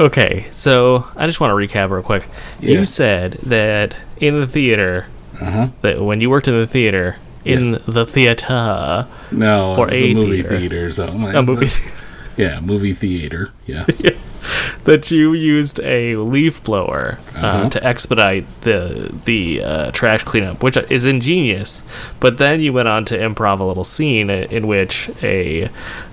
Okay, so I just want to recap real quick. Yeah. You said that in the theater, Uh huh. that when you worked in the theater, in Yes. the theater, No, Or it's a a movie theater. theater. so like, a movie, Yeah, movie theater. Yes. that you used a leaf blower uh, Uh-huh. to expedite the the uh, trash cleanup, which is ingenious. But then you went on to improv a little scene in which a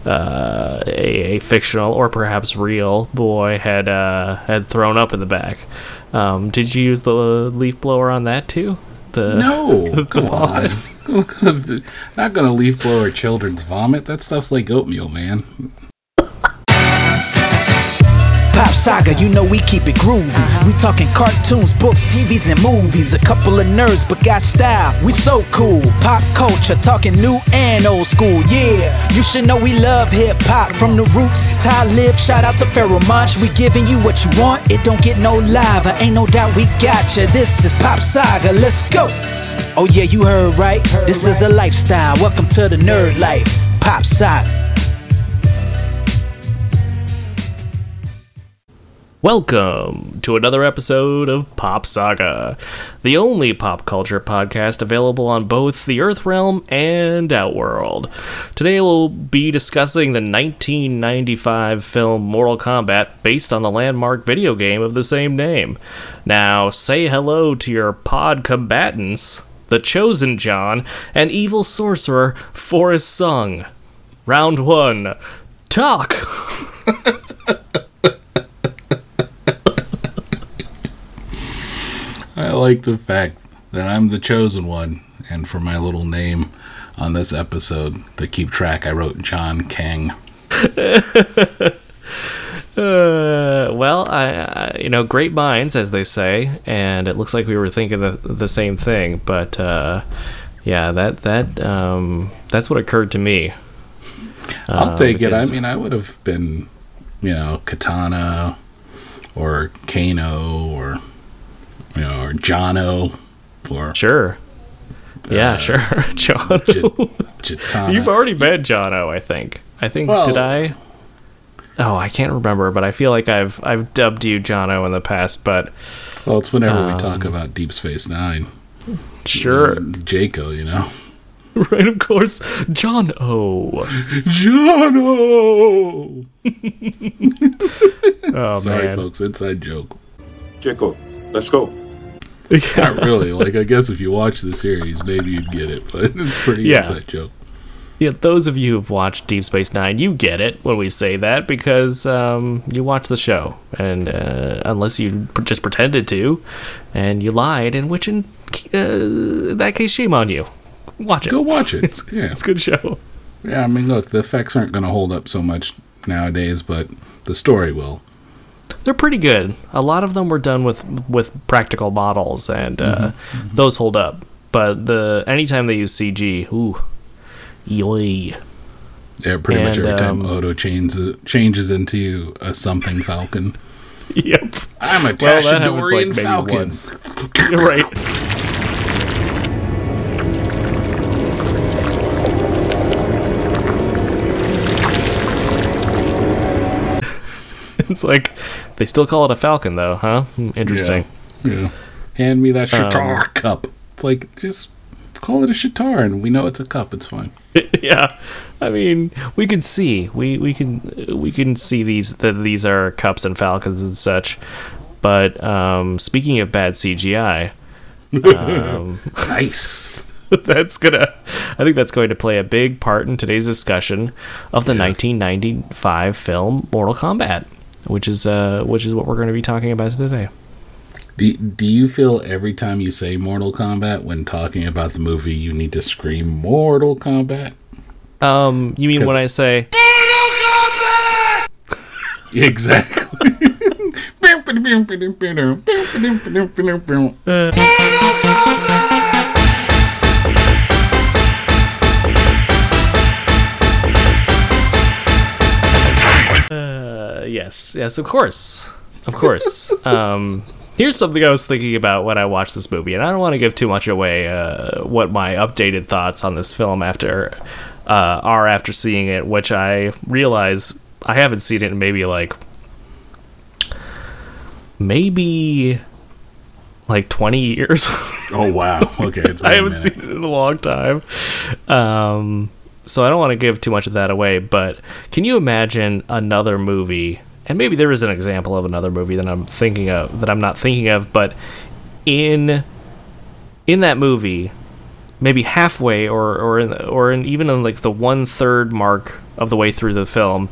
uh, a, a fictional or perhaps real boy had uh, had thrown up in the back. Um, did you use the leaf blower on that too? The No, come on. Not gonna leaf blower children's vomit. That stuff's like oatmeal, man. Pop Saga, you know we keep it groovy. We talking cartoons, books, TVs, and movies. A couple of nerds, but got style. We so cool. Pop culture, talking new and old school. Yeah, you should know we love hip hop from the roots. Ty Lib, shout out to Pharoahe Monch. We giving you what you want. It don't get no lava. Ain't no doubt we got you. This is Pop Saga. Let's go. Oh yeah, you heard right. This is a lifestyle. Welcome to the nerd life. Pop Saga. Welcome to another episode of Pop Saga, the only pop culture podcast available on both the Earth Realm and Outworld. Today we'll be discussing the 1995 film Mortal Kombat based on the landmark video game of the same name. Now, say hello to your pod combatants, the Chosen John and evil sorcerer Forrest Sung. Round 1. Talk! I like the fact that I'm the chosen one, and for my little name on this episode to keep track, I wrote John Kang. Uh, well, I, I, you know, great minds, as they say, and it looks like we were thinking the, the same thing. But uh, yeah, that that um, that's what occurred to me. I'll Uh, take it. I mean, I would have been, you know, Katana or Kano or you know, or Jono or Sure. Yeah, Uh, sure, John. J- Jitana. You've already met Jono, I think. I think Well- did I? Oh, I can't remember, but I feel like I've I've dubbed you Jono in the past. But well, it's whenever Um, we talk about Deep Space Nine. sure, Jaco, you know. right? Of course, John O. Jono. Oh Sorry, man, folks. Inside joke. Jacob, let's go. Not really. Like, I guess if you watch the series, maybe you'd get it, but it's pretty Yeah. inside joke. Yeah, those of you who've watched Deep Space Nine, you get it when we say that because um, you watch the show, and uh, unless you just pretended to, and you lied, in which in uh, that case, shame on you. Watch it. Go watch it. yeah. It's a good show. Yeah, I mean, look, the effects aren't going to hold up so much nowadays, but the story will. They're pretty good. A lot of them were done with with practical models, and uh, those hold up. But the anytime they use CG, ooh, yoy. Yeah, pretty much And, every time um, Odo changes changes into a something falcon. Yep. I'm a Well, that happens, like, Tashadorian falcon. right. It's like they still call it a falcon, though, huh? Hmm, Interesting. Yeah. Hand me that Um, cup. It's like just call it a shitar, and we know it's a cup. It's fine. Yeah. I mean, we can see we we can we can see these that these are cups and falcons and such. But um, speaking of bad CGI, um, Nice. that's gonna I think that's going to play a big part in today's discussion of the 1995 film Mortal Kombat, which is uh which is what we're going to be talking about today. Do, do you feel every time you say Mortal Kombat when talking about the movie, you need to scream Mortal Kombat? Um, you mean when I say Exactly. Uh, yes, yes, of course, of course. um, here's something I was thinking about when I watched this movie, and I don't want to give too much away. Uh, what my updated thoughts on this film after uh, are after seeing it, which I realize I haven't seen it in maybe like maybe like 20 years. Oh wow. Okay, I haven't seen it in a long time. Um, so I don't want to give too much of that away, but can you imagine another movie? And maybe there is an example of another movie that I'm thinking of that I'm not thinking of, but in in that movie, maybe halfway or or in, or in, even in like the one third mark of the way through the film,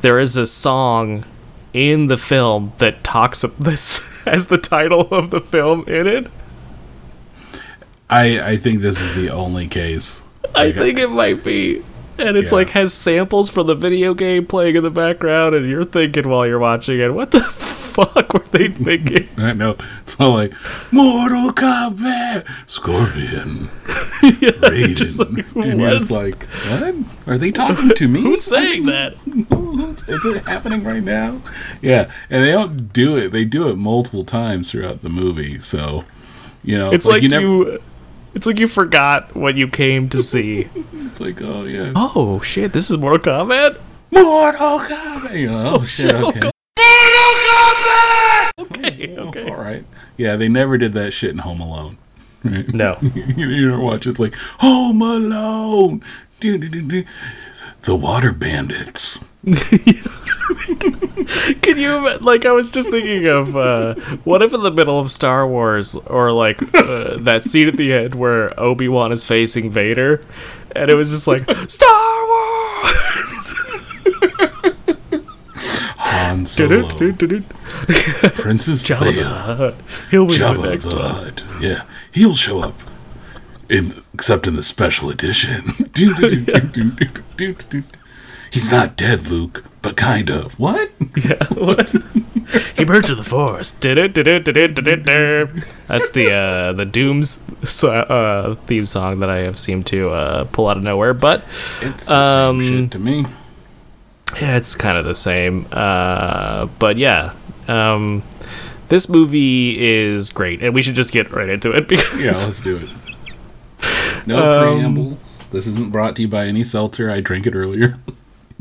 there is a song in the film that talks this as the title of the film in it. I I think this is the only case. I Like, think it might be. And it's Yeah. like has samples from the video game playing in the background, and you're thinking while you're watching it, what the fuck were they thinking? I know. It's all like Mortal Kombat, Scorpion, Raiden. just like, and you're just like, what? Are they talking to me? Who's saying that? Is it happening right now? Yeah, and they don't do it. They do it multiple times throughout the movie. So, you know, It's like, you, never- it's like you forgot what you came to see. It's like, oh yeah, oh shit, this is Mortal Kombat. Mortal Kombat. You know, oh shit. Okay. go- Okay, okay. All right. Yeah, they never did that shit in Home Alone. Right? No, you, don't watch it's like Home Alone. Do, do, do, do. The Water Bandits. can you like? I was just thinking of uh, what if in the middle of Star Wars, or like uh, that scene at the end where Obi Wan is facing Vader, and it was just like Star Wars. Han Solo. Princess Leia. He'll be the Jabba next the one. Hutt. Yeah, he'll show up. In, except in the special edition. He's not dead, Luke, but kind of. What? Yeah, what? he merged with the Force. Did it? Did it? Did it? Did it? That's the uh, the Doom's uh, theme song that I have seemed to uh, pull out of nowhere, but It's the Um, same shit to me. yeah, it's kind of the same. Uh, but yeah, um, this movie is great, and we should just get right into it because Yeah, let's do it. No Um, preamble. This isn't brought to you by any seltzer. I drank it earlier.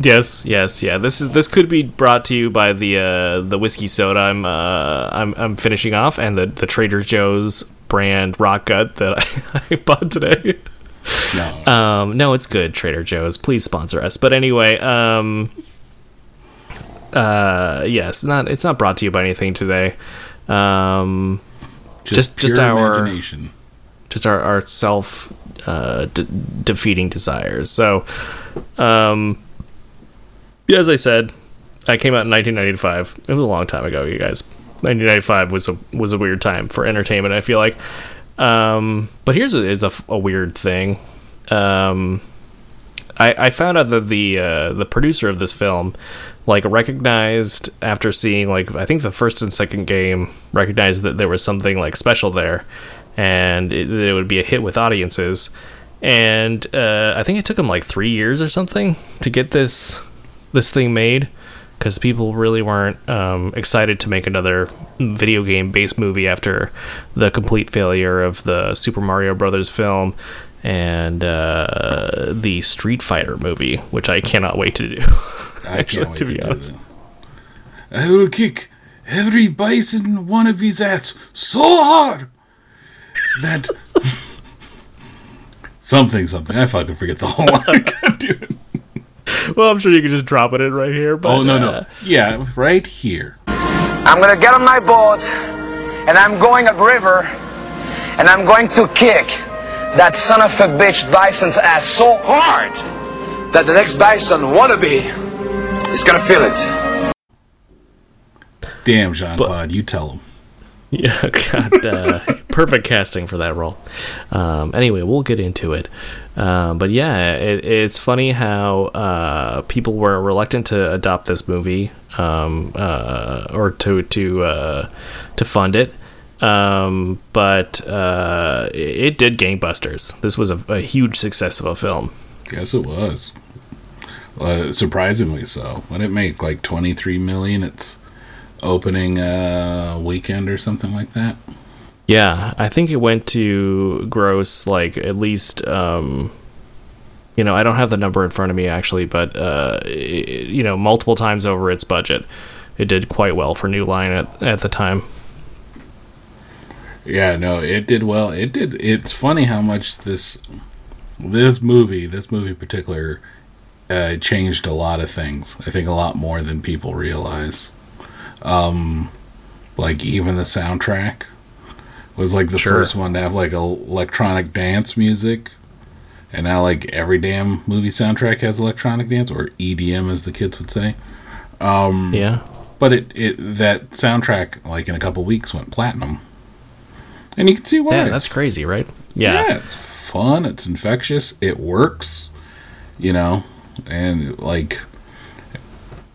Yes, yes, yeah. This is this could be brought to you by the uh, the whiskey soda I'm uh, I'm I'm finishing off, and the the Trader Joe's brand Rock Gut that I, I bought today. No. Um, no, it's good, Trader Joe's. Please sponsor us. But anyway, um, uh, yes, not it's not brought to you by anything today. Um, just- just pure our- imagination. just our, our self uh, de- defeating desires. So, um, yeah, as I said, I came out in 1995. It was a long time ago, you guys. 1995 was a was a weird time for entertainment. I feel like. Um, but here's a, is a, a weird thing. Um, I, I found out that the uh, the producer of this film like recognized after seeing like I think the first and second game recognized that there was something like special there and it, that it would be a hit with audiences and uh, I think it took him like three years or something to get this this thing made because people really weren't um, excited to make another video game based movie after the complete failure of the Super Mario Brothers film and uh, the Street Fighter movie, which I cannot wait to do. I Actually, can't wait to to, be do honest. I will kick every bison wannabe's ass so hard that something something. I fucking forget the whole line. God damn it. well, I'm sure you could just drop it in right here. But, Oh no uh, no yeah right here. I'm gonna get on my boat and I'm going upriver and I'm going to kick that son of a bitch bison's ass so hard that the next bison wannabe is gonna feel it. Damn Jean Claude, you tell him. Yeah, God, uh, perfect casting for that role. Um, anyway, we'll get into it. Um, but yeah, it, it's funny how uh, people were reluctant to adopt this movie um, uh, or to to uh, to fund it. Um, but uh, it, it did gangbusters. This was a, a huge success of a film. Yes, it was. Uh, surprisingly so. What it make? Like twenty three million. It's opening weekend or something like that. Yeah, I think it went to gross like at least um you know, I don't have the number in front of me actually, but uh i- you know, multiple times over its budget. it did quite well for New Line at at the time. Yeah, no, it did well. It did. It's funny how much this this movie, this movie in particular, uh, changed a lot of things. I think a lot more than people realize. Um, like even the soundtrack was like the Sure. first one to have like electronic dance music, and now like every damn movie soundtrack has electronic dance or EDM, as the kids would say. Um, Yeah. But it, it that soundtrack like in a couple weeks went platinum, and you can see why. Yeah, that's crazy, right? yeah. Yeah. it's fun. It's infectious. It works, you know, and like,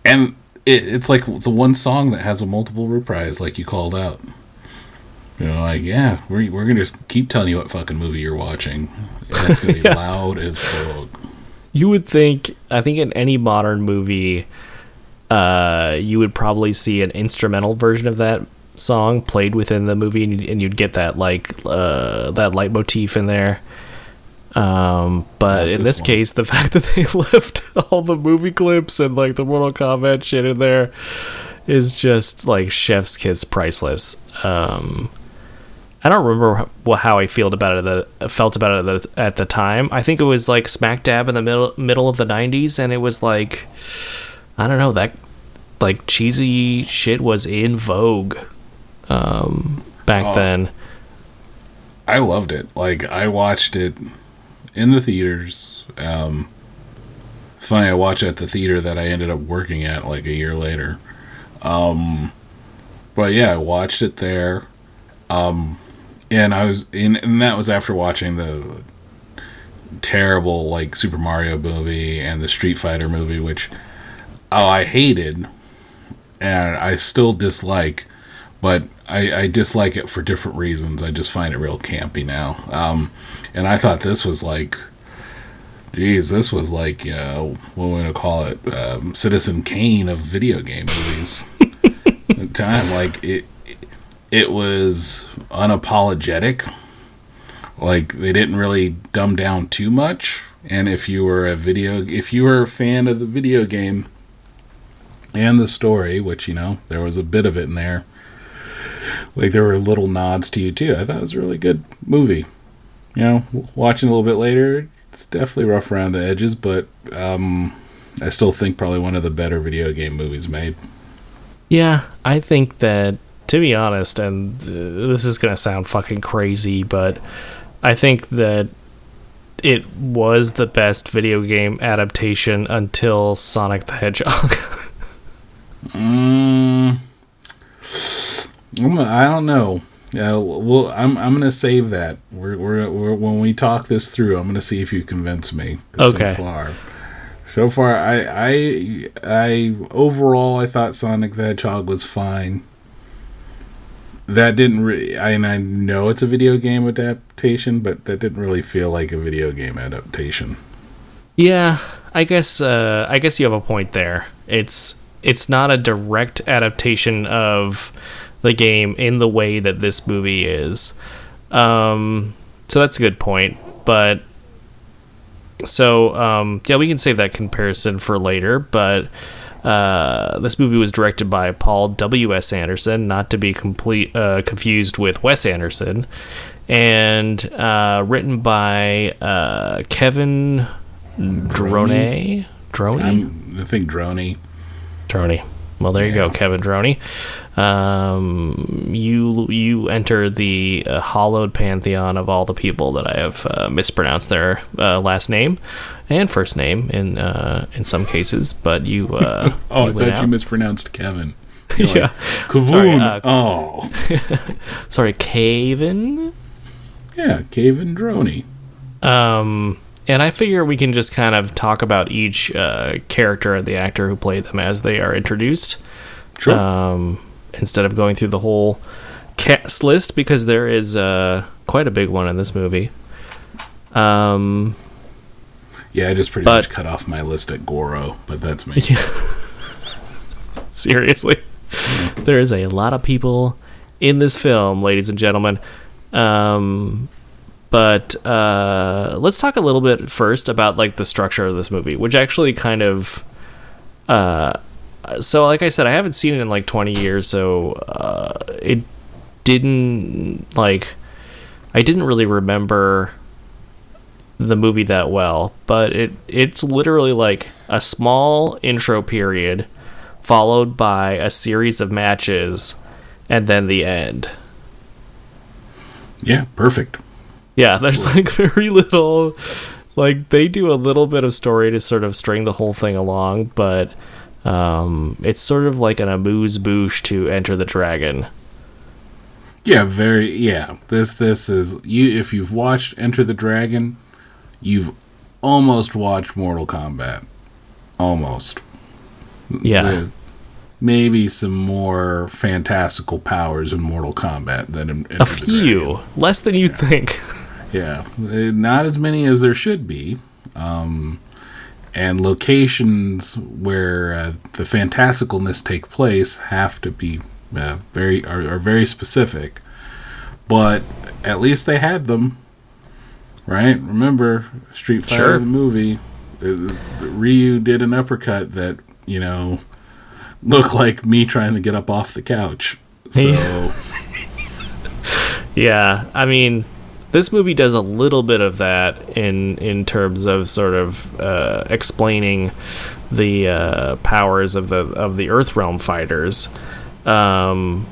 and it, it's like the one song that has a multiple reprise, like you called out. You know, like yeah, we're we're gonna just keep telling you what fucking movie you're watching, and it's gonna be loud as fuck. You would think, I think in any modern movie, uh, you would probably see an instrumental version of that song played within the movie, and you'd, and you'd get that like uh, that leitmotif in there. Um, but Not in this case, the fact that they left all the movie clips and like the Mortal Kombat shit in there is just like chef's kiss priceless. Um, I don't remember how I felt about it. The felt about it at the, time. I think it was like smack dab in the middle middle of the '90s, and it was like I don't know that like cheesy shit was in vogue um, back Oh. then. I loved it. Like I watched it in the theaters. Um, funny, I watched it at the theater that I ended up working at like a year later. Um, but yeah, I watched it there. Um, and I was in, and that was after watching the terrible like Super Mario movie and the Street Fighter movie, which oh I hated, and I still dislike but I, I dislike it for different reasons. I just find it real campy now. Um, and I thought this was like, geez, this was like, you know, what we're gonna call it, um, Citizen Kane of video game movies. At the time, like it, it was unapologetic. Like they didn't really dumb down too much. And if you were a video, if you were a fan of the video game and the story, which you know there was a bit of it in there like there were little nods to you too. I thought it was a really good movie. You know, watching a little bit later, it's definitely rough around the edges, but um, I still think probably one of the better video game movies made. Yeah, I think that to be honest, and uh, this is gonna sound fucking crazy, but I think that it was the best video game adaptation until Sonic the Hedgehog. Mm, I don't know. Yeah, well, I'm I'm gonna save that. We're, we're, we're when we talk this through, I'm gonna see if you convince me. Okay. So far, so far, I I I overall I thought Sonic the Hedgehog was fine. That didn't really. I and I know it's a video game adaptation, but that didn't really feel like a video game adaptation. Yeah, I guess uh, I guess you have a point there. It's it's not a direct adaptation of the game in the way that this movie is. Um, so that's a good point. But so um, yeah, we can save that comparison for later. But uh, this movie was directed by Paul W. S. Anderson, not to be complete uh, confused with Wes Anderson, and uh, written by uh, Kevin Droney. Droney. I think Droney. Droney. Well, there you go, Kevin Droney. Um, you you enter the uh, hollowed pantheon of all the people that I have uh, mispronounced their uh, last name and first name in uh, in some cases, but you. Uh, Oh, I you thought you mispronounced Kevin. You're like, Yeah. Kavoon. uh, oh, Sorry, Kevin. yeah, Kevin Droney. Um, and I figure we can just kind of talk about each uh, character and the actor who played them as they are introduced. Sure. um, instead of going through the whole cast list because there is uh, quite a big one in this movie. Um, yeah, I just pretty but- much cut off my list at Goro, but that's me. Yeah. seriously, there is a lot of people in this film, ladies and gentlemen. Um, but uh, let's talk a little bit first about like the structure of this movie, which actually kind of uh, so like I said, I haven't seen it in like 20 years, so uh, it didn't like I didn't really remember the movie that well, but it it's literally like a small intro period followed by a series of matches and then the end. Yeah, perfect. Yeah, there's like very little like they do a little bit of story to sort of string the whole thing along, but um, it's sort of like an amuse bouche to Enter the Dragon. Yeah, very yeah. This this is you if you've watched Enter the Dragon, you've almost watched Mortal Kombat. Almost. Yeah. The- maybe some more fantastical powers in Mortal Kombat than in Enter A few, Dragon. less than you think. Yeah, uh, not as many as there should be. Um, and locations where uh, the fantasticalness take place have to be uh, very are, are very specific. But at least they had them, right? Remember Street Fighter Sure. the movie? Uh, Ryu did an uppercut that you know looked like me trying to get up off the couch. So. Yeah. Yeah, I mean, this movie does a little bit of that in in terms of sort of uh, explaining the uh, powers of the of the Earth Realm fighters, um,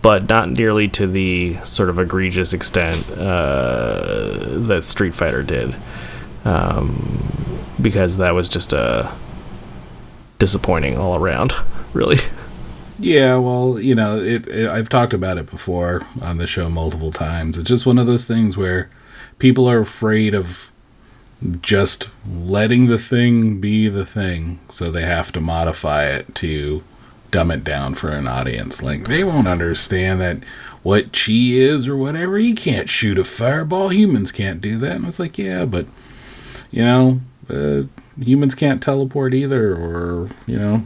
but not nearly to the sort of egregious extent uh, that Street Fighter did, um, because that was just uh, disappointing all around, really. Yeah, well, you know, it, it. I've talked about it before on the show multiple times. It's just one of those things where people are afraid of just letting the thing be the thing, so they have to modify it to dumb it down for an audience. Like they won't understand that what chi is or whatever. He can't shoot a fireball. Humans can't do that. And it's like, yeah, but you know, uh, humans can't teleport either, or you know,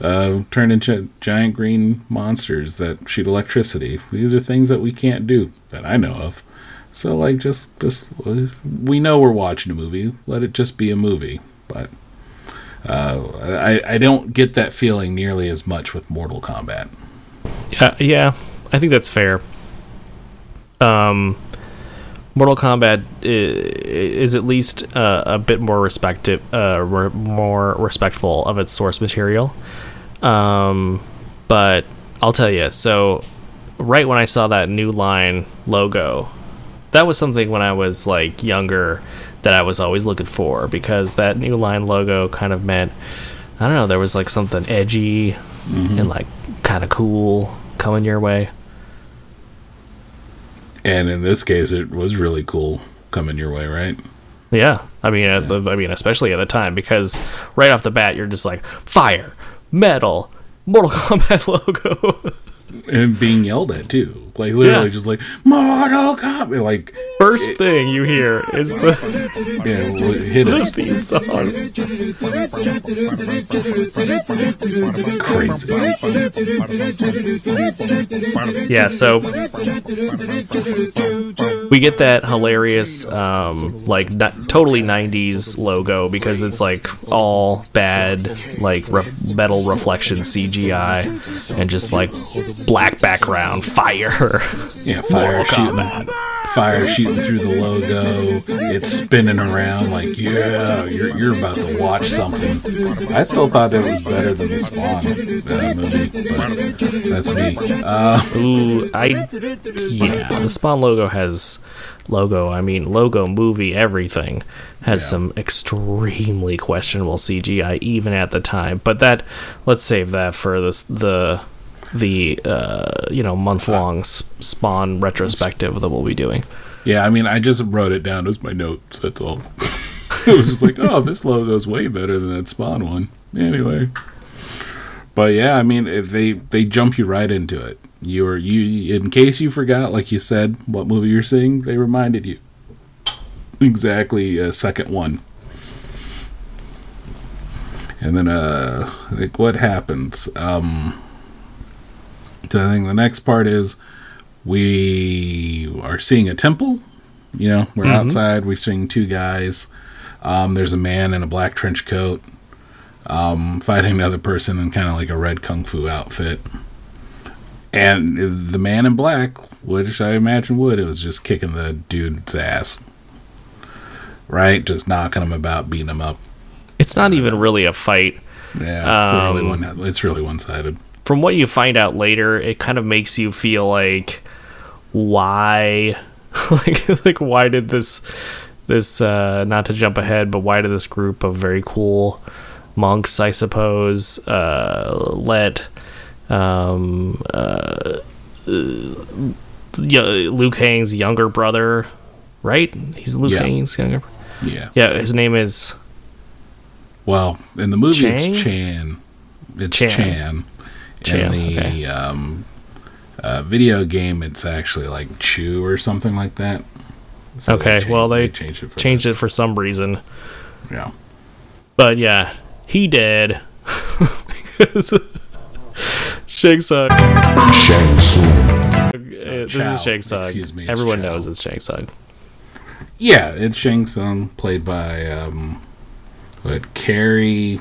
uh, turn into giant green monsters that shoot electricity. These are things that we can't do that I know of. So like, just just uh, we know we're watching a movie. Let it just be a movie. But uh, I I don't get that feeling nearly as much with Mortal Kombat. Yeah, yeah, I think that's fair. Um, Mortal Kombat i- is at least uh, a bit more respective, uh, re- more respectful of its source material. Um, but I'll tell you, so right when I saw that new line logo, that was something when I was like younger that I was always looking for because that new line logo kind of meant I don't know, there was like something edgy and like kind of cool coming your way. And in this case, it was really cool coming your way, right? Yeah, I mean, the, I mean, especially at the time because right off the bat, you're just like fire, metal, Mortal Kombat logo. And being yelled at too, like literally Yeah. just like Mortal Kombat, like First thing you hear is the yeah, w- hit us theme song. crazy. Yeah, so we get that hilarious, um, like n- totally '90s logo because it's like all bad, like re- metal reflection CGI and just like black background, fire. Yeah, fire shooting, fire shooting through the logo. It's spinning around like, yeah, you're you're about to watch something. I still thought it was better than the Spawn uh, movie, but that's me. Uh, Ooh, I yeah. The Spawn logo has logo. I mean, logo movie everything has Yeah. some extremely questionable CGI even at the time. But that let's save that for this the the uh, you know month long Spawn retrospective that we'll be doing. yeah, I mean, I just wrote it down as my notes. That's all. it was just like, oh, this logo's way better than that Spawn one. Anyway, but yeah, I mean, they they jump you right into it. You're you in case you forgot, like you said, what movie you're seeing. They reminded you exactly a second one. And then, uh, like, what happens? Um, so I think the next part is we are seeing a temple. You know, we're outside. We're seeing two guys. Um, there's a man in a black trench coat. um, fighting another person in kind of like a red kung fu outfit. And the man in black, which I imagine would, it was just kicking the dude's ass. Right? Just knocking him about, beating him up. It's not even really a fight. Yeah, it's really Um, one. It's really one sided. From what you find out later, it kind of makes you feel like why like like why did this this uh not to jump ahead, but why did this group of very cool monks, I suppose, uh let um uh, uh yeah, Liu Kang's younger brother, right? He's Liu Yeah. Kang's younger. Yeah. Yeah, his name is Well, in the movie, Chang? it's Chan. It's Chan. Chan. Chan, In the okay. um, uh, video game, it's actually like Chu or something like that. So Okay, changed- well, they changed it. For changed this. it for some reason. Yeah. But yeah, he dead. Shang Tsung. Uh, This Chow, is Shang Tsung. excuse me, Everyone Chow. knows it's Shang Tsung. Yeah, it's Shang Tsung, played by um, what Cary.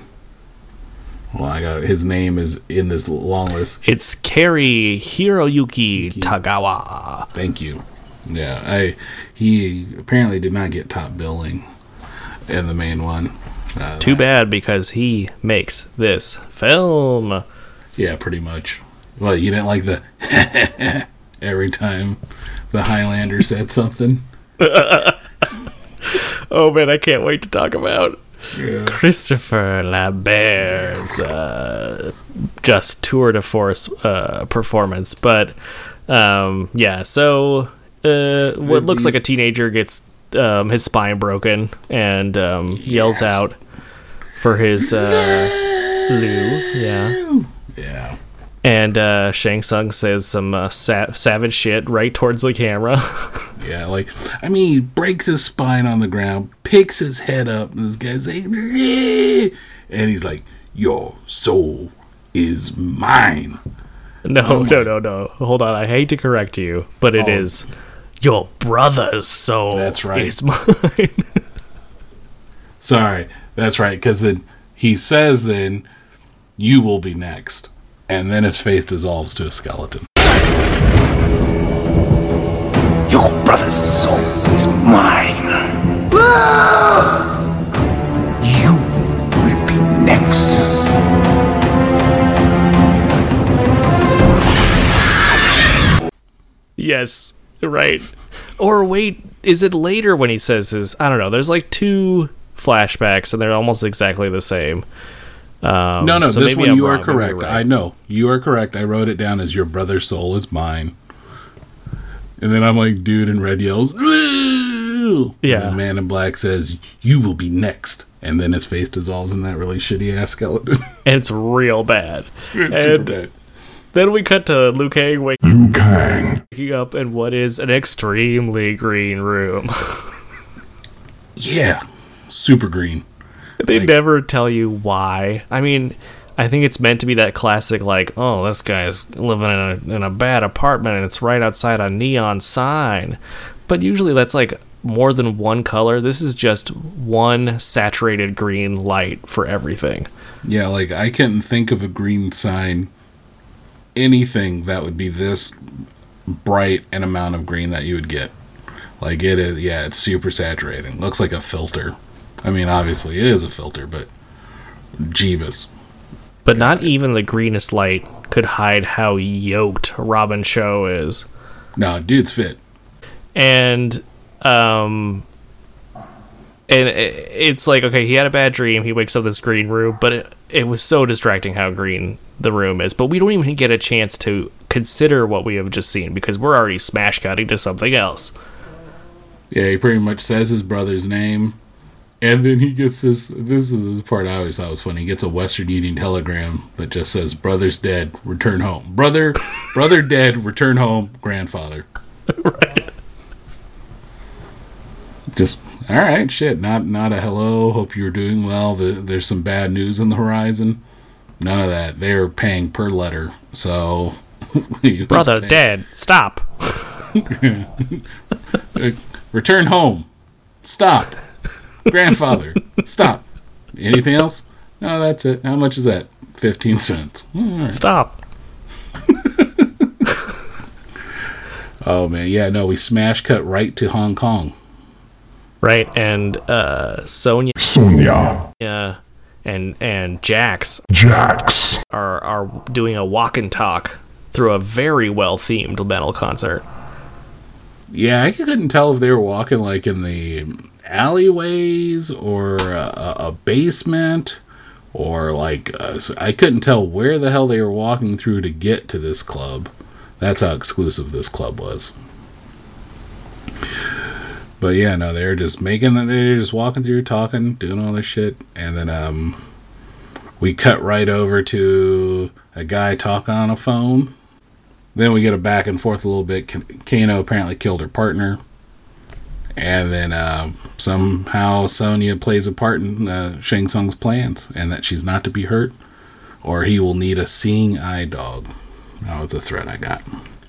Well, I got his name is in this long list. It's Cary Hiroyuki Tagawa. Thank you. Yeah, I he apparently did not get top billing in the main one. Uh, Too bad because he makes this film. Yeah, pretty much. Well, you didn't like the every time the Highlander said something. Oh man, I can't wait to talk about Christopher Lambert's uh, just tour de force uh, performance. But um, yeah, so uh, what looks like a teenager gets um, his spine broken and um, yells Yes. out for his uh, Lou. Yeah. Yeah. And uh, Shang Tsung says some uh, sa- savage shit right towards the camera. Yeah, like I mean, he breaks his spine on the ground, picks his head up, and this guy's like, and he's like, "Your soul is mine." No, no, no, no. Hold on. I hate to correct you, but it Oh. is your brother's soul. That's right. Is mine. Sorry, that's right, because then he says, "Then you will be next," and then his face dissolves to a skeleton. Your brother's soul is mine. You will be next. yes, right. Or wait, is it later when he says his? I don't know. There's like two flashbacks, and they're almost exactly the same. Um, No, no, so this one I'm you are wrong. Maybe correct. right. I know you are correct. I wrote it down as "Your brother's soul is mine," and then I'm like, "Dude," in red yells, "Ooh!" Yeah. And the man in black says, "You will be next," and then his face dissolves in that really shitty ass skeleton. and it's real bad. Super and bad. then we cut to Liu Kang waking up in what is an extremely green room. Yeah, super green. They Like- never tell you why. I mean, I think it's meant to be that classic, like, oh, this guy's living in a, in a bad apartment and it's right outside a neon sign. But usually that's like more than one color. This is just one saturated green light for everything. Yeah, like I can't think of a green sign, anything that would be this bright an amount of green that you would get. Like it is, yeah, it's super saturating. Looks like a filter. I mean, obviously it is a filter, but Jeebus. But not even the greenest light could hide how yoked Robin Shou is. No, dude's fit. and um and it's like okay he had a bad dream he wakes up this green room but it, it was so distracting how green the room is but we don't even get a chance to consider what we have just seen because we're already smash cutting to something else Yeah, he pretty much says his brother's name, and then he gets this. This is the part I always thought was funny. He gets a Western Union telegram that just says, "Brother's dead. Return home. Brother, brother dead. Return home. Grandfather." right just all right shit not not a hello hope you're doing well the, there's some bad news on the horizon none of that they're paying per letter so brother dead stop return home stop grandfather stop anything else No, that's it. How much is that? 15 cents. All right. Stop. Oh, man. Yeah, no, we smash cut right to Hong Kong. Right, and uh, Sonya, Sonya, and and Jax Jax, are are doing a walk and talk through a very well themed metal concert. Yeah, I couldn't tell if they were walking like in the alleyways or a, a basement or like uh, so I couldn't tell where the hell they were walking through to get to this club. That's how exclusive this club was. But yeah, no, they're just making they're just walking through, talking, doing all this shit, and then um, we cut right over to a guy talking on a phone. Then we get a back and forth a little bit. Kano apparently killed her partner, and then uh, somehow Sonya plays a part in uh, Shang Tsung's plans, and that she's not to be hurt, or he will need a seeing eye dog. That was a threat I got.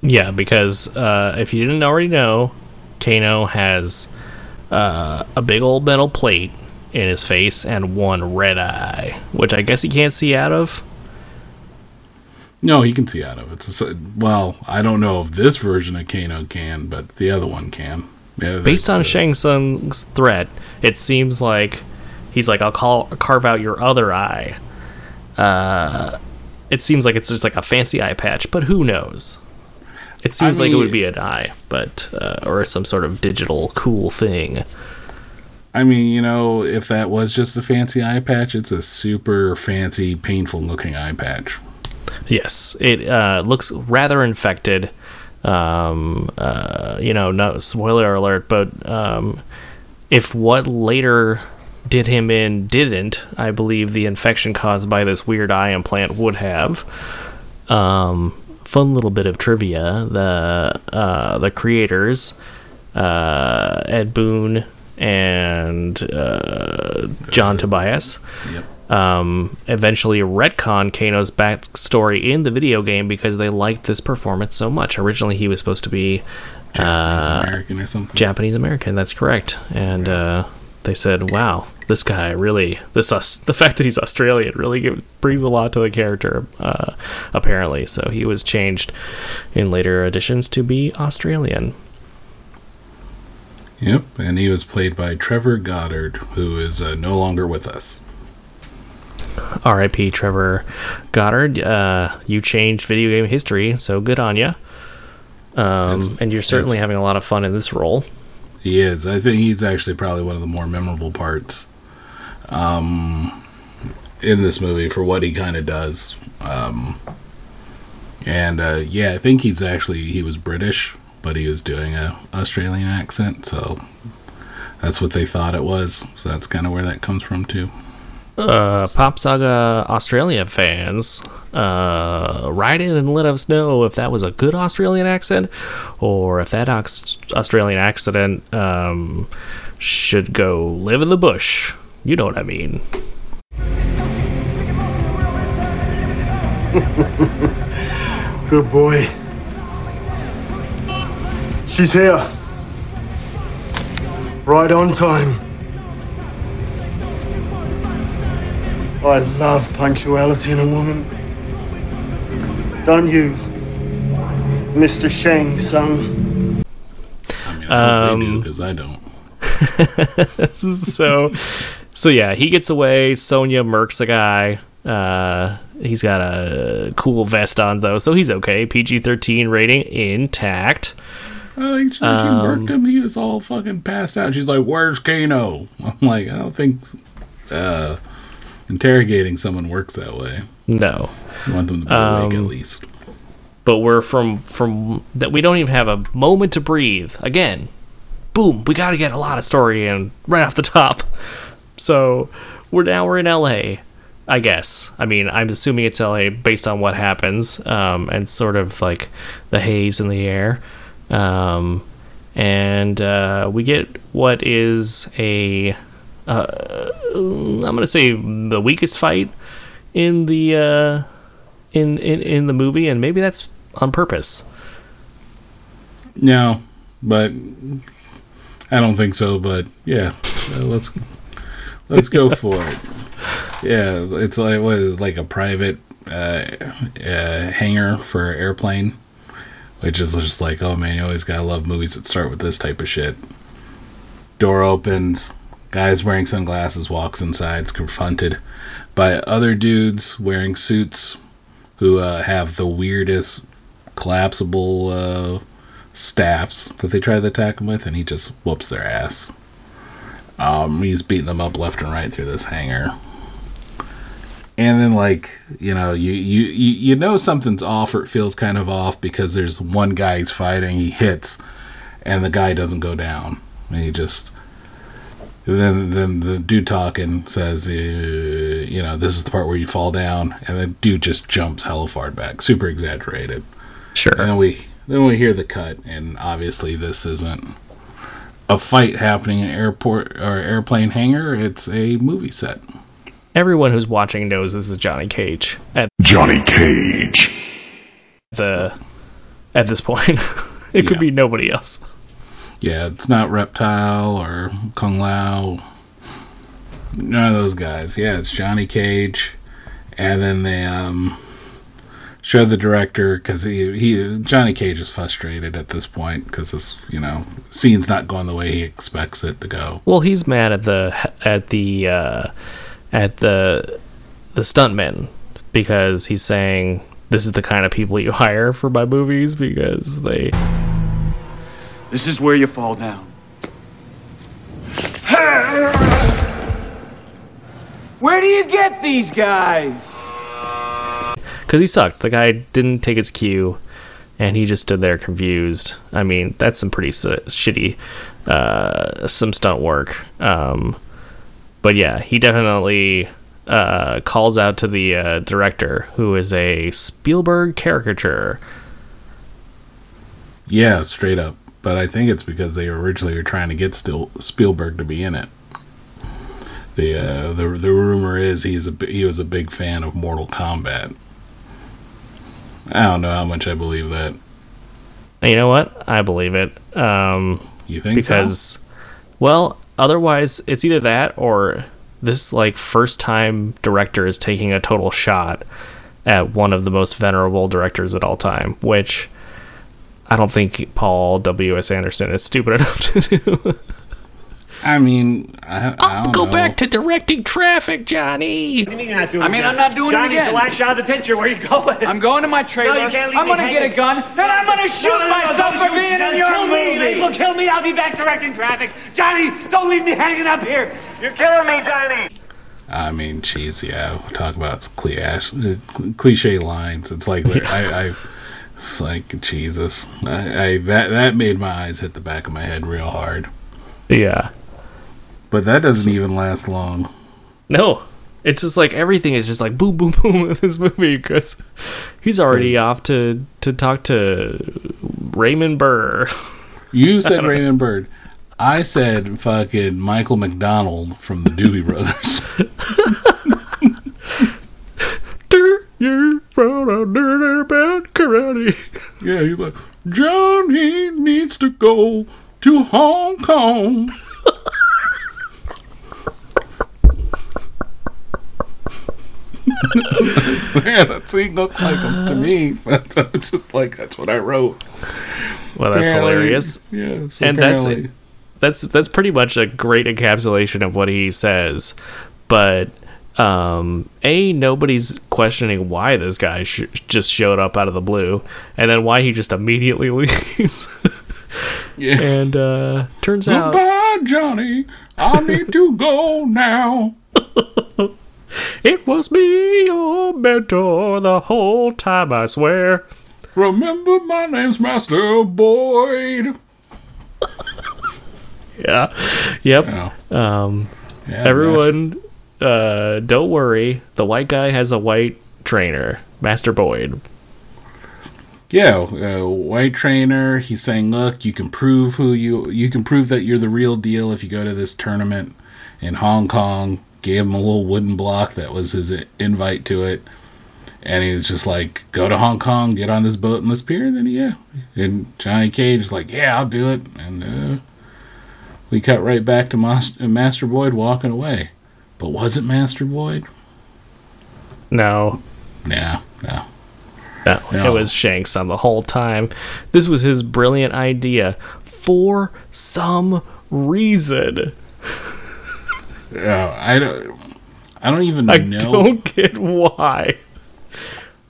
Yeah, because uh, if you didn't already know, Kano has uh, a big old metal plate in his face and one red eye, which I guess he can't see out of. No, he can see out of it. It's well, I don't know if this version of Kano can, but the other one can. Yeah, Based on Shang Tsung's threat, it seems like he's like, "I'll call, carve out your other eye." Uh, it seems like it's just like a fancy eye patch, but who knows? It seems like it would be an eye, but uh, or some sort of digital cool thing. I mean, you know, if that was just a fancy eye patch, it's a super fancy, painful looking eye patch. Yes, it uh, looks rather infected. Um, uh, you know, no spoiler alert, but um, if what later did him in didn't, I believe the infection caused by this weird eye implant would have. Um, fun little bit of trivia: the uh, the creators, uh, Ed Boon and uh, John Tobias Yep. Um, eventually retcon Kano's backstory in the video game because they liked this performance so much. Originally, he was supposed to be Japanese uh, American or something. Japanese American. That's correct, and uh, they said, "Wow, this guy really this us the fact that he's Australian really give, brings a lot to the character." Uh, apparently, so he was changed in later editions to be Australian. Yep, and he was played by Trevor Goddard, who is uh, no longer with us. R.I.P. Trevor Goddard. Uh, you changed video game history, so good on you. Um, and you're certainly having a lot of fun in this role. He is. I think he's actually probably one of the more memorable parts um, in this movie for what he kind of does. Um, and uh, yeah, I think he's actually he was British, but he was doing a Australian accent, so that's what they thought it was. So that's kind of where that comes from too. Uh, Pop Saga Australia fans, uh, write in and let us know if that was a good Australian accent or if that Aus- Australian accent um, should go live in the bush. You know what I mean. Good boy. She's here. Right on time. I love punctuality in a woman. Don't you, Mr. Shang Tsung? I mean, I they do Um, because I don't. so so yeah he gets away sonya murks a guy uh he's got a cool vest on though so he's okay pg-13 rating intact I think she, she Um, worked him. He was all fucking passed out. She's like, "Where's Kano?" I'm like, I don't think uh, interrogating someone works that way. no. You want them to be awake Um, at least. but we're from from that we don't even have a moment to breathe. Again boom we got to get a lot of story in right off the top. So we're now we're in la i guess. I mean i'm assuming it's la based on what happens um, and sort of like the haze in the air. Um, and uh, we get what is a uh, i'm gonna say the weakest fight in the uh, in, in in the movie, and maybe that's on purpose. No, but I don't think so. But yeah, uh, let's let's go for it. Yeah, it's like what is like a private uh, uh, hangar for an airplane, which is just like, oh man, you always gotta love movies that start with this type of shit. Door opens, guy's wearing sunglasses walks inside, is confronted by other dudes wearing suits who uh, have the weirdest collapsible uh, staffs that they try to attack him with, and he just whoops their ass. Um, he's beating them up left and right through this hangar and then like you know you, you you you know something's off or it feels kind of off because there's one guy he's fighting he hits and the guy doesn't go down and he just then then the dude talking says uh, you know this is the part where you fall down and the dude just jumps hella far back super exaggerated Sure. and then we then we hear the cut and obviously this isn't a fight happening in airport or airplane hangar it's a movie set Everyone who's watching knows this is Johnny Cage at Johnny Cage. the at this point. it could be nobody else. Yeah, it's not Reptile or Kung Lao. None of those guys. Yeah, it's Johnny Cage. And then they um, show the director because he, he Johnny Cage is frustrated at this point because this you know scene's not going the way he expects it to go. Well, he's mad at the at the uh, at the the stuntmen because he's saying this is the kind of people you hire for my movies because they This is where you fall down. Where do you get these guys? because he sucked. The guy didn't take his cue, and he just stood there confused. I mean, that's some pretty s- shitty, uh, some stunt work. Um, but yeah, he definitely uh, calls out to the uh, director, who is a Spielberg caricature. Yeah, straight up. But I think it's because they originally were trying to get still Spielberg to be in it. The uh, the the rumor is he's a he was a big fan of Mortal Kombat. I don't know how much I believe that. You know what? I believe it. Um, You think so? because, well, otherwise it's either that or this like first time director is taking a total shot at one of the most venerable directors at all time, which I don't think Paul W. S. Anderson is stupid enough to do. I mean, I, I don't Go know. back to directing Traffic, Johnny. I mean, I'm not doing Johnny's it again. the last shot of the picture. Where are you going? I'm going to my trailer. No, you can't leave I'm gonna get a gun, and I'm gonna shoot No, no, no, myself don't for shoot. being in your kill me. movie. Look, kill me. I'll be back directing traffic. Johnny, don't leave me hanging up here. You're killing me, Johnny. I mean, geez, yeah. We'll talk about cliche, uh, cliche lines. It's like I, I, it's like Jesus. I, I that that made my eyes hit the back of my head real hard. Yeah. But that doesn't even last long. No. It's just like everything is just like boom, boom, boom in this movie because he's already off to to talk to Raymond Burr. You said Raymond Bird. I said fucking Michael McDonald from the Doobie Brothers. You're from a dirty bad karate. yeah, he's like Johnny needs to go to Hong Kong. Man, that's he looked like him to me. That's just like that's what I wrote. Well, that's Apparently- hilarious. Yeah, so And that's apparently- That's that's pretty much a great encapsulation of what he says. But um, a nobody's questioning why this guy sh- just showed up out of the blue, and then why he just immediately leaves. yeah. and uh, turns out Goodbye, Johnny. I need to go now. it was me, your mentor, the whole time. I swear. Remember, my name's Master Boyd. Yeah. Yep. Oh, Um, yeah, everyone, uh, don't worry. The white guy has a white trainer, Master Boyd. Yeah, uh, white trainer. He's saying, "Look, you can prove who you you can prove that you're the real deal if you go to this tournament in Hong Kong." Gave him a little wooden block that was his invite to it, and he was just like, "Go to Hong Kong, get on this boat and this pier." And then yeah, and Johnny Cage is like, "Yeah, I'll do it," and uh, we cut right back to Mas- Master Boyd walking away. But was it Master Boyd? No, Nah, no. no, No. it was Shang Tsung the whole time. This was his brilliant idea for some reason. Yeah, I don't. I don't even I know. don't get why.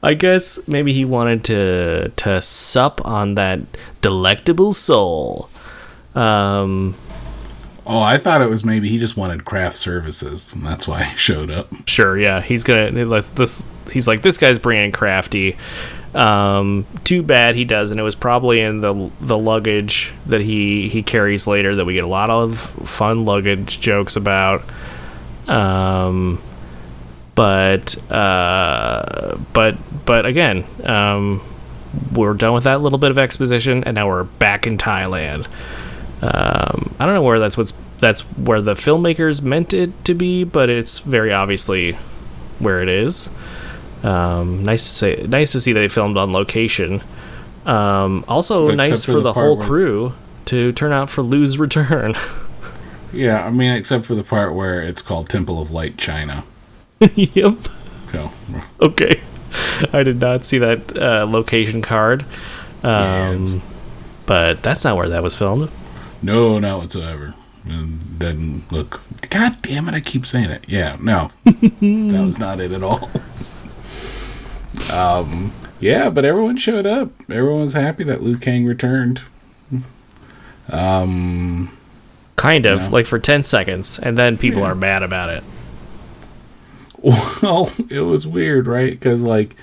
I guess maybe he wanted to to sup on that delectable soul. Um, Oh, I thought it was maybe he just wanted craft services, and that's why he showed up. sure, yeah, he's gonna like this. He's like this guy's bringing crafty. Um, too bad he doesn't. It was probably in the the luggage that he he carries later that we get a lot of fun luggage jokes about. Um, but uh, but but again, um, we're done with that little bit of exposition, and now we're back in Thailand. Um, I don't know where that's what's that's where the filmmakers meant it to be, but it's very obviously where it is. Um, nice to say, nice to see they filmed on location. Um, also, Except nice for for the the whole where- crew to turn out for Liu's return. Yeah, I mean, except for the part where it's called Temple of Light China. yep. So, Okay. I did not see that uh, location card. Um, but that's not where that was filmed. No, not whatsoever. It doesn't look. God damn it! I keep saying it. Yeah, no, that was not it at all. Um, yeah, but everyone showed up. Everyone was happy that Liu Kang returned. Um, Kind of, Yeah. like for 10 seconds, and then people are mad about it. Well, it was weird, right? Because like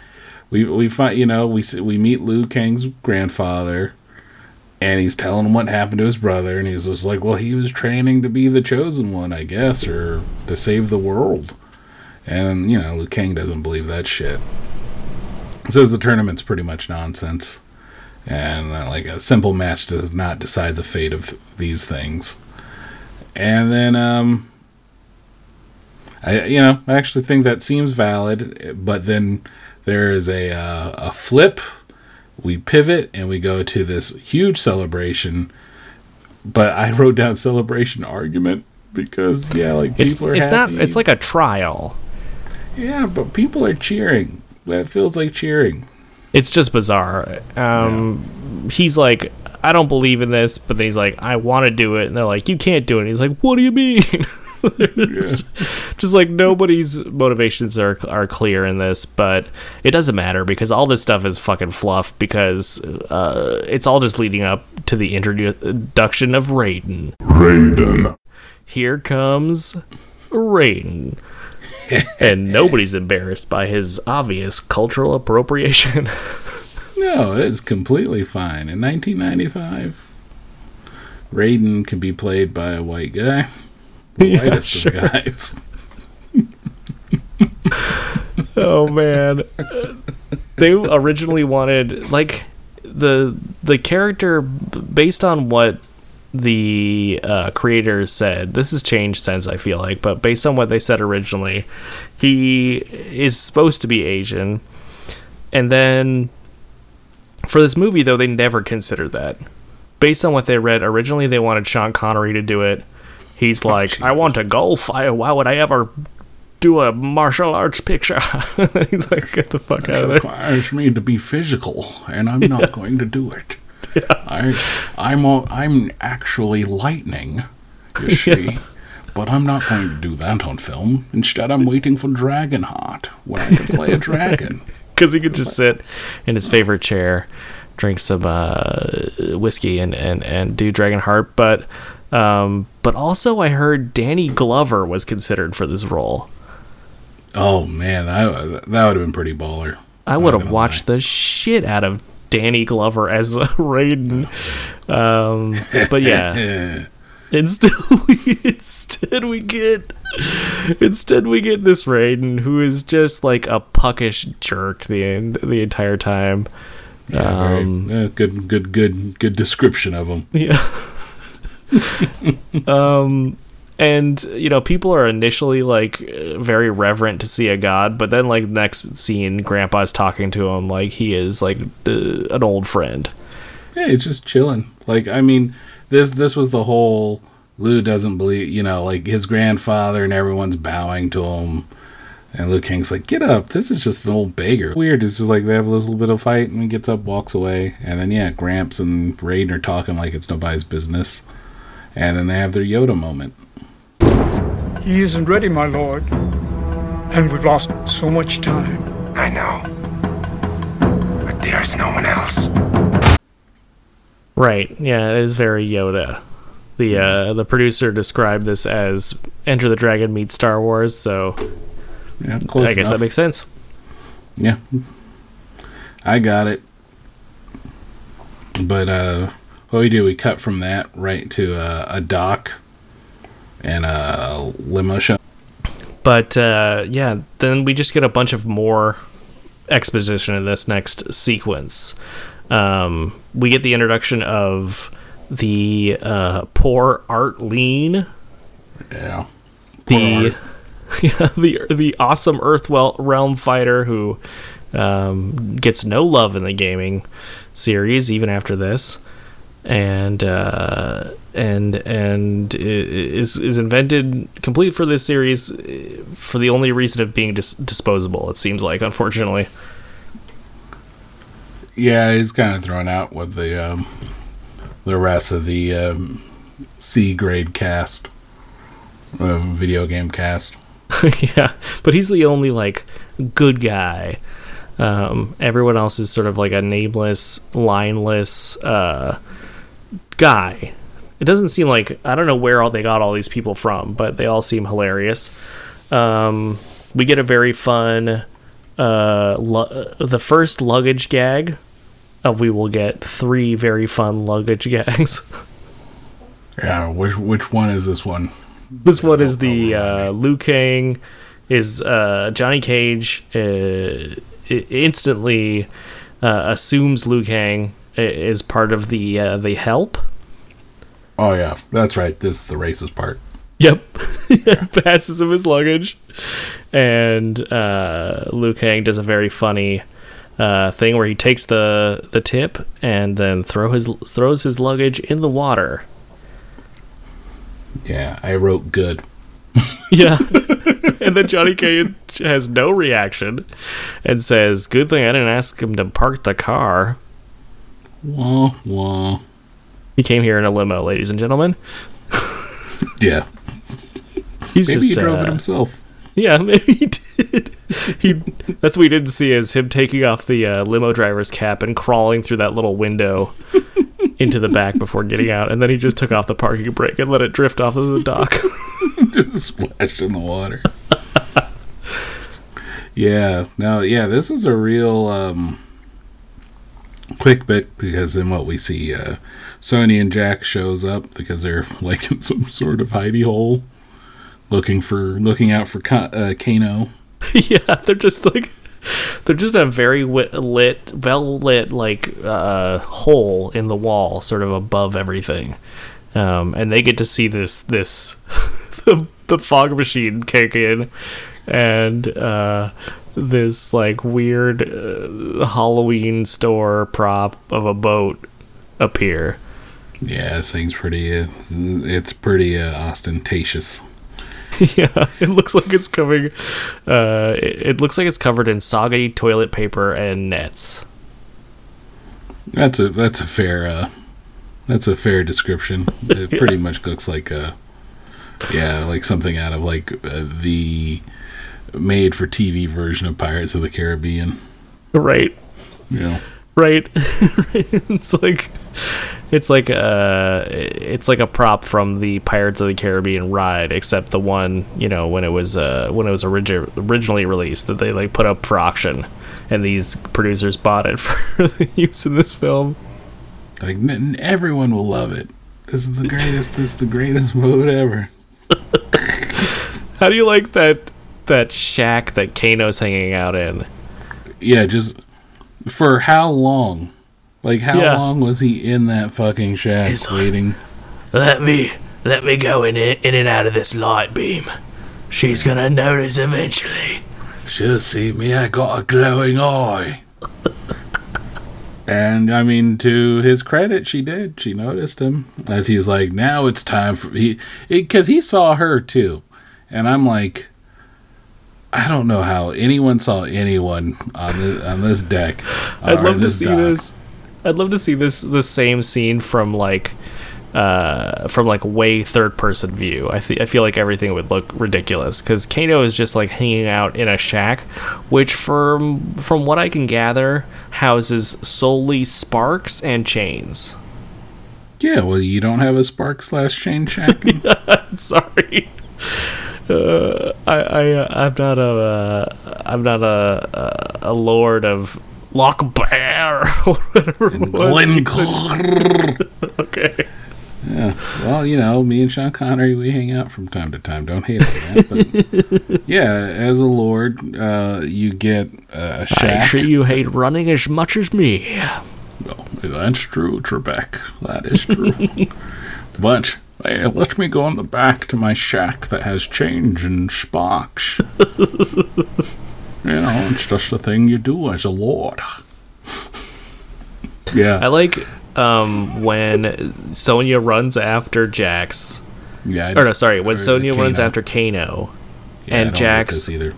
we we find you know we we meet Liu Kang's grandfather, and he's telling him what happened to his brother, and he's just like, well, he was training to be the chosen one, I guess, or to save the world. And you know, Liu Kang doesn't believe that shit. Says the tournament's pretty much nonsense, and uh, like a simple match does not decide the fate of these things. And then um I you know I actually think that seems valid, but then there is a uh, a flip. We pivot and we go to this huge celebration. But I wrote down celebration argument because yeah, like It's, people are it's not, it's like a trial. yeah, but people are cheering. That feels like cheering. It's just bizarre. Um, He's like, I don't believe in this, but then he's like, I want to do it. And they're like, you can't do it. And he's like, what do you mean? just, just like nobody's motivations are are clear in this, but it doesn't matter because all this stuff is fucking fluff because uh, it's all just leading up to the introduction of Raiden. Raiden. Here comes Raiden. and nobody's embarrassed by his obvious cultural appropriation. No, it's completely fine. In 1995, Raiden can be played by a white guy. Yeah, sure. of guys. oh man they originally wanted like the the character based on what the uh, creators said this has changed since i feel like but based on what they said originally he is supposed to be asian and then for this movie though they never considered that based on what they read originally they wanted sean connery to do it he's like i want to golf I, why would i ever do a martial arts picture. He's like, get the fuck out It of there. requires me to be physical, and I'm not going to do it. I, I'm, a, I'm actually lightning, you see. But I'm not going to do that on film. Instead, I'm waiting for Dragonheart, where I can play a dragon. Because he could just sit in his favorite chair, drink some uh, whiskey, and, and, and do Dragonheart. But um, but also, I heard Danny Glover was considered for this role. Oh man, that that would have been pretty baller. I would have watched the shit out of Danny Glover as Raiden. Um, but yeah. Instead we, instead we get instead we get this Raiden who is just like a puckish jerk the the entire time. Yeah, very- Um, uh, good, good, good, good description of him. Yeah. um and you know people are initially like very reverent to see a god but then like next scene grandpa's talking to him like he is like uh, an old friend Yeah, it's just chilling. Like, I mean, this this was the whole Liu doesn't believe, you know, like his grandfather and everyone's bowing to him, And Liu Kang's like, "Get up! This is just an old beggar." Weird. It's just like they have this little bit of fight, and he gets up, walks away, and then yeah, Gramps and Raiden are talking like it's nobody's business, and then they have their Yoda moment. He isn't ready, my lord. And we've lost so much time. I know. But there's no one else. Right. Yeah, it is very Yoda. The uh, the producer described this as Enter the Dragon meets Star Wars, so Yeah, close I guess enough. that makes sense. Yeah. I got it. But uh what we do, we cut from that right to uh, a dock and a limo show. But uh, yeah, then we just get a bunch of more exposition in this next sequence. Um, we get the introduction of the uh, poor Art Lean, Yeah. the yeah, the the awesome Earth Realm fighter who um, gets no love in the gaming series even after this, and uh, and and is is invented complete for this series uh, for the only reason of being dis- disposable. It seems like, unfortunately. Yeah, he's kind of thrown out with the um, the rest of the um, C grade cast, uh, video game cast. yeah, but he's the only like good guy. Um, everyone else is sort of like a nameless, lineless uh, guy. It doesn't seem like I don't know where all they got all these people from, but they all seem hilarious. Um, we get a very fun, uh, lu- the first luggage gag. Of we will get three very fun luggage gags. Yeah, which which one is this one? This one is the uh, Liu Kang is uh, Johnny Cage uh, instantly uh, assumes Liu Kang is part of the uh, the help. Oh yeah, that's right. This is the racist part. Yep, passes him his luggage, and uh, Liu Kang does a very funny uh, thing where he takes the the tip and then throw his throws his luggage in the water. Yeah, I wrote good. Yeah. and then Johnny Cage has no reaction and says, Good thing I didn't ask him to park the car. Wah wah. He came here in a limo, ladies and gentlemen. Yeah, He's maybe just he drove uh, it himself. Yeah, maybe he did. He that's what we didn't see is him taking off the uh, limo driver's cap and crawling through that little window into the back before getting out, and then he just took off the parking brake and let it drift off of the dock. Just splashed in the water. yeah, no, yeah, this is a real um, quick bit because then what we see, uh, Sonya and Jax shows up because they're like in some sort of hidey hole, looking for looking out for uh, Kano. yeah, they're just like they're just a very wi- lit, well lit like uh, hole in the wall, sort of above everything, um, and they get to see this this the, the fog machine kick in, and uh, this like weird uh, Halloween store prop of a boat appear. Yeah, this thing's pretty. Uh, it's pretty uh, ostentatious. yeah, it looks like it's coming. Uh, it, it looks like it's covered in soggy toilet paper and nets. That's a that's a fair uh, that's a fair description. It pretty much looks like a yeah, like something out of like uh, the made for TV version of Pirates of the Caribbean. Right. You know, right it's like it's like uh it's like a prop from the pirates of the caribbean ride except the one you know when it was uh when it was origi- originally released that they like put up for auction and these producers bought it for the use in this film like everyone will love it. This is the greatest. this is the greatest boat ever. how do you like that that shack that kano's hanging out in Yeah, just for how long? Like how Yeah. long was he in that fucking shack It's- waiting? let me let me go in in and out of this light beam she's gonna notice eventually She'll see me, I got a glowing eye. and I mean, to his credit, she did. She noticed him as he's like, "Now it's time for he," because he saw her too, and I'm like, I don't know how anyone saw anyone on this on this deck. I'd love to see dock. this. I'd love to see this the same scene from like uh from like way third person view. I th- I feel like everything would look ridiculous cuz Kano is just like hanging out in a shack which from from what I can gather houses solely sparks and chains. Yeah, well, you don't have a spark slash chain shack. Sorry. Uh, I I uh, I'm not a uh, I'm not a a, a lord of Loch Bear or whatever it. Okay. Yeah. Well, you know, me and Sean Connery, we hang out from time to time. Don't hate. But yeah, as a lord, uh, you get uh, a I'm sure you hate running as much as me. Well, that's true, Trebek. That is true. but hey, let me go in the back to my shack that has change and sparks. you know, it's just a thing you do as a lord. yeah. I like um, when Sonya runs after Jax. Yeah. I Or no, sorry, when Sonya runs after Kano, Yeah, I and like Jax this either.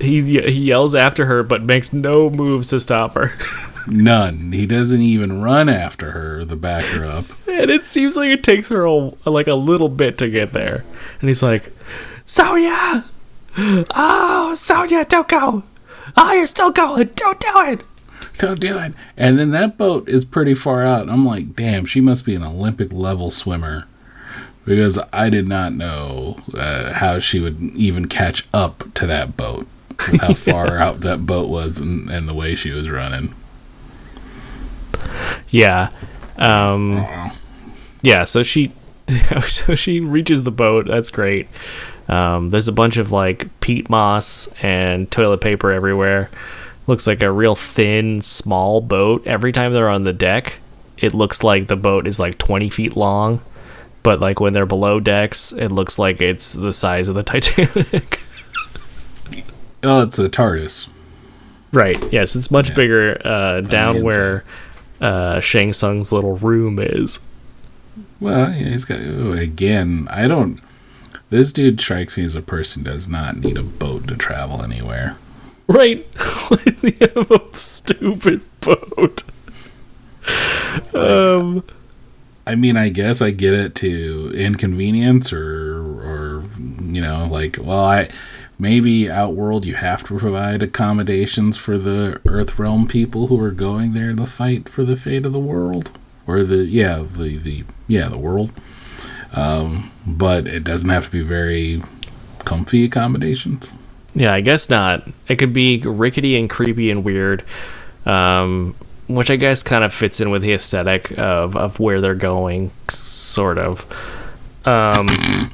he he yells after her but makes no moves to stop her. None. He doesn't even run after her to back her up. and it seems like it takes her a, like a little bit to get there. And he's like, Sonya! Oh, Sonya, don't go! Oh, you're still going! Don't do it! Don't do it. And then that boat is pretty far out. I'm like, damn, she must be an Olympic level swimmer. Because I did not know uh, how she would even catch up to that boat. How far out that boat was and, and the way she was running. Yeah. Um, yeah, so she so she reaches the boat. That's great. Um, there's a bunch of like peat moss and toilet paper everywhere. Looks like a real thin, small boat. Every time they're on the deck, it looks like the boat is like 20 feet long. But like when they're below decks, it looks like it's the size of the Titanic. Oh, it's the TARDIS. right. Yes, it's much bigger uh, down where uh, Shang Tsung's little room is. Well, yeah, he's got. oh, again, I don't. This dude strikes me as a person does not need a boat to travel anywhere. Right? Why does he have a stupid boat? Um, I mean, I guess I get it to inconvenience or, or you know, like, well, I maybe Outworld you have to provide accommodations for the Earth Realm people who are going there to fight for the fate of the world or the yeah the the yeah the world. Um, but it doesn't have to be very comfy accommodations. yeah, I guess not. It could be rickety and creepy and weird, um, which I guess kind of fits in with the aesthetic of, of where they're going, sort of. Um,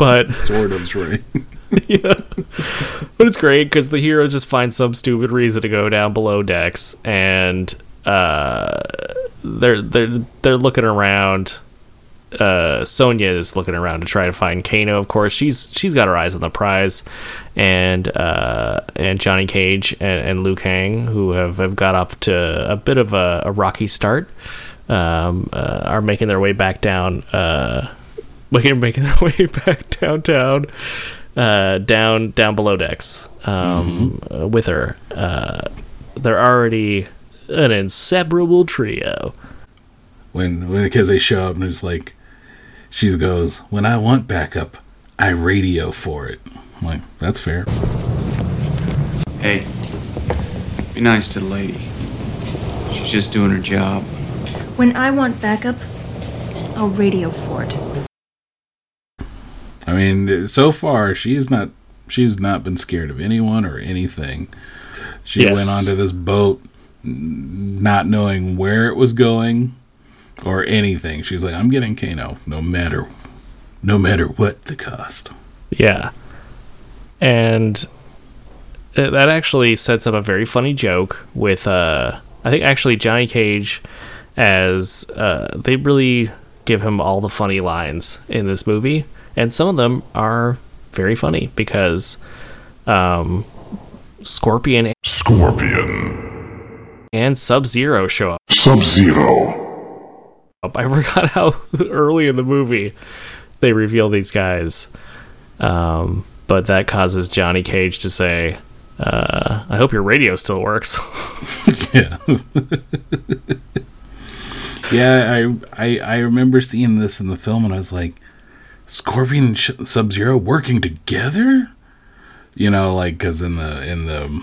but Sort of's right. yeah. But it's great because the heroes just find some stupid reason to go down below decks, and uh, they're they're they're looking around. Uh, Sonya is looking around to try to find Kano. Of course, she's she's got her eyes on the prize, and uh, and Johnny Cage and, and Liu Kang, who have, have got up to a bit of a, a rocky start, um, uh, are making their way back down. Uh, making making their way back downtown, uh, down down below decks, um, uh, with her. Uh, they're already an inseparable trio. when because they show up and it's like she goes when i want backup i radio for it I'm like that's fair Hey, be nice to the lady. She's just doing her job. When I want backup, I'll radio for it. I mean so far she's not she's not been scared of anyone or anything she Yes. went onto this boat not knowing where it was going or anything she's like i'm getting kano no matter no matter what the cost Yeah. And uh, that actually sets up a very funny joke with, uh, I think actually Johnny Cage as, uh, they really give him all the funny lines in this movie. And some of them are very funny because, um, Scorpion. Scorpion. And Sub Zero show up. Sub Zero. I forgot how early in the movie they reveal these guys. Um, but that causes Johnny Cage to say, uh, "I hope your radio still works." yeah. yeah, I, I I remember seeing this in the film, and I was like, Scorpion and Sh- Sub Zero working together. You know, like because in the in the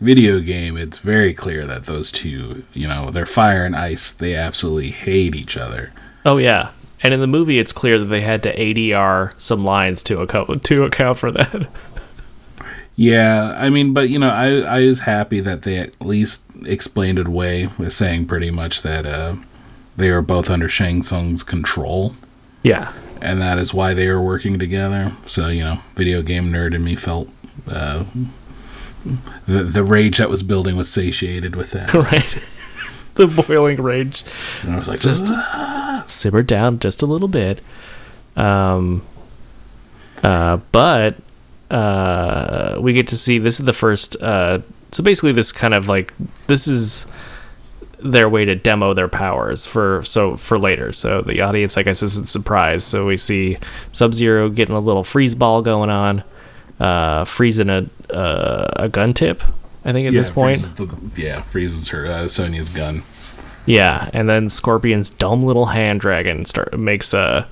video game, it's very clear that those two, you know, they're fire and ice. They absolutely hate each other. oh yeah, and in the movie, it's clear that they had to ADR some lines to account to account for that. Yeah, I mean, but you know, I I was happy that they at least explained it away with saying pretty much that uh, they were both under Shang Tsung's control. Yeah. And that is why they were working together. So, you know, video game nerd in me felt uh, the, the rage that was building was satiated with that. right. the boiling rage. And I was like, just simmer down just a little bit. Um, uh, but uh, we get to see this is the first. Uh, so basically, this kind of like this is their way to demo their powers for so for later. So the audience, I guess, isn't surprised. So we see Sub Zero getting a little freeze ball going on, uh, freezing a uh, a gun tip. I think at yeah, this point. the, yeah, freezes her uh, Sonya's gun. Yeah, and then Scorpion's dumb little hand dragon start makes a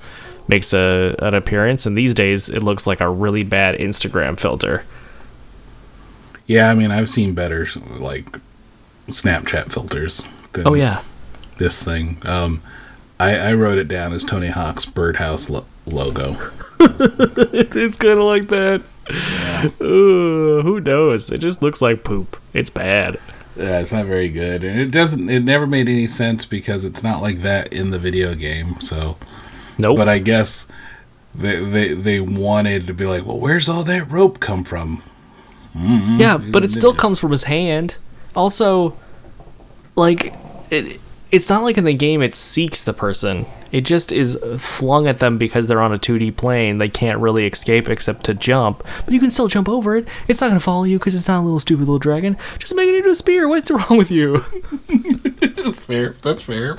makes a an appearance, and these days it looks like a really bad Instagram filter. Yeah, I mean, I've seen better like Snapchat filters. Than Oh yeah, this thing. Um, I, I wrote it down as Tony Hawk's birdhouse lo- logo. it's kind of like that. Ugh, who knows? It just looks like poop. It's bad. Yeah, it's not very good, and it doesn't. It never made any sense because it's not like that in the video game. So, nope. But I guess they they they wanted to be like, well, where's all that rope come from? Mm-hmm. Yeah, but it still comes from his hand. Also, like it, it's not like in the game it seeks the person. It just is flung at them because they're on a 2D plane. They can't really escape except to jump. But you can still jump over it. It's not going to follow you because it's not a little stupid little dragon. Just make it into a spear. What's wrong with you? fair. That's fair.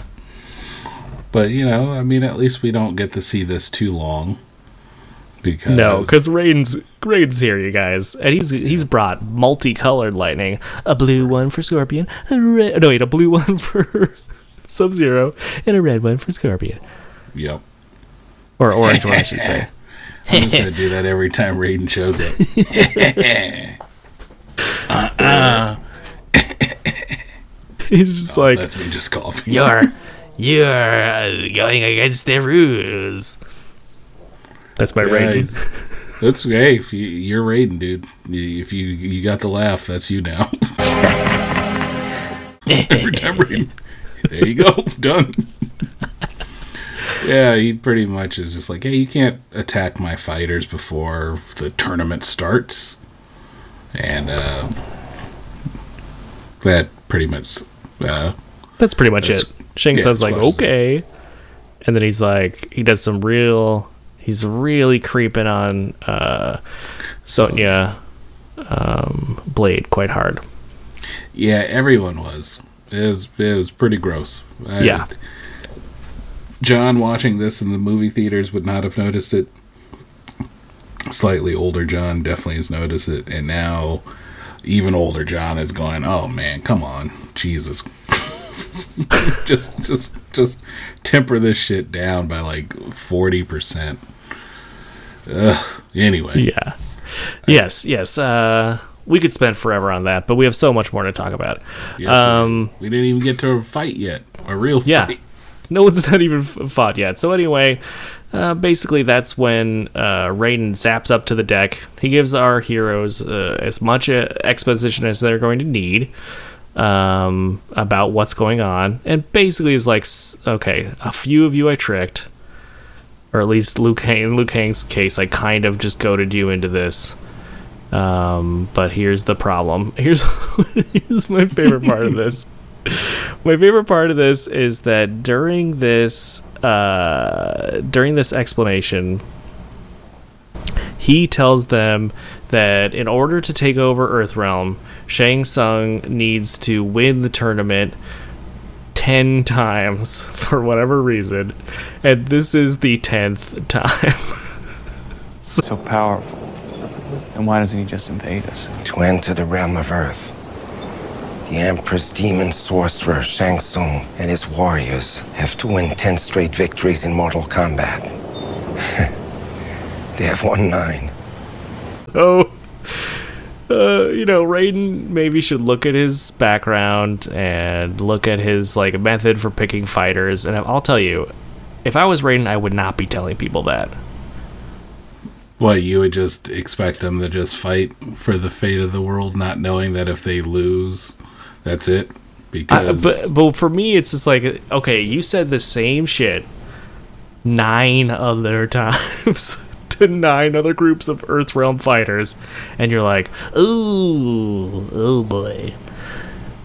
But you know, I mean, at least we don't get to see this too long. Because No, because Raiden's Raiden's here, you guys, and he's he's brought multicolored lightning, a blue one for Scorpion, a red no wait, a blue one for Sub Zero, and a red one for Scorpion, Yep. or orange one, I should say. I'm just gonna do that every time Raiden shows up. uh-uh. He's just Oh, like that's me just coughing. you're you're uh, going against the rules. That's my Yeah, he's- That's hey, if you, you're Raiden, dude. If you you got the laugh, that's you now. Every time there you go, done. yeah, he pretty much is just like, hey, you can't attack my fighters before the tournament starts, and uh, that pretty much. Uh, That's pretty much That's- it. Shang yeah, Tsung's like, okay. And then he's like, he does some real, he's really creeping on uh, Sonya um, Blade quite hard. Yeah, everyone was. It was it was pretty gross. I- Yeah. John watching this in the movie theaters would not have noticed it. Slightly older John definitely has noticed it, and now even older John is going, "Oh man, come on, Jesus." just just just temper this shit down by like 40%. Ugh. Anyway. Yeah. Yes, yes. Uh, we could spend forever on that, but we have so much more to talk about. Yes, we- um, we didn't even get to a fight yet. A real yeah. fight. No one's not even fought yet. So anyway, uh, basically that's when uh, Raiden zaps up to the deck. He gives our heroes uh, as much uh, exposition as they're going to need um, about what's going on, and basically is like, okay, a few of you I tricked, or at least Liu Kang, in Liu Kang's case, I kind of just goaded you into this. Um, but here's the problem. Here's here's my favorite part of this. My favorite part of this is that during this uh, during this explanation, he tells them that in order to take over Earthrealm, Shang Tsung needs to win the tournament ten times for whatever reason, and this is the tenth time. so powerful. And why doesn't he just invade us? To enter the realm of Earth, the Empress demon sorcerer Shang Tsung and his warriors have to win 10 straight victories in Mortal Kombat. they have won nine. Oh, uh, you know, Raiden maybe should look at his background and look at his like method for picking fighters. And I'll tell you, if I was Raiden, I would not be telling people that. What you would just expect them to just fight for the fate of the world, not knowing that if they lose, that's it. I, Because but but for me, it's just like okay, you said the same shit nine other times to nine other groups of Earthrealm fighters, and you're like, ooh, oh boy,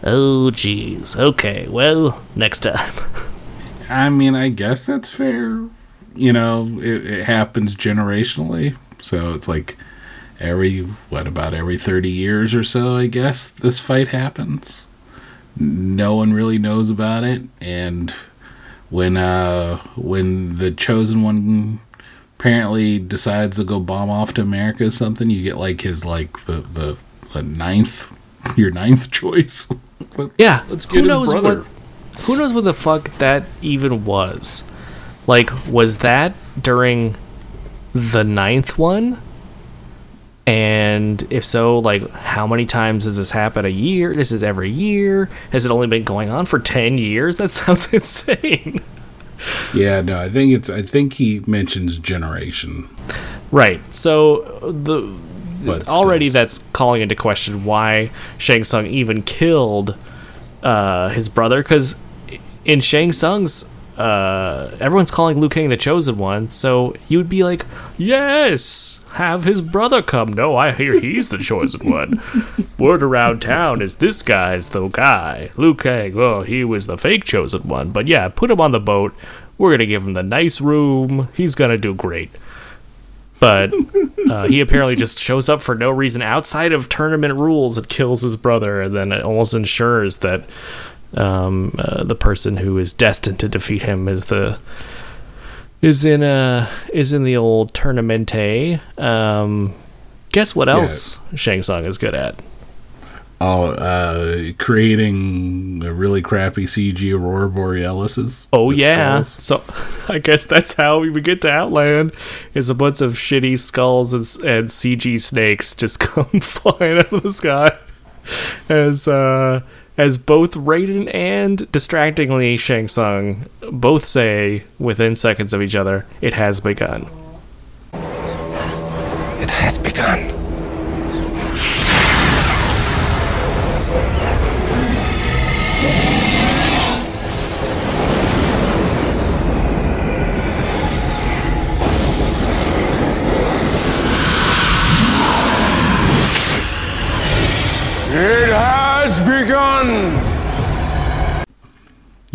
oh jeez, okay, well, next time. I mean, I guess that's fair. You know, it, it happens generationally, so it's like every what about every thirty years or so? I guess this fight happens. No one really knows about it, and when uh when the chosen one apparently decides to go bomb off to America or something, you get like his like the the, the ninth your ninth choice. Yeah, let's who get his knows brother. what who knows what the fuck that even was. Like, was that during the ninth one? And if so, like, how many times does this happen a year? This is every year. Has it only been going on for ten years? That sounds insane. Yeah, no, I think it's I think he mentions generation. Right. So the But already that's calling into question why Shang Tsung even killed uh, his brother because in Shang Tsung's uh, everyone's calling Liu Kang the chosen one, so you would be like, yes, have his brother come. No, I hear he's the chosen one. Word around town is this guy's the guy. Liu Kang, oh, he was the fake chosen one. But yeah, put him on the boat. We're gonna give him the nice room. He's gonna do great but uh, he apparently just shows up for no reason outside of tournament rules and kills his brother, and then it almost ensures that um, uh, the person who is destined to defeat him is the is in a is in the old tournamente. Um, guess what else Shang Tsung is good at? Oh, uh, creating a really crappy CG Aurora Borealis. Oh yeah, skulls. so I guess that's how we get to Outland. Is a bunch of shitty skulls and, and CG snakes just come flying out of the sky as uh, as both Raiden and distractingly Shang Tsung both say within seconds of each other, "It has begun." It has begun.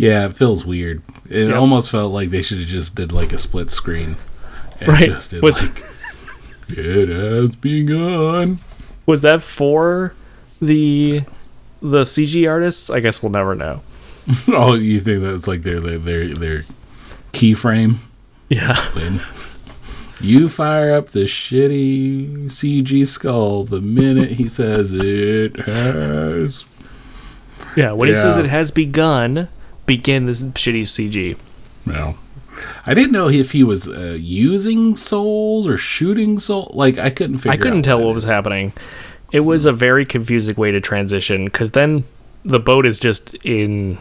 Yeah, it feels weird. It Yep. almost felt like they should have just did like a split screen. And Right. Just did Was- like, it has begun. Was that for the the CG artists? I guess we'll never know. oh, you think that's like their their their, their keyframe? Yeah. When you fire up the shitty CG skull the minute he says it has. Yeah, when he says it has begun, begin this shitty CG. No. I didn't know if he was uh, using souls or shooting soul. Like I couldn't figure. I couldn't out tell what was happening. It was a very confusing way to transition because then the boat is just in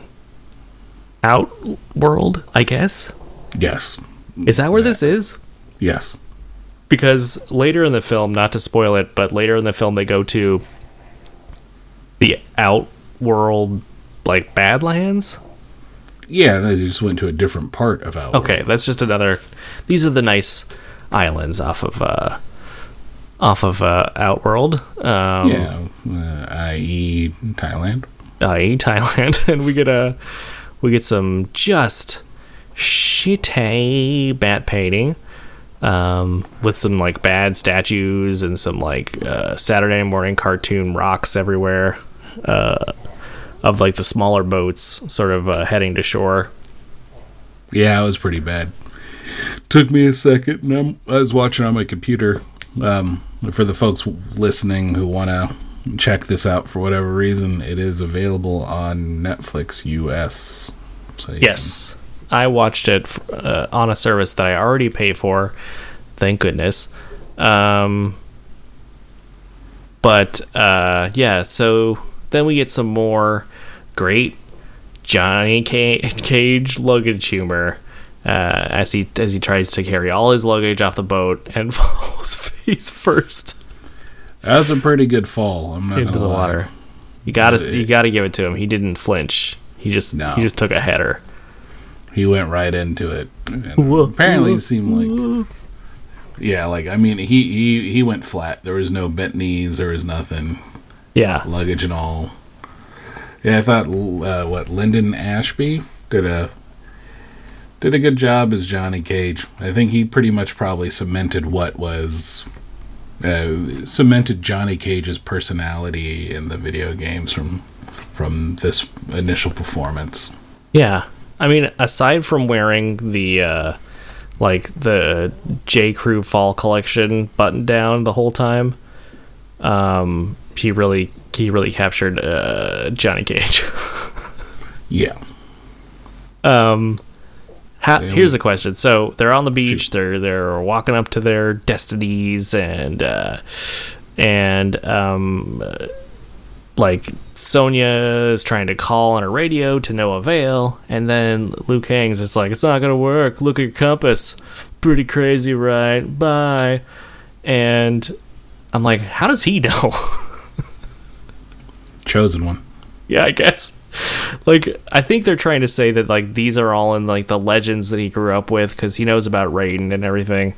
out world, I guess. Yes. Is that where this is? Yes. Because later in the film, not to spoil it, but later in the film they go to the out world, like Badlands. Yeah, they just went to a different part of Outworld. Okay, that's just another. These are the nice islands off of uh, off of uh, Outworld. Um, yeah, uh, i.e., Thailand. i.e. Thailand, and we get a we get some just shitty matte painting um, with some like bad statues and some like uh, Saturday morning cartoon rocks everywhere uh, of like the smaller boats sort of uh, heading to shore. Yeah, it was pretty bad. Took me a second, and I'm, I was watching on my computer. Um, for the folks listening who want to check this out for whatever reason, it is available on Netflix US. So Yes, I watched it uh, on a service that I already pay for. Thank goodness. Um, but uh, yeah, so then we get some more great Johnny Ca- Cage luggage humor uh, as he as he tries to carry all his luggage off the boat and falls face first That's a pretty good fall. I'm not into the lie. water. You gotta Uh, you gotta give it to him. He didn't flinch. He just No. he just took a header. He went right into it. Whoa. apparently, it seemed like yeah, like I mean, he he he went flat. There was no bent knees. There was nothing. Yeah. luggage and all. Yeah, I thought uh, what Linden Ashby did a did a good job as Johnny Cage. I think he pretty much probably cemented what was uh, cemented Johnny Cage's personality in the video games from from this initial performance. Yeah. I mean, aside from wearing the uh like the J Crew Fall collection button down the whole time, um he really he really captured uh Johnny Cage. Yeah. Um here's a question. So, they're on the beach, they're they're walking up to their destinies and uh and um like Sonya is trying to call on her radio to no avail, and then Liu Kang's is like, "It's not gonna work. Look at your compass. Pretty crazy, right? Bye." And I'm like, "How does he know?" Chosen one. yeah, I guess. Like, I think they're trying to say that like these are all in like the legends that he grew up with because he knows about Raiden and everything.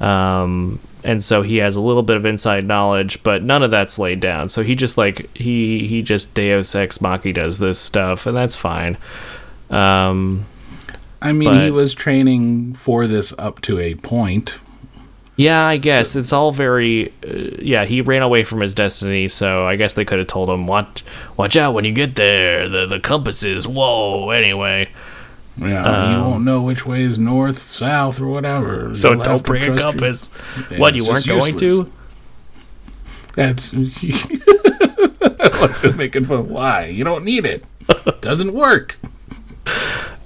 Um, and so he has a little bit of inside knowledge, but none of that's laid down. So he just like he he just Deus Ex Machina does this stuff, and that's fine. Um, I mean, he was training for this up to a point. Yeah, I guess it's all very. Uh, yeah, he ran away from his destiny, so I guess they could have told him, "Watch, watch out when you get there. The the compass is whoa." Anyway, Yeah, you Um, won't know which way is north, south, or whatever. so You'll don't bring a compass. What you weren't going to? That's making fun. Why? You don't need it. Doesn't work.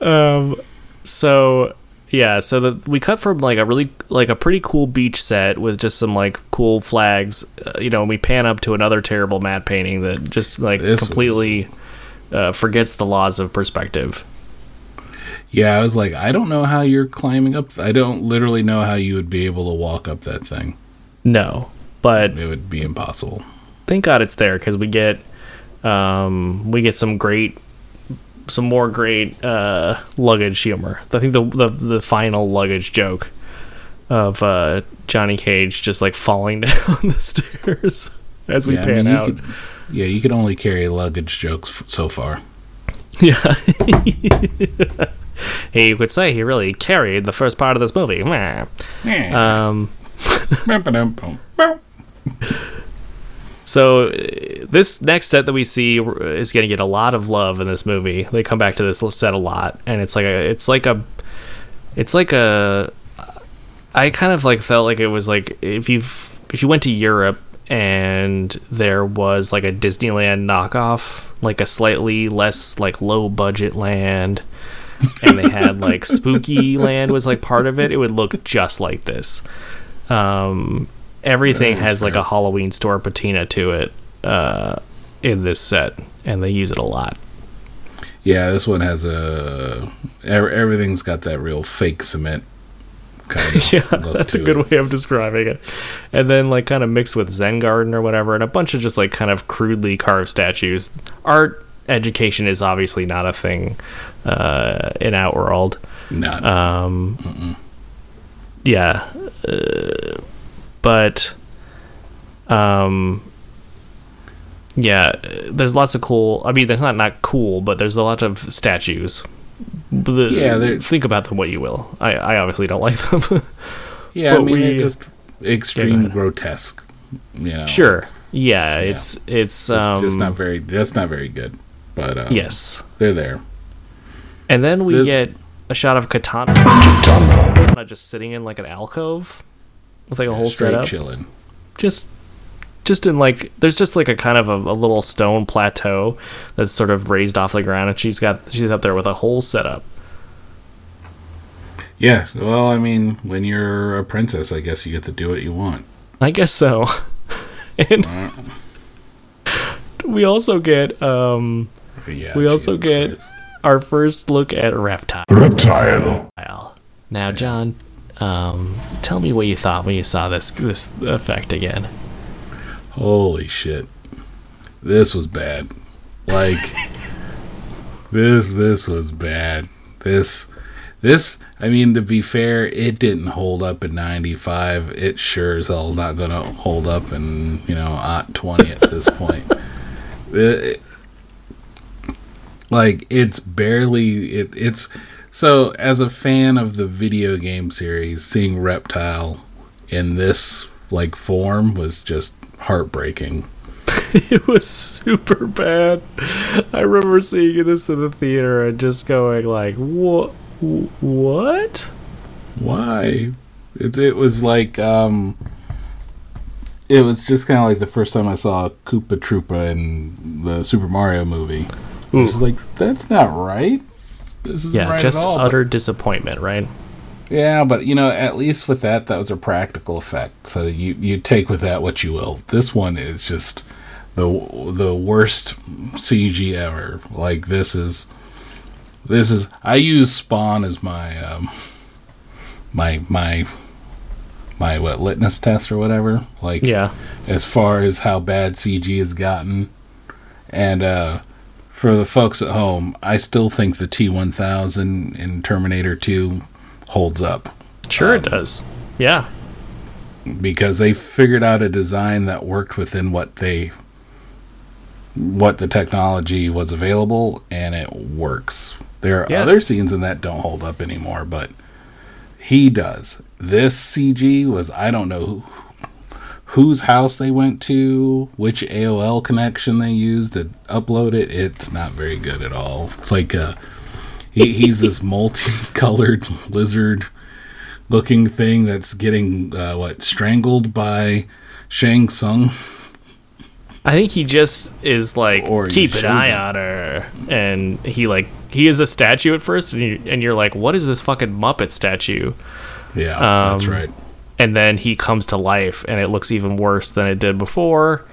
Um, so yeah, so the, we cut from like a really like a pretty cool beach set with just some like cool flags, uh, you know, and we pan up to another terrible matte painting that just like This was- completely uh, forgets the laws of perspective. Yeah, I was like, I don't know how you're climbing up. I don't literally know how you would be able to walk up that thing. No, but It would be impossible. thank God it's there because we get um we get some great some more great uh luggage humor. I think the the the final luggage joke of uh Johnny Cage just like falling down the stairs as we Yeah, I pan mean, you out. could- yeah, you could only carry luggage jokes f- so far. Yeah. hey, you could say he really carried the first part of this movie. Meh. Um So uh, this next set that we see is going to get a lot of love in this movie. They come back to this set a lot, and it's like a, it's like a, it's like a. I kind of like felt like it was like if you've if you went to Europe and there was like a Disneyland knockoff, like a slightly less like low budget land, and they had like Spooky Land was like part of it, it would look just like this. Um, everything has like a Halloween store patina to it uh, in this set, and they use it a lot. Yeah, this one has a. Everything's got that real fake cement kind of. yeah, look that's a good it. way of describing it. And then like kind of mixed with Zen Garden or whatever, and a bunch of just like kind of crudely carved statues. Art education is obviously not a thing uh, in Outworld. No. Um, yeah, uh, but um, yeah, there's lots of cool. I mean, there's not not cool, but there's a lot of statues. The- Yeah, think about them what you will. I, I obviously don't like them. Yeah, I mean, we- they're just extreme ahead. grotesque. You know, Sure. Yeah, it's it's It's um just not very. That's not very good. But um, Yes. they're there. and then we This- get a shot of Katana Katana just sitting in like an alcove with like a whole Straight setup. chilling. just just in like there's just like a kind of a, a little stone plateau that's sort of raised off the ground and she's got she's up there with a whole setup Yeah, well, I mean, when you're a princess, I guess you get to do what you want. i guess so and we also get um Yeah, we also get Christ. our first look at reptile Reptile. now john um tell me what you thought when you saw this this effect again Holy shit. This was bad. Like this this was bad. This this I mean to be fair, it didn't hold up in 95. It sure as hell not going to hold up in, you know, ot 20 at this point. It- like it's barely it, it's so as a fan of the video game series, seeing Reptile in this like form was just heartbreaking. it was super bad. I remember seeing this in the theater and just going like, "What? What?" Why? It, it was like um it was just kind of like the first time I saw Koopa Troopa in the Super Mario movie. It was like that's not right. This is Yeah, right just at all. but- utter disappointment, right? Yeah, but you know, at least with that, that was a practical effect. So you you take with that what you will. This one is just the the worst CG ever. Like this is this is. I use Spawn as my um my my my what litmus test or whatever. Like Yeah. as far as how bad CG has gotten, and uh for the folks at home, I still think the T1000 in Terminator 2 holds up Sure, it um, does. Yeah. because they figured out a design that worked within what they what the technology was available and it works. There are Yeah. other scenes in that don't hold up anymore, but he does. This CG was I don't know who, whose house they went to, which AOL connection they used to upload it. It's not very good at all. It's like uh he, he's this multicolored lizard looking thing that's getting uh, what strangled by Shang Tsung. I think he just is like Or keep an eye it. on her, and he like he is a statue at first, and you and you're like, what is this fucking Muppet statue? Yeah, that's Um, right. And then he comes to life, and it looks even worse than it did before.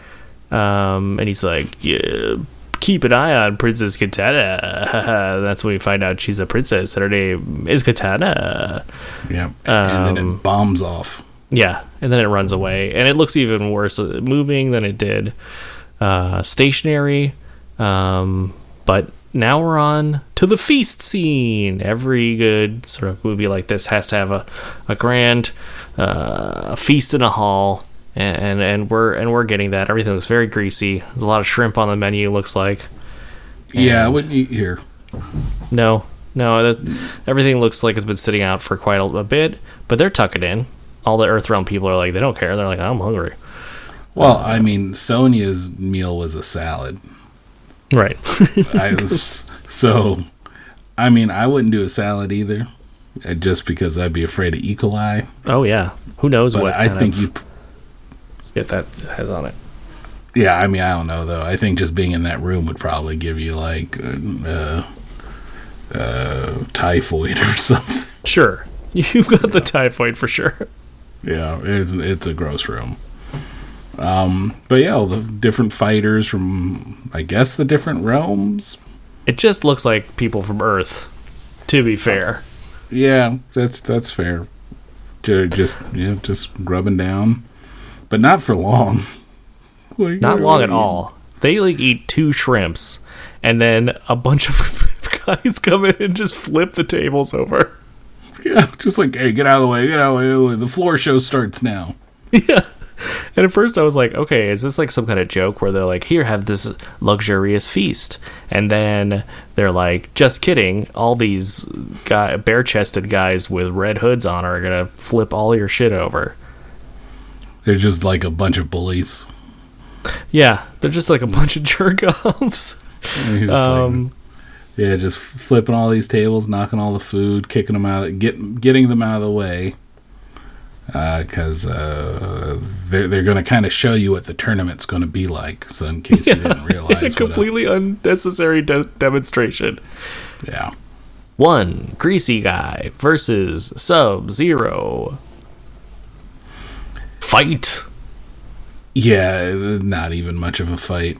Um, and he's like, yeah, keep an eye on Princess Katana. That's when we find out she's a princess, and her name is Katana. Yeah, and then Um, it bombs off. Yeah, and then it runs away, and it looks even worse uh, moving than it did uh, stationary. Um, but now we're on to the feast scene. Every good sort of movie like this has to have a, a grand uh, feast in a hall, and, and and we're and we're getting that. Everything looks very greasy. There's a lot of shrimp on the menu. Looks like. Yeah, I wouldn't eat here. No, no, that everything looks like it's been sitting out for quite a, a bit, but they're tucking in. All the Earthrealm people are like, they don't care. They're like, I'm hungry. Well, I mean, Sonya's meal was a salad. Right. I was so. I mean, I wouldn't do a salad either, just because I'd be afraid of E. coli. Oh yeah. Who knows But what I think you. get that has on it. Yeah, I mean, I don't know though. I think just being in that room would probably give you like uh, uh, typhoid or something. Sure. You've got the typhoid for sure. Yeah, it's it's a gross room. Um, but yeah, all the different fighters from I guess the different realms. It just looks like people from Earth, to be fair. Yeah, that's that's fair. Ju- Just yeah, just grubbing down, but not for long. Like, Not long at all. They like eat two shrimps, and then a bunch of guys come in and just flip the tables over. Yeah, just like hey, get out of the way, get out of the way. The floor show starts now. Yeah. And at first I was like, okay, is this like some kind of joke where they're like, here, have this luxurious feast? And then they're like, just kidding. All these guy, bare chested guys with red hoods on are going to flip all your shit over. They're just like a bunch of bullies. Yeah, they're just like a bunch of jerk offs. And he's just Um, like, yeah, just flipping all these tables, knocking all the food, kicking them out, get, getting them out of the way. Because uh, they're they're going to kind of show you what the tournament's going to be like. So in case you didn't realize, a what a- completely unnecessary de- demonstration. yeah, One greasy guy versus Sub Zero. Fight. yeah, not even much of a fight.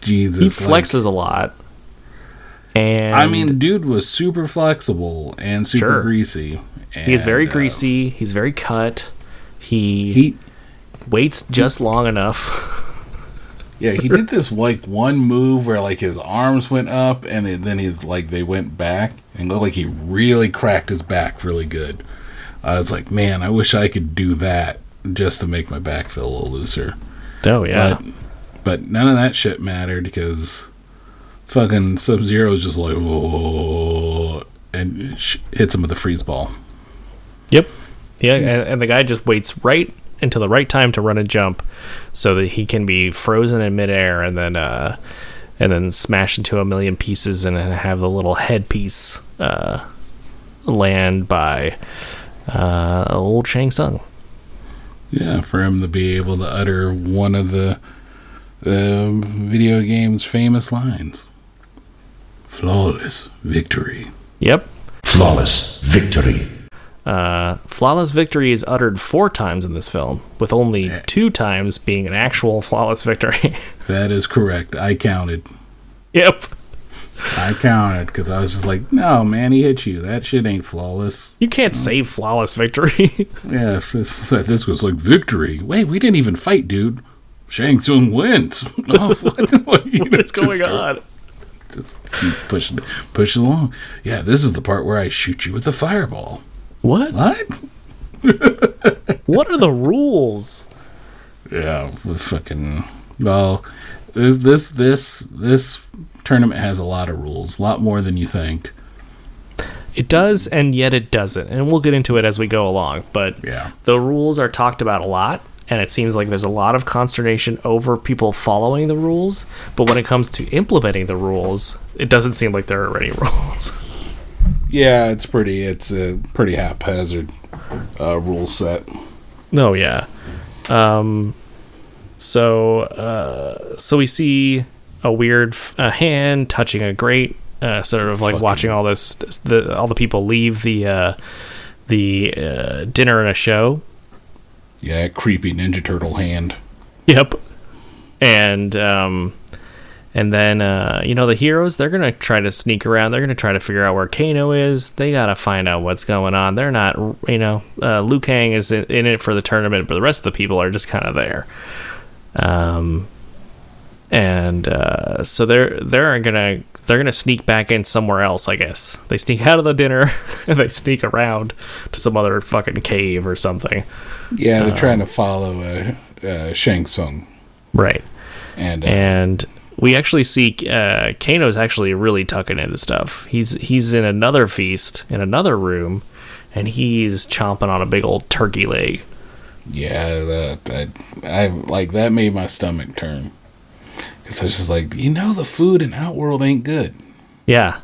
Jesus, he like- flexes a lot. And I mean, dude was super flexible and super Sure. greasy. He's very uh, greasy. He's very cut. He, he waits just long enough. Yeah, he did this like one move where like his arms went up and then his like they went back and looked like he really cracked his back really good. I was like, man, I wish I could do that just to make my back feel a little looser. Oh yeah. But, but none of that shit mattered because fucking Sub Zero is just like, whoa, and sh- hits him with a freeze ball. Yep. Yeah, and, and the guy just waits right until the right time to run and jump, so that he can be frozen in midair and then uh, and then smash into a million pieces and have the little headpiece uh, land by uh, old Shang Tsung. Yeah, for him to be able to utter one of the the video game's famous lines. Flawless victory. Yep. Flawless victory. Uh, flawless victory is uttered four times in this film, with only two times being an actual flawless victory. That is correct. I counted. yep. I counted because I was just like, no, man, he hit you. That shit ain't flawless. You can't save flawless victory. Yeah, this, this was like victory. Wait, we didn't even fight, dude. Shang Tsung wins. oh, what, what, you know, What's going just on? Just keep pushing, push along. Yeah, this is the part where I shoot you with a fireball. What? What? what are the rules? Yeah, fucking. Well, this this this this tournament has a lot of rules, a lot more than you think. It does, and yet it doesn't. And we'll get into it as we go along. But Yeah. the rules are talked about a lot, and it seems like there's a lot of consternation over people following the rules. But when it comes to implementing the rules, it doesn't seem like there are any rules. Yeah, it's pretty. It's a pretty haphazard uh, rule set. No, yeah. Um, so, uh, so we see a weird f- a hand touching a grate, uh, sort of like Fucking- watching all this, the all the people leave the uh, the uh, dinner and a show. Yeah, creepy Ninja Turtle hand. Yep. And um and then uh you know the heroes they're going to try to sneak around. They're going to try to figure out where Kano is. They got to find out what's going on. They're not you know uh Liu Kang is in, in it for the tournament, but the rest of the people are just kind of there. Um and uh so they're they're going to they're to sneak back in somewhere else, I guess. They sneak out of the dinner and they sneak around to some other fucking cave or something. Yeah, they're Uh, trying to follow uh, uh, Shang Tsung. Right. And uh, and we actually see uh, Kano's actually really tucking into stuff. He's he's in another feast in another room, and he's chomping on a big old turkey leg. Yeah, that, that I like that made my stomach turn because I was just like, you know, the food in Outworld ain't good. Yeah,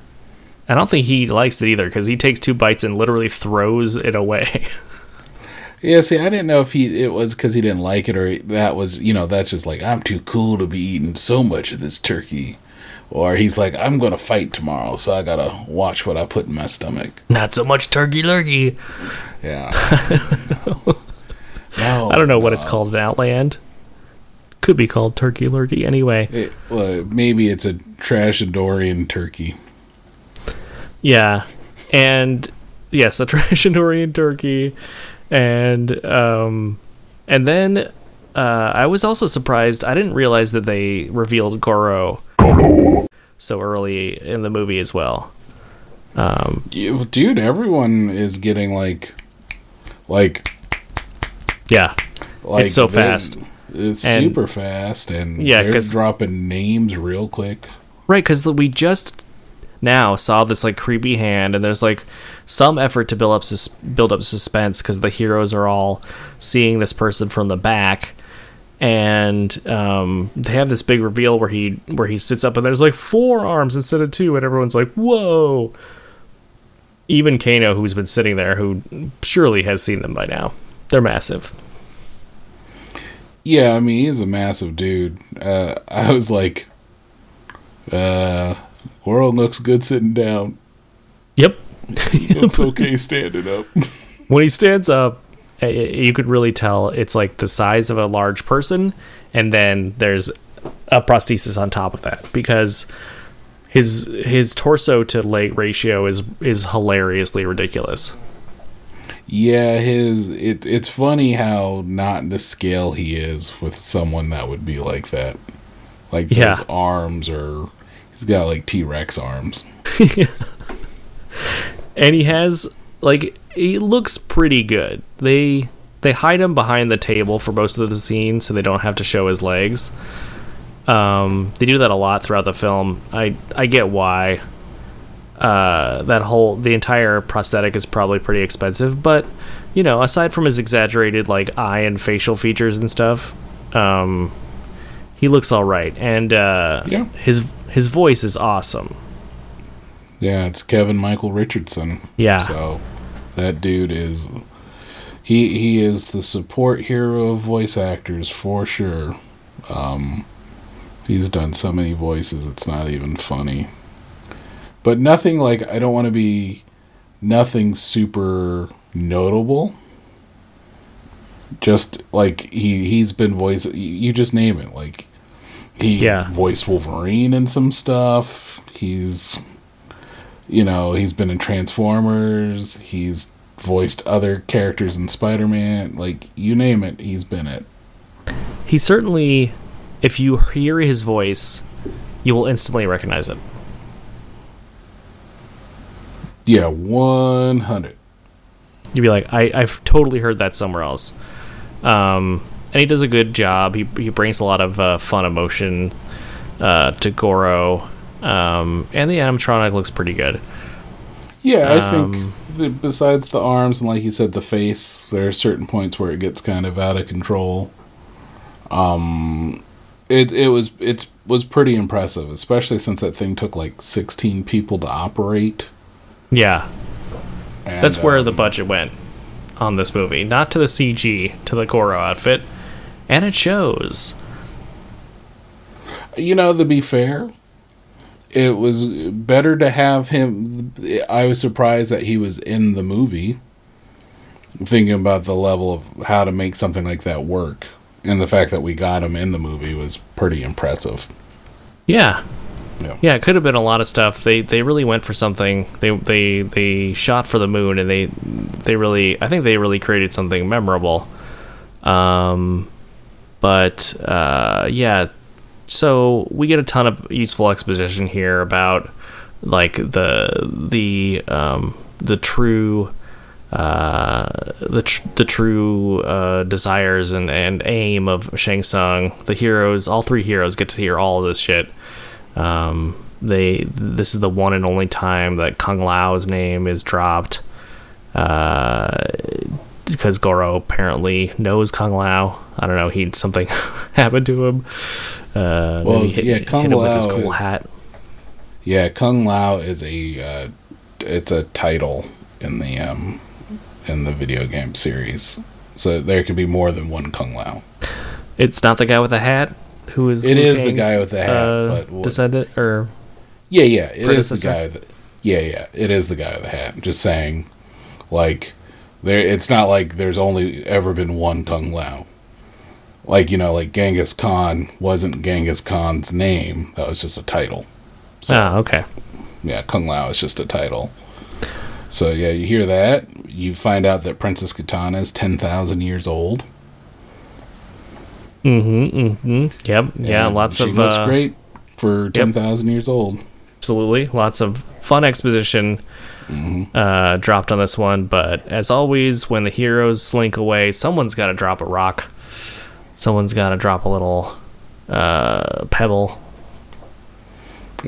I don't think he likes it either because he takes two bites and literally throws it away. Yeah, see, I didn't know if he it was because he didn't like it or that was you know that's just like I'm too cool to be eating so much of this turkey, or he's like I'm gonna fight tomorrow, so I gotta watch what I put in my stomach. Not so much turkey lurkey. Yeah. no, I don't know what it's called in Outland. Could be called turkey lurkey. Anyway, It, well, maybe it's a Trashadorian turkey. Yeah, and yes, a Trashadorian turkey, and um, and then uh, I was also surprised. I didn't realize that they revealed Goro so early in the movie as well. Um, dude, everyone is getting like, like, yeah, like it's so fast. It's And- super fast, and Yeah, they're dropping names real quick. Right, because we just now saw this like creepy hand, and there's like some effort to build up sus- build up suspense because the heroes are all seeing this person from the back, and um, they have this big reveal where he where he sits up and there's like four arms instead of two, and everyone's like, "Whoa!" even Kano, who's been sitting there, who surely has seen them by now. They're massive. Yeah, I mean he's a massive dude. Uh, I was like, uh, Goro looks good sitting down. Yep. Looks okay standing up. when he stands up, you could really tell it's like the size of a large person, and then there's a prosthesis on top of that because his his torso to leg ratio is is hilariously ridiculous. Yeah, his it it's funny how not to scale he is with someone that would be like that. Like Yeah. his arms are he's got like T Rex arms. and he has like he looks pretty good. They they hide him behind the table for most of the scene, so they don't have to show his legs. Um, they do that a lot throughout the film. I I get why. Uh, that whole the entire prosthetic is probably pretty expensive, but you know, aside from his exaggerated like eye and facial features and stuff, um, he looks all right, and uh, Yeah. his his voice is awesome. Yeah, it's Kevin Michael Richardson. Yeah. So that dude is he he is the support hero of voice actors for sure. Um he's done so many voices it's not even funny. But nothing like I don't want to be nothing super notable. Just like he he's been voice you- just name it like he Yeah. voiced Wolverine in some stuff. He's you know, he's been in Transformers, he's voiced other characters in Spider-Man, like you name it, he's been it. He certainly, if you hear his voice, you will instantly recognize it. Yeah, 100. You'd be like, I, I've totally heard that somewhere else. Um, and he does a good job. He, he brings a lot of uh, fun emotion uh, to Goro. Um, and the animatronic looks pretty good. Yeah, I Um, think the, besides the arms and like you said the face, there are certain points where it gets kind of out of control. Um it it was it was pretty impressive, especially since that thing took like 16 people to operate. Yeah. And, That's where the um, budget went on this movie. Not to the CG, to the Goro outfit. And it shows. You know, to be fair, it was better to have him. I was surprised that he was in the movie. Thinking about the level of how to make something like that work, and the fact that we got him in the movie was pretty impressive. Yeah. Yeah. Yeah, it could have been a lot of stuff. They they really went for something. They they they shot for the moon and they they really I think they really created something memorable. Um but uh yeah, so we get a ton of useful exposition here about like the the um the true uh, the tr- the true uh, desires and, and aim of Shang Tsung. The heroes, all three heroes, get to hear all of this shit. Um, they this is the one and only time that Kung Lao's name is dropped. Uh, because Goro apparently knows Kung Lao. I don't know. He something happened to him. Uh, Well, hit, yeah, hit Kung him with his Lao cool is- hat. Yeah, Kung Lao is a uh, it's a title in the um in the video game series. So there can be more than one Kung Lao. It's not the guy with the hat who is. It Liu is the guy with the hat, uh, but descendant or Yeah, yeah, it is the guy. That, yeah, yeah, it is the guy with the hat. Just saying, like, there. It's not like there's only ever been one Kung Lao. Like you know, like Genghis Khan wasn't Genghis Khan's name. That was just a title. ah okay. Yeah, Kung Lao is just a title. So yeah, you hear that. You find out that Princess Katana is ten thousand years old. Mm-hmm. Mm-hmm. Yep. Yeah. And lots she of looks uh, great for ten thousand years old. Absolutely. Lots of fun exposition uh, dropped on this one, but as always, when the heroes slink away, someone's got to drop a rock. Someone's got to drop a little uh, pebble.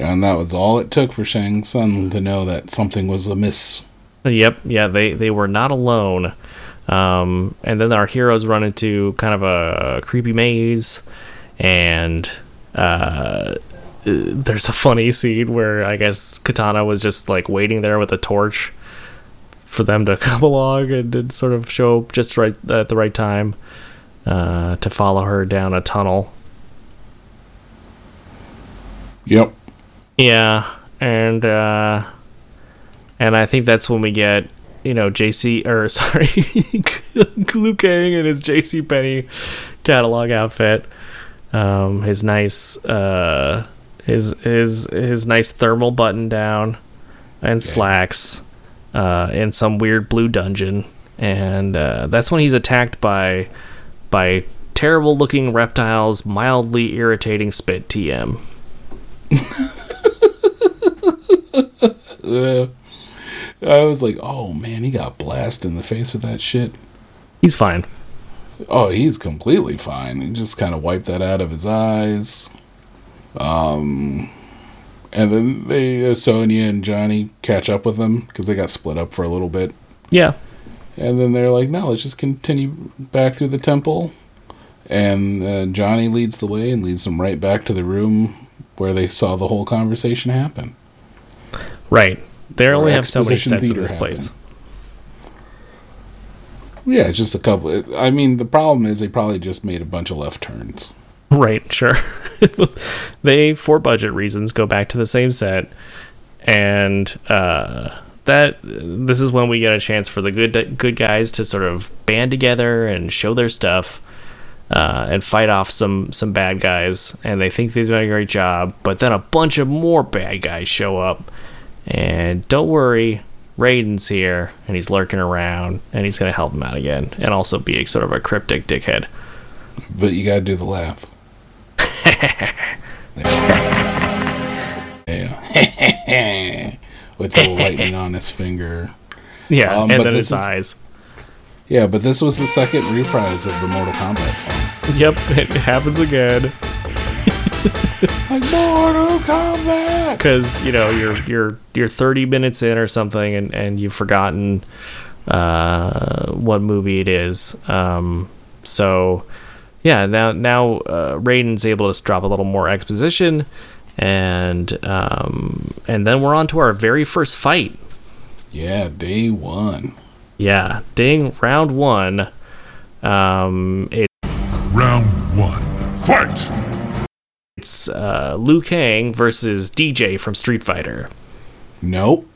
And that was all it took for Shang Tsung to know that something was amiss. Yep, yeah, they they were not alone. Um, and then our heroes run into kind of a creepy maze, and uh, there's a funny scene where I guess Katana was just like waiting there with a torch for them to come along and, and sort of show up just right at the right time uh, to follow her down a tunnel. Yep. Yeah, and uh, and I think that's when we get you know JC or sorry Liu Kang in his JC Penney catalog outfit, um, his nice uh, his his his nice thermal button down and slacks uh, in some weird blue dungeon, and uh, that's when he's attacked by by terrible looking reptiles, mildly irritating spit TM. Uh, I was like, oh man, he got blasted in the face with that shit. He's fine. Oh, he's completely fine. He just kind of wiped that out of his eyes. Um, and then they, uh, Sonya and Johnny catch up with them because they got split up for a little bit. Yeah. And then they're like, no, let's just continue back through the temple. And uh, Johnny leads the way and leads them right back to the room where they saw the whole conversation happen. Right. They Or only have so many sets in this happened. place. Yeah, it's just a couple. I mean, the problem is they probably just made a bunch of left turns. Right, sure. they, for budget reasons, go back to the same set, and uh, that this is when we get a chance for the good good guys to sort of band together and show their stuff, uh, and fight off some some bad guys. And they think they're doing a great job, but then a bunch of more bad guys show up, and don't worry. Raiden's here and he's lurking around and he's going to help him out again and also be sort of a cryptic dickhead. But you got to do the laugh. yeah. With the lightning on his finger. Yeah, Um, and but then his is- eyes. Yeah, but this was the second reprise of the Mortal Kombat song. Yep, it happens again. Like Mortal Kombat. Because you know you're you're you're 30 minutes in or something, and and you've forgotten uh, what movie it is. Um, so yeah, now now uh, Raiden's able to drop a little more exposition, and um, and then we're on to our very first fight. Yeah, day one. Yeah, ding, round one. Um, it, Round one. Fight! it's uh, Liu Kang versus Dee Jay from Street Fighter. Nope.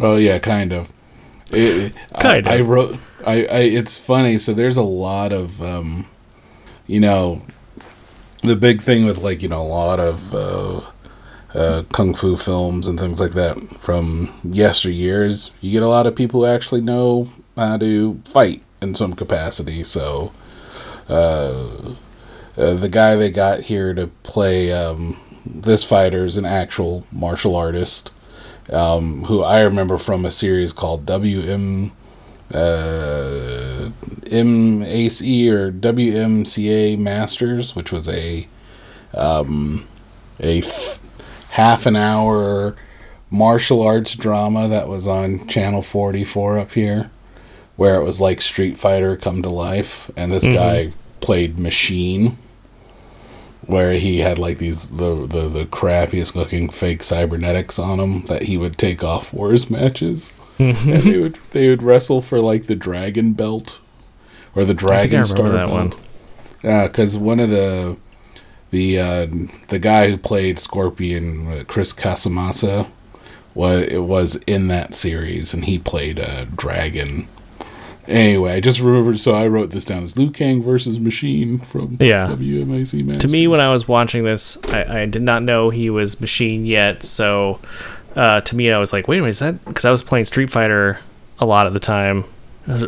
oh yeah, kind of. It, Kind I, I wrote. I, I. It's funny. So there's a lot of, um, you know, the big thing with like you know a lot of uh, uh, kung fu films and things like that from yesteryears. You get a lot of people who actually know how to fight in some capacity. So. Uh, uh, the guy they got here to play um, this fighter is an actual martial artist um, who I remember from a series called WM uh, MACE or WMAC Masters, which was a um, a f- half an hour martial arts drama that was on Channel 44 up here, where it was like Street Fighter come to life, and this Mhm. guy played Machine where he had like these the, the the crappiest looking fake cybernetics on him that he would take off for his matches, they would they would wrestle for like the dragon belt or the I dragon remember star that belt. one. Yeah, because one of the the uh, the guy who played Scorpion, uh, Chris Casamassa, was it was in that series, and he played a dragon. Anyway, I just remembered, so I wrote this down as Liu Kang versus Machine from Yeah. WMAC Masters. To me, when I was watching this, I, I did not know he was Machine yet. So, uh, to me, I was like, "Wait a minute, is that?" Because I was playing Street Fighter a lot of the time,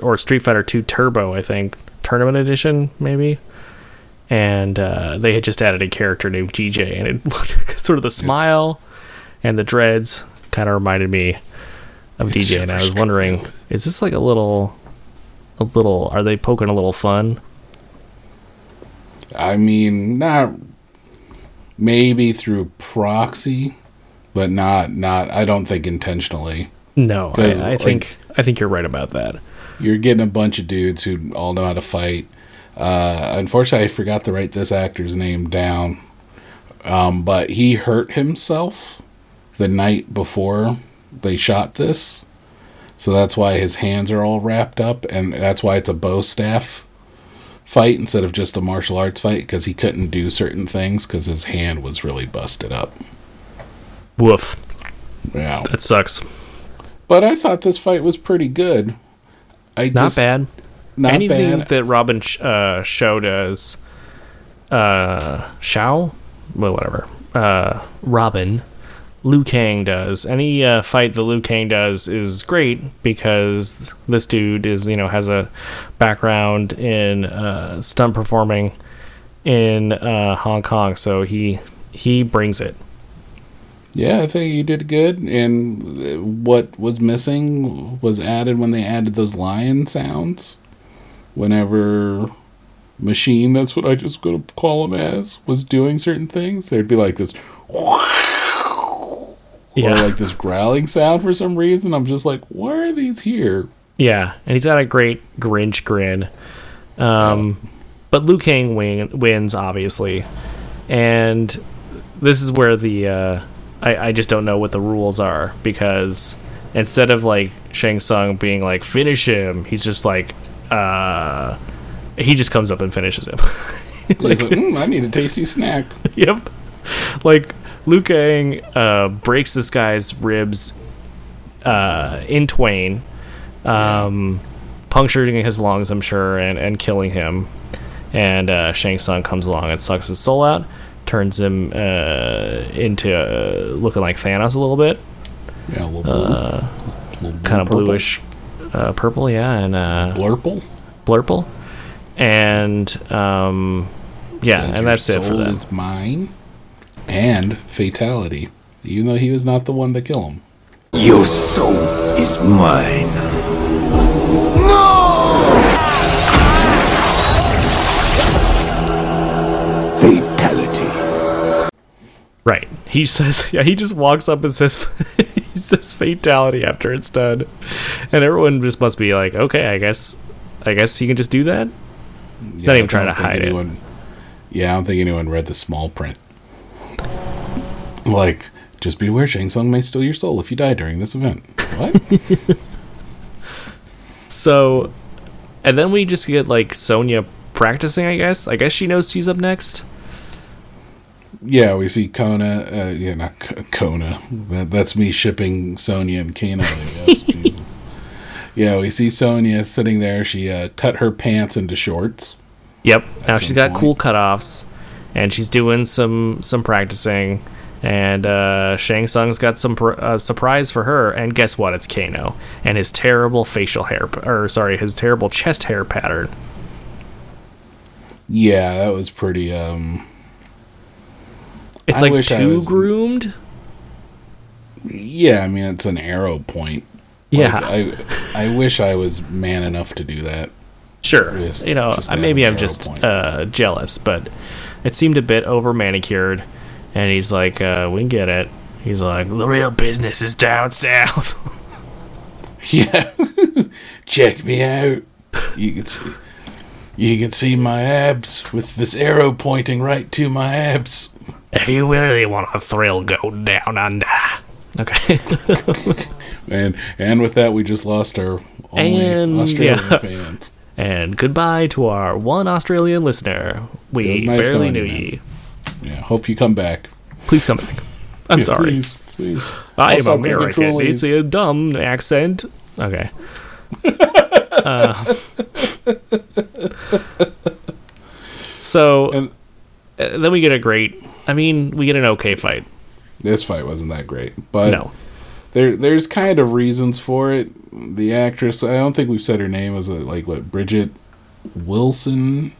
or Street Fighter Two Turbo, I think, Tournament Edition, maybe. And uh, they had just added a character named Dee Jay, and it looked sort of the smile and the dreads kind of reminded me of Dee Jay. And I was wondering, is this like a little, a little? Are they poking a little fun? I mean, not maybe through proxy, but not not. I don't think intentionally. No, I, I like, think I think you're right about that. you're getting a bunch of dudes who all know how to fight. Uh, unfortunately, I forgot to write this actor's name down, um, but he hurt himself. the night before they shot this. So that's why his hands are all wrapped up, and that's why it's a bow staff fight instead of just a martial arts fight because he couldn't do certain things because his hand was really busted up. Woof. Yeah. That sucks. But I thought this fight was pretty good. I Not just- bad. Not bad. Anything bad. that Robin sh- uh, Show does, uh, Shao, well, whatever. Uh, Robin, Liu Kang does. Any uh, fight that Liu Kang does is great because this dude is, you know, has a background in uh, stunt performing in uh, Hong Kong, so he he brings it. Yeah, I think he did good. And what was missing was added when they added those lion sounds. Whenever Machine, that's what I just gonna call him as, was doing certain things, there'd be like this, or like this growling sound for some reason. I'm just like, why are these here? Yeah, and he's got a great Grinch grin. Um, But Liu Kang win, wins, obviously. And this is where the. Uh, I, I just don't know what the rules are because instead of like Shang Tsung being like, finish him, he's just like. Uh, he just comes up and finishes him. He's like, "Mm, I need a tasty snack. yep. Like Liu Kang uh, breaks this guy's ribs uh, in twain, um, puncturing his lungs, I'm sure, and, and killing him. And uh, Shang Tsung comes along and sucks his soul out, turns him uh, into uh, looking like Thanos a little bit. Yeah, a little blue. Uh, blue kind of bluish uh, purple, yeah, and uh, blurple, blurple, and um, yeah, Says and that's it for soul that. is mine. And fatality, even though he was not the one to kill him. Your soul is mine. He says, yeah, he just walks up and says, he says fatality after it's done, and everyone just must be like, okay, I guess, I guess he can just do that. Yeah, Not even trying to hide it. Yeah, I don't think anyone read the small print. Like, just be aware Shang Tsung may steal your soul if you die during this event. What? So, and then we just get like Sonya practicing. I guess. I guess she knows she's up next. Yeah, we see Kona. Uh, yeah, not K- Kona. That, that's me shipping Sonya and Kano. I guess. Jesus. Yeah, we see Sonya sitting there. She uh, cut her pants into shorts. Yep. now she's got point. cool cutoffs, and she's doing some some practicing. And uh, Shang Tsung's got some pr- uh, surprise for her. And guess what? It's Kano and his terrible facial hair, p- or sorry, his terrible chest hair pattern. Yeah, that was pretty. um It's I like too was- groomed. Yeah, I mean it's an arrow point. Yeah. Like, I I wish I was man enough to do that. Sure. Just- you know, maybe I'm just uh, jealous, but it seemed a bit over manicured. And he's like, uh, "We get it." He's like, "The real business is down south." Yeah. Check me out. You can see you can see my abs with this arrow pointing right to my abs. If you really want a thrill, go down under. Okay. And and with that we just lost our only and Australian yeah. fans. And goodbye to our one Australian listener. It was We nice barely knowing knew you, man. ye. Yeah, hope you come back. Please come back. I'm Yeah, sorry. Please, please. I I'll am stop American. It's a dumb accent. Okay. uh, so uh, then we get a great. I mean, we get an okay fight. This fight wasn't that great, but No. there there's kind of reasons for it. The actress, I don't think we've said her name was like what Bridget Wilson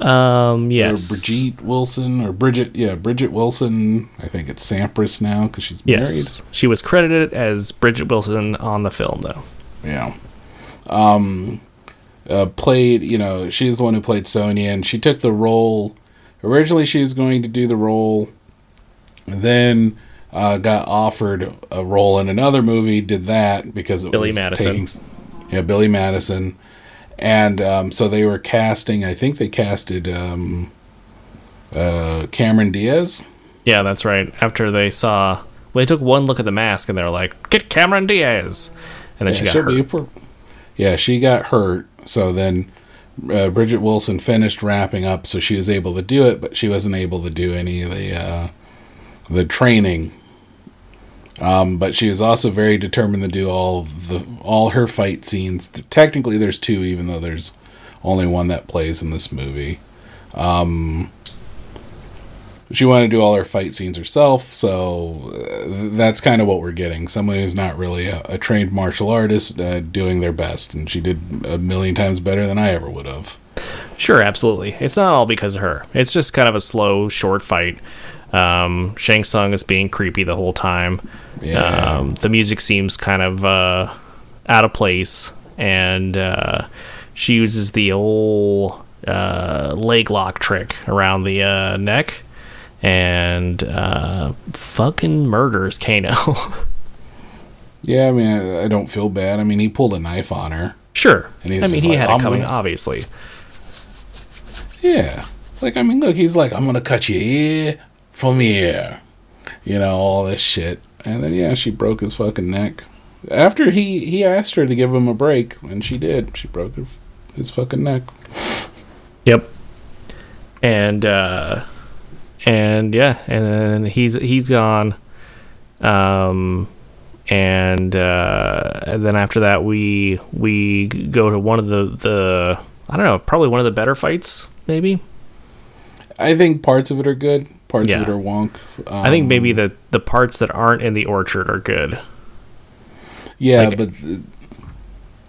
Um. Yes. or Brigitte Wilson or Bridget, yeah, Bridget Wilson. I think it's Sampras now because she's married. Yes. She was credited as Bridget Wilson on the film, though. Yeah. Um, uh, played, you know, she's the one who played Sonya, and she took the role. Originally, she was going to do the role, then uh, got offered a role in another movie. Did that because it Billy was Madison. taking- yeah, Billy Madison, and um, so they were casting. I think they casted um, uh, Cameron Diaz. Yeah, that's right. After they saw Well, they took one look at the mask and they were like, "Get Cameron Diaz," and then yeah, she got hurt. yeah, she got hurt. So then uh, Bridget Wilson finished wrapping up, so she was able to do it, but she wasn't able to do any of the uh, the training. Um, but she was also very determined to do all the all her fight scenes. Technically, there's two, even though there's only one that plays in this movie. Um, she wanted to do all her fight scenes herself, so uh, that's kind of what we're getting. Someone who's not really a, a trained martial artist uh, doing their best, and she did a million times better than I ever would have. Sure, absolutely. It's not all because of her. It's just kind of a slow, short fight. Um, Shang Tsung is being creepy the whole time. Yeah. Um, the music seems kind of uh, out of place, and uh, she uses the old uh, leg lock trick around the uh, neck, and uh, fucking murders Kano. Yeah, I mean, I, I don't feel bad. I mean, he pulled a knife on her. sure. And he's I mean, he like, had it coming, gonna-" obviously. Yeah. Like, I mean, look, he's like, I'm going to cut your ear from here. You know, all this shit. And then, yeah, she broke his fucking neck. After he, he asked her to give him a break, and she did. She broke her, his fucking neck. Yep. And uh and yeah, and then he's he's gone. Um and uh and then after that we we go to one of the the I don't know, probably one of the better fights, maybe. I think parts of it are good. Parts Yeah. of it are wonk. I think maybe Um, the the parts that aren't in the orchard are good. Yeah, like- but. th-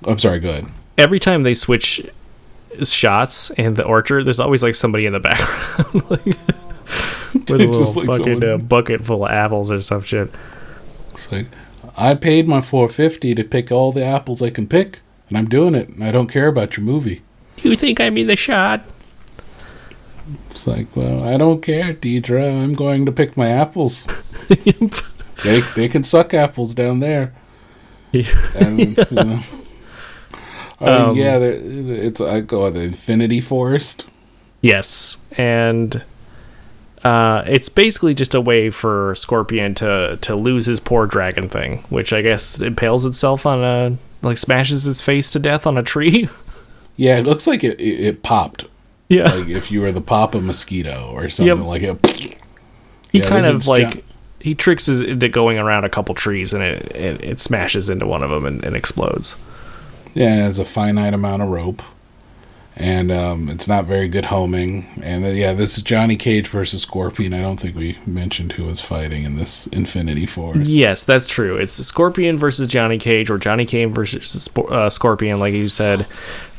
I'm sorry, go ahead. Every time they switch shots in the orchard, there's always like somebody in the background like with a little like bucket, uh, bucket full of apples or some shit. It's like, I paid my 450 to pick all the apples I can pick, and I'm doing it, and I don't care about your movie. You think I'm in the shot? It's like, well, I don't care, Deidre. I'm going to pick my apples. they they can suck apples down there. And, you know. I mean, Um, yeah, there- it's I go the Infinity Forest. Yes, and uh, it's basically just a way for Scorpion to to lose his poor dragon thing, which I guess impales itself on a like smashes its face to death on a tree. Yeah, it looks like it it, it popped. Yeah. like if you were the Papa mosquito or something Yep. like it. he Yeah, kind of like he tricks us into going around a couple trees, and it it, it smashes into one of them and, and explodes. Yeah, it's a finite amount of rope, and um, it's not very good homing. And uh, yeah, this is Johnny Cage versus Scorpion. I don't think we mentioned who was fighting in this Infinity Forest. Yes, that's true. It's Scorpion versus Johnny Cage, or Johnny Cage versus uh, Scorpion, like you said.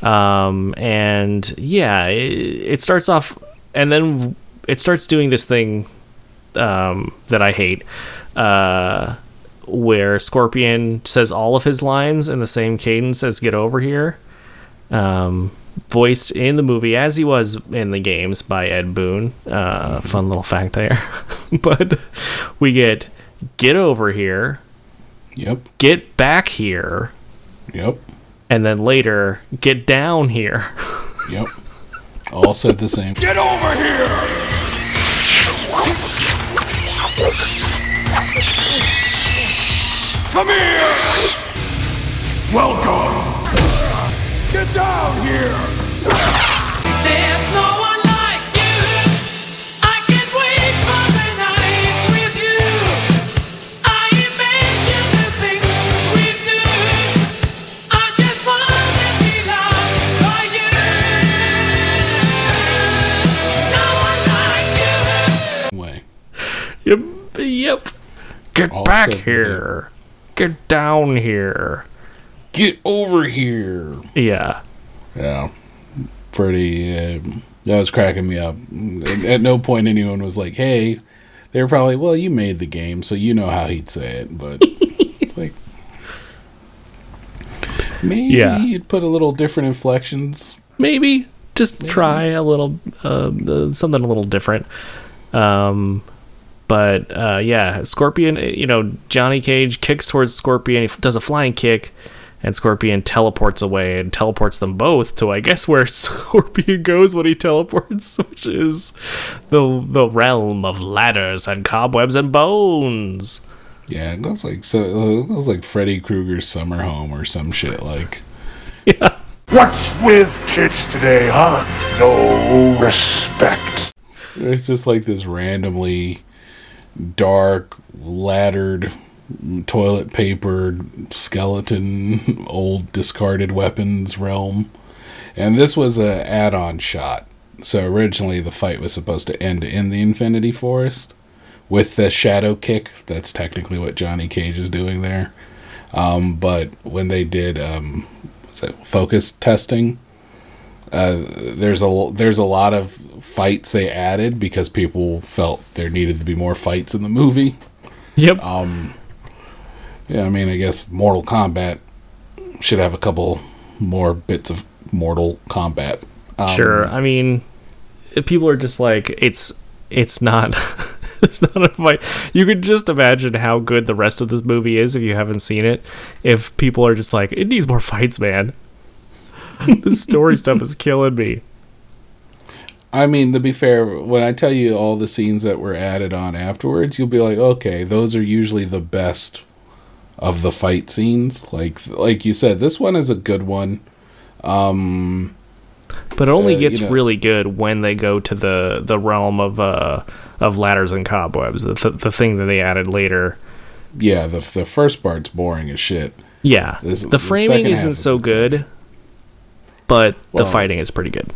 Um, and yeah, it, it starts off, and then it starts doing this thing um, that I hate, uh, where Scorpion says all of his lines in the same cadence as "Get over here." Um, voiced in the movie as he was in the games by Ed Boon. Uh, fun little fact there. but we get get over here. Yep. Get back here. Yep. And then later, get down here. Yep. All said the same. Get over here! Come here! Welcome! Get down here! There's no one like you. I can't wait for the night with you. I imagine the things we do. I just wanna be loved by you. No one like you. Yep. Yep. Get All back here. Get down here. Get over here. Yeah. Yeah. Pretty. Uh, that was cracking me up. At, at no point anyone was like, "Hey." They were probably, "Well, you made the game, so you know how he'd say it." But it's like. Maybe Yeah. you'd put a little different inflections. Maybe just try a little uh, uh, something a little different. Um, but uh, yeah, Scorpion. You know, Johnny Cage kicks towards Scorpion. He does a flying kick, and Scorpion teleports away and teleports them both to I guess where Scorpion goes when he teleports, which is the the realm of ladders and cobwebs and bones. Yeah, it looks like so. It looks like Freddy Krueger's summer home or some shit. Like, yeah. What's with kids today, huh? No respect. it's just like this randomly dark, laddered, toilet paper, skeleton, old discarded weapons realm. And this was a add-on shot. So originally the fight was supposed to end in the Infinity Forest with the shadow kick. That's technically what Johnny Cage is doing there. Um, but when they did um, focus testing, uh, there's a there's a lot of fights they added because people felt there needed to be more fights in the movie. Yep. Um. Yeah, I mean, I guess Mortal Kombat should have a couple more bits of Mortal Kombat. Um, sure. I mean, if people are just like it's it's not it's not a fight. You could just imagine how good the rest of this movie is if you haven't seen it. If people are just like, it needs more fights, man. the story stuff is killing me. I mean, to be fair, when I tell you all the scenes that were added on afterwards, you'll be like, okay, those are usually the best of the fight scenes. Like, like you said, this one is a good one. Um, But it only Uh, gets you know- really good when they go to the the realm of uh of ladders and cobwebs. The th- the thing that they added later. yeah, the the first part's boring as shit. Yeah. This- the the framing isn't is so good, but the fighting is pretty good.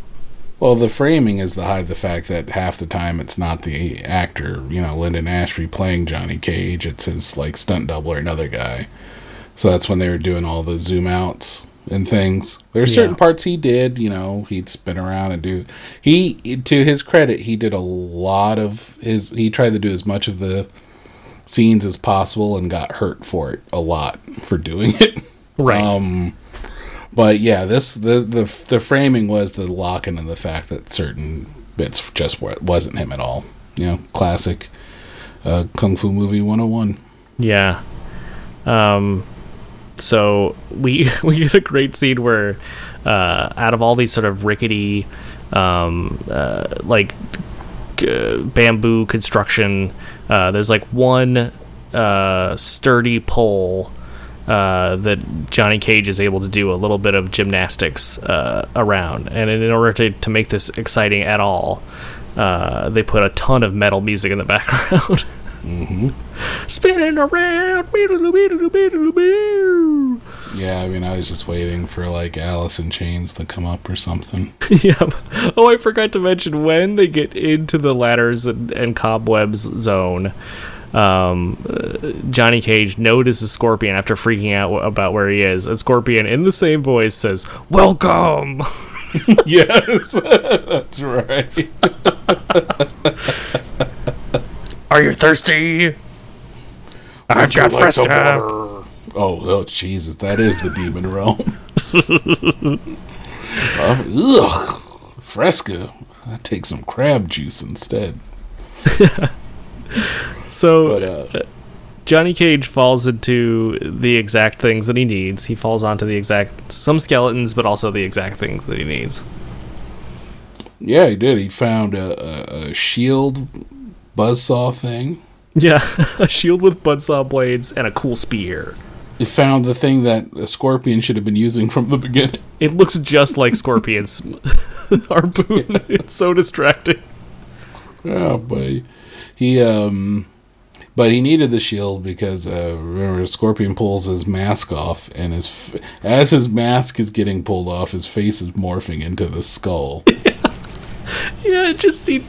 Well, the framing is to hide the fact that half the time it's not the actor, you know, Linden Ashby playing Johnny Cage. It's his like stunt double or another guy. So that's when they were doing all the zoom outs and things. There's Yeah. certain parts he did, you know, he'd spin around and do. He, to his credit, he did a lot of his. He tried to do as much of the scenes as possible and got hurt for it a lot for doing it. Right. Um, but yeah, this the the the framing was the locking and the fact that certain bits just wa- wasn't him at all. You know, classic uh, kung fu movie 101. Yeah. Um so we we get a great scene where uh out of all these sort of rickety um uh like bamboo construction uh there's like one uh sturdy pole uh, that Johnny Cage is able to do a little bit of gymnastics uh, around, and in order to, to make this exciting at all, uh, they put a ton of metal music in the background. Mm-hmm. Spinning around. Yeah, I mean, I was just waiting for like Alice in Chains to come up or something. yep. Oh, I forgot to mention when they get into the ladders and, and cobwebs zone. Um, uh, Johnny Cage notices Scorpion after freaking out w- about where he is, and Scorpion, in the same voice, says, "Welcome." yes, that's right. Are you thirsty? I've you got like Fresca. Oh, oh, Jesus, that is the demon realm. Uh, ugh, Fresca. I take some crab juice instead. So But, uh, Johnny Cage falls into the exact things that he needs. He falls onto the exact some skeletons, but also the exact things that he needs. Yeah, he did. He found a, a, a shield buzzsaw thing. Yeah, a shield with buzzsaw blades and a cool spear. He found the thing that a scorpion should have been using from the beginning. It looks just like Scorpion's harpoon. It's so distracting. Oh boy, he um, but he needed the shield because uh, remember Scorpion pulls his mask off, and his f- as his mask is getting pulled off, his face is morphing into the skull. Yeah, it just he,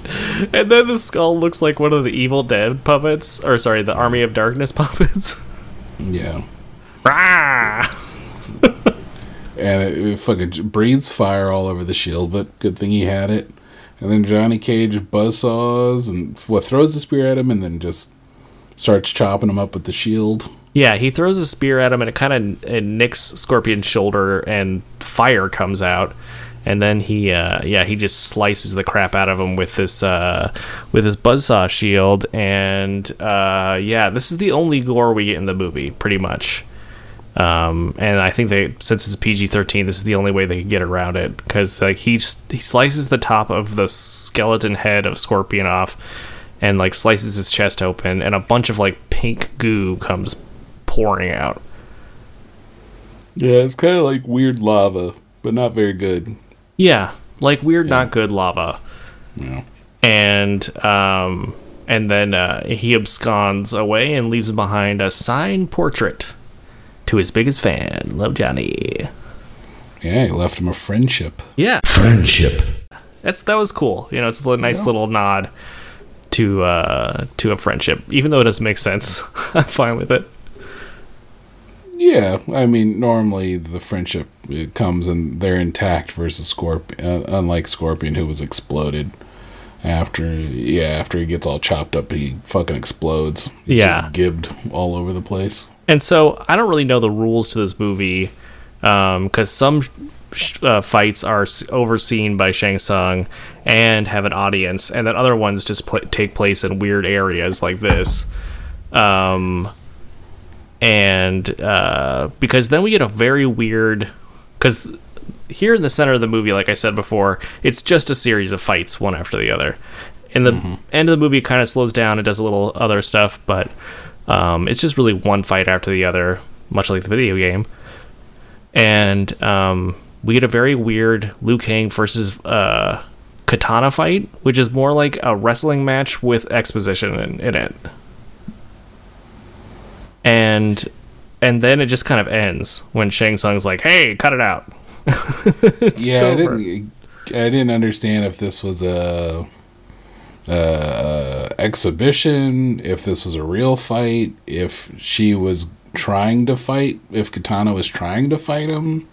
and then the skull looks like one of the Evil Dead puppets, or sorry, the Army of Darkness puppets. yeah, Rah! and it, it fucking breathes fire all over the shield. But good thing he had it. And then Johnny Cage buzzsaws and what throws the spear at him, and then just starts chopping him up with the shield. Yeah, he throws a spear at him, and it kind of nicks Scorpion's shoulder, and fire comes out. And then he, uh, yeah, he just slices the crap out of him with this, uh, with his buzzsaw shield. And uh, yeah, this is the only gore we get in the movie, pretty much. Um, and I think they, since it's PG thirteen, this is the only way they can get around it because like he he slices the top of the skeleton head of Scorpion off, and like slices his chest open, and a bunch of like pink goo comes pouring out. Yeah, it's kind of like weird lava, but not very good. Yeah, like weird, not good lava. Yeah. And um, and then uh, he absconds away and leaves behind a signed portrait to his biggest fan, Love Johnny. Yeah, he left him a friendship. Yeah, Friendship. that's that was cool. You know, it's a nice Yeah. little nod to uh to a friendship, even though it doesn't make sense. I'm fine with it. Yeah, I mean, normally the friendship it comes and they're intact versus Scorpion, uh, unlike Scorpion, who was exploded after. Yeah, after he gets all chopped up, he fucking explodes. He's Yeah. just gibbed all over the place. And so I don't really know the rules to this movie because some sh- uh, fights are s- overseen by Shang Tsung and have an audience, and then other ones just pl- take place in weird areas like this. Um, and uh, because then we get a very weird because here in the center of the movie, like I said before, it's just a series of fights one after the other. And the end of the movie, kind of slows down. It does a little other stuff, but um, it's just really one fight after the other, much like the video game. And um, we get a very weird Liu Kang versus uh, Katana fight, which is more like a wrestling match with exposition in, in it. And and then it just kind of ends when Shang Tsung's like, "Hey, cut it out." Yeah, I didn't. I didn't understand if this was a, a exhibition, if this was a real fight, if she was trying to fight, if Katana was trying to fight him.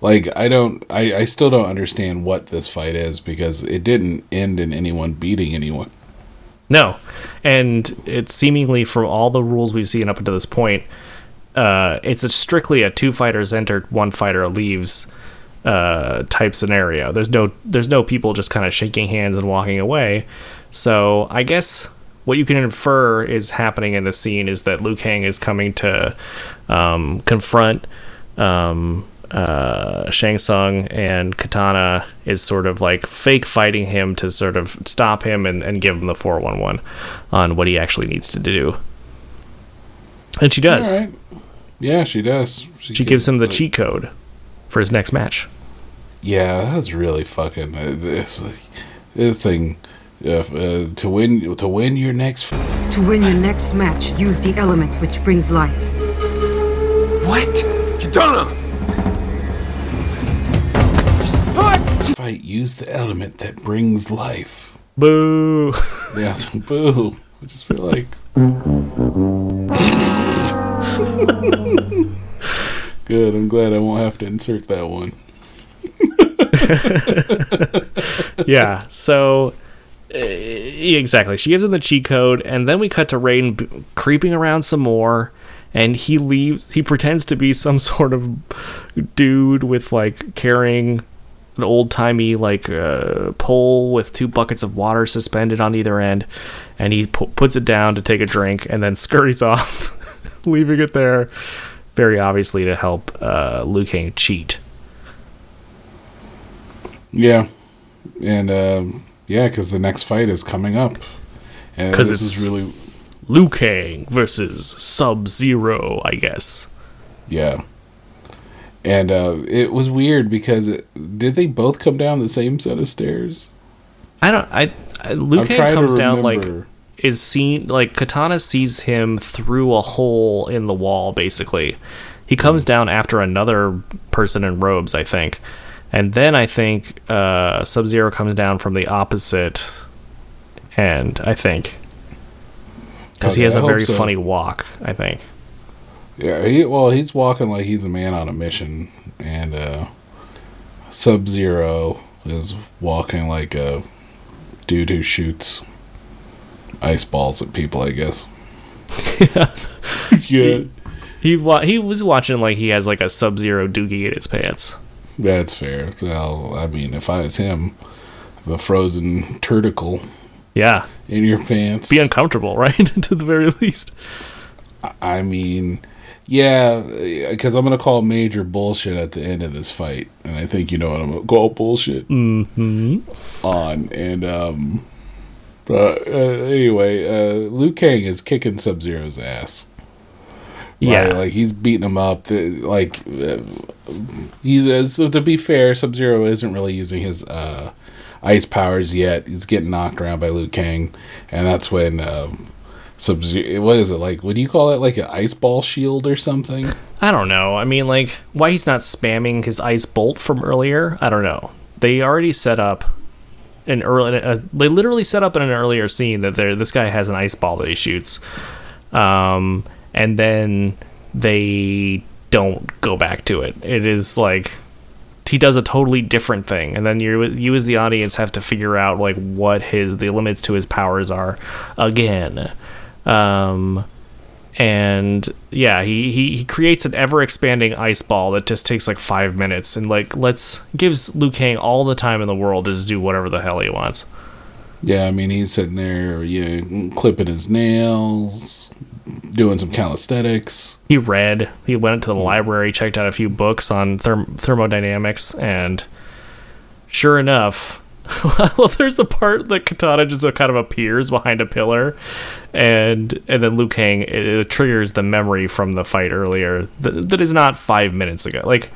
Like I don't, I, I still don't understand what this fight is because it didn't end in anyone beating anyone. No, and it's seemingly from all the rules we've seen up until this point, uh, it's a strictly a two fighters enter, one fighter leaves uh, type scenario. There's no there's no people just kind of shaking hands and walking away. So I guess what you can infer is happening in the scene is that Liu Kang is coming to um, confront um, uh, Shang Tsung, and Katana is sort of like fake fighting him to sort of stop him and, and give him the 411 on what he actually needs to do. And she does. Right. Yeah, she does. She gives him the cheat code for his next match. Yeah, that was really fucking uh, this this thing. Uh, uh, to win to win your next f- To win your next match, use the element which brings life. What? Katana! fight, use the element that brings life. Boo! Yeah, so boo. I just feel like. Good. I'm glad I won't have to insert that one. yeah. So uh, exactly, she gives him the cheat code, and then we cut to Raiden b- creeping around some more, and he leaves. He pretends to be some sort of dude with like carrying an old timey like uh, pole with two buckets of water suspended on either end, and he pu- puts it down to take a drink, and then scurries off, leaving it there. Very obviously to help uh, Liu Kang cheat. Yeah, and um, yeah, because the next fight is coming up, Because it's is really Liu Kang versus Sub Zero, I guess. yeah. And uh, it was weird because it, did they both come down the same set of stairs? I don't. I, I Liu Kang comes down like is seen like Katana sees him through a hole in the wall. Basically, he comes down after another person in robes, I think, and then I think uh, Sub Zero comes down from the opposite end. I think because he has a very so. funny walk. I think. Yeah, he, well, he's walking like he's a man on a mission, and uh, Sub Zero is walking like a dude who shoots ice balls at people. I guess. yeah, He wa- he was watching like he has like a Sub Zero doogie in his pants. That's fair. Well, I mean, if I was him, the frozen turticle Yeah, in your pants. be uncomfortable, right? to the very least. I mean, yeah, because I'm gonna call major bullshit at the end of this fight, and I think you know what I'm gonna call bullshit Mm-hmm. on. And um, But uh, anyway, uh, Liu Kang is kicking Sub Zero's ass. Yeah. Right? like he's beating him up. uh, Like uh, he's uh, so to be fair, Sub Zero isn't really using his uh, ice powers yet. He's getting knocked around by Liu Kang, and that's when um, Sub Zero. What is it like? What do you call it? Like an ice ball shield or something? I don't know. I mean, like, why he's not spamming his ice bolt from earlier? I don't know. They already set up an early. Uh, they literally set up in an earlier scene that there this guy has an ice ball that he shoots, um, and then they don't go back to it. It is like he does a totally different thing, and then you you as the audience have to figure out like what his the limits to his powers are again. Um, and yeah, he, he, he creates an ever expanding ice ball that just takes like five minutes and like let's gives Liu Kang all the time in the world to do whatever the hell he wants. Yeah, I mean he's sitting there, know, clipping his nails, doing some calisthenics. He read, he went to the library, checked out a few books on therm- thermodynamics, and sure enough, well, there's the part that Katana just kind of appears behind a pillar, and and then Liu Kang it, it triggers the memory from the fight earlier that, that is not five minutes ago, like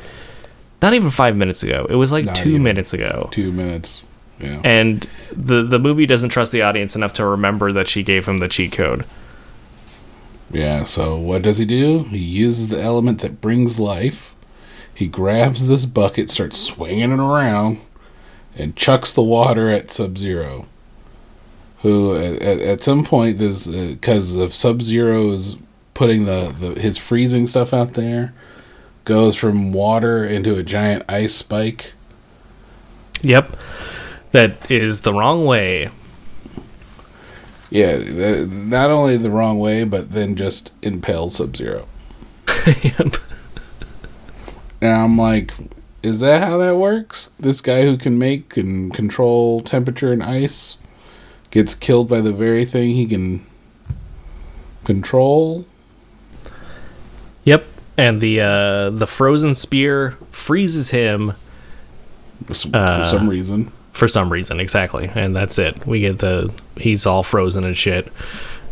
not even five minutes ago. It was like Not two minutes ago. Two minutes. Yeah. And the the movie doesn't trust the audience enough to remember that she gave him the cheat code. Yeah, so what does he do? He uses the element that brings life. He grabs this bucket, starts swinging it around, and chucks the water at Sub Zero. Who, at, at, some point, this uh, because of Sub Zero's putting the, the his freezing stuff out there, goes from water into a giant ice spike. Yep. That is the wrong way. Yeah, not only the wrong way, but then just impales Sub Zero. yep. And I'm like, is that how that works? This guy who can make and control temperature and ice gets killed by the very thing he can control? Yep. And the uh, the frozen spear freezes him for Uh, for some reason. For some reason, exactly. And that's it. We get the he's all frozen and shit.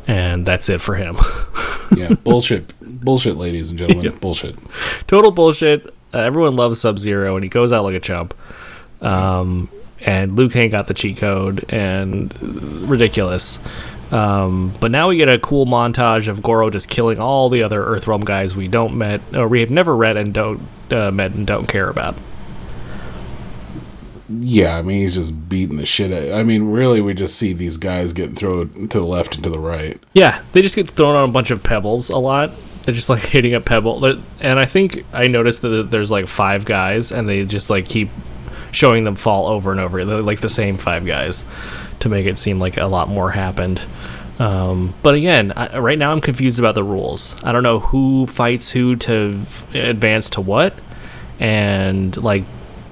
And that's it for him. Yeah, bullshit. bullshit, ladies and gentlemen. Bullshit. Total bullshit. Uh, everyone loves Sub Zero, and he goes out like a chump. Um, and Liu Kang got the cheat code, and uh, ridiculous. Um, but now we get a cool montage of Goro just killing all the other Earthrealm guys we don't met, or we have never read and don't uh, met and don't care about. Yeah, I mean, he's just beating the shit out. I mean, really, we just see these guys getting thrown to the left and to the right. Yeah, they just get thrown on a bunch of pebbles a lot. They're just like hitting a pebble, and I think I noticed that there's like five guys, and they just like keep showing them fall over and over, They're like the same five guys, to make it seem like a lot more happened. Um, but again, I, right now I'm confused about the rules. I don't know who fights who to v- advance to what, and like,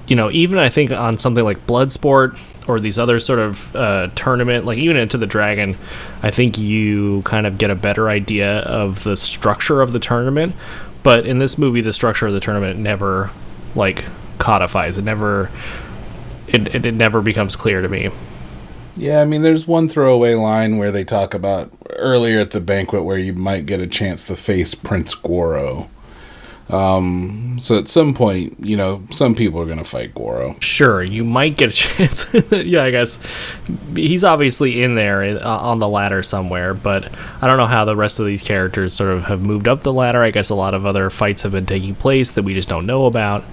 you know, even I think on something like Bloodsport or these other sort of uh, tournament, like even into the Dragon, I think you kind of get a better idea of the structure of the tournament. But in this movie, the structure of the tournament never like codifies. It never, it, it, it never becomes clear to me. Yeah, I mean, there's one throwaway line where they talk about earlier at the banquet where you might get a chance to face Prince Goro. Um, so at some point, you know, some people are going to fight Goro. Sure, you might get a chance. yeah, I guess he's obviously in there uh, on the ladder somewhere, but I don't know how the rest of these characters sort of have moved up the ladder. I guess a lot of other fights have been taking place that we just don't know about.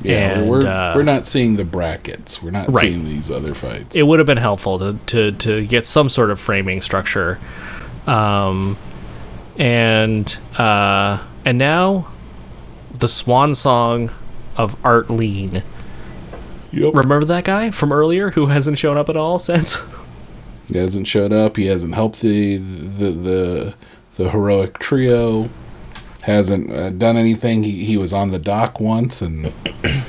Yeah, And, we're uh, we're not seeing the brackets. We're not Right. seeing these other fights. it would have been helpful to, to, to get some sort of framing structure. Um, and uh, and now the swan song of Art Lean. Remember that guy from earlier who hasn't shown up at all since? He hasn't showed up. He hasn't helped the the the, the heroic trio. Hasn't uh, done anything. He he was on the dock once, and that's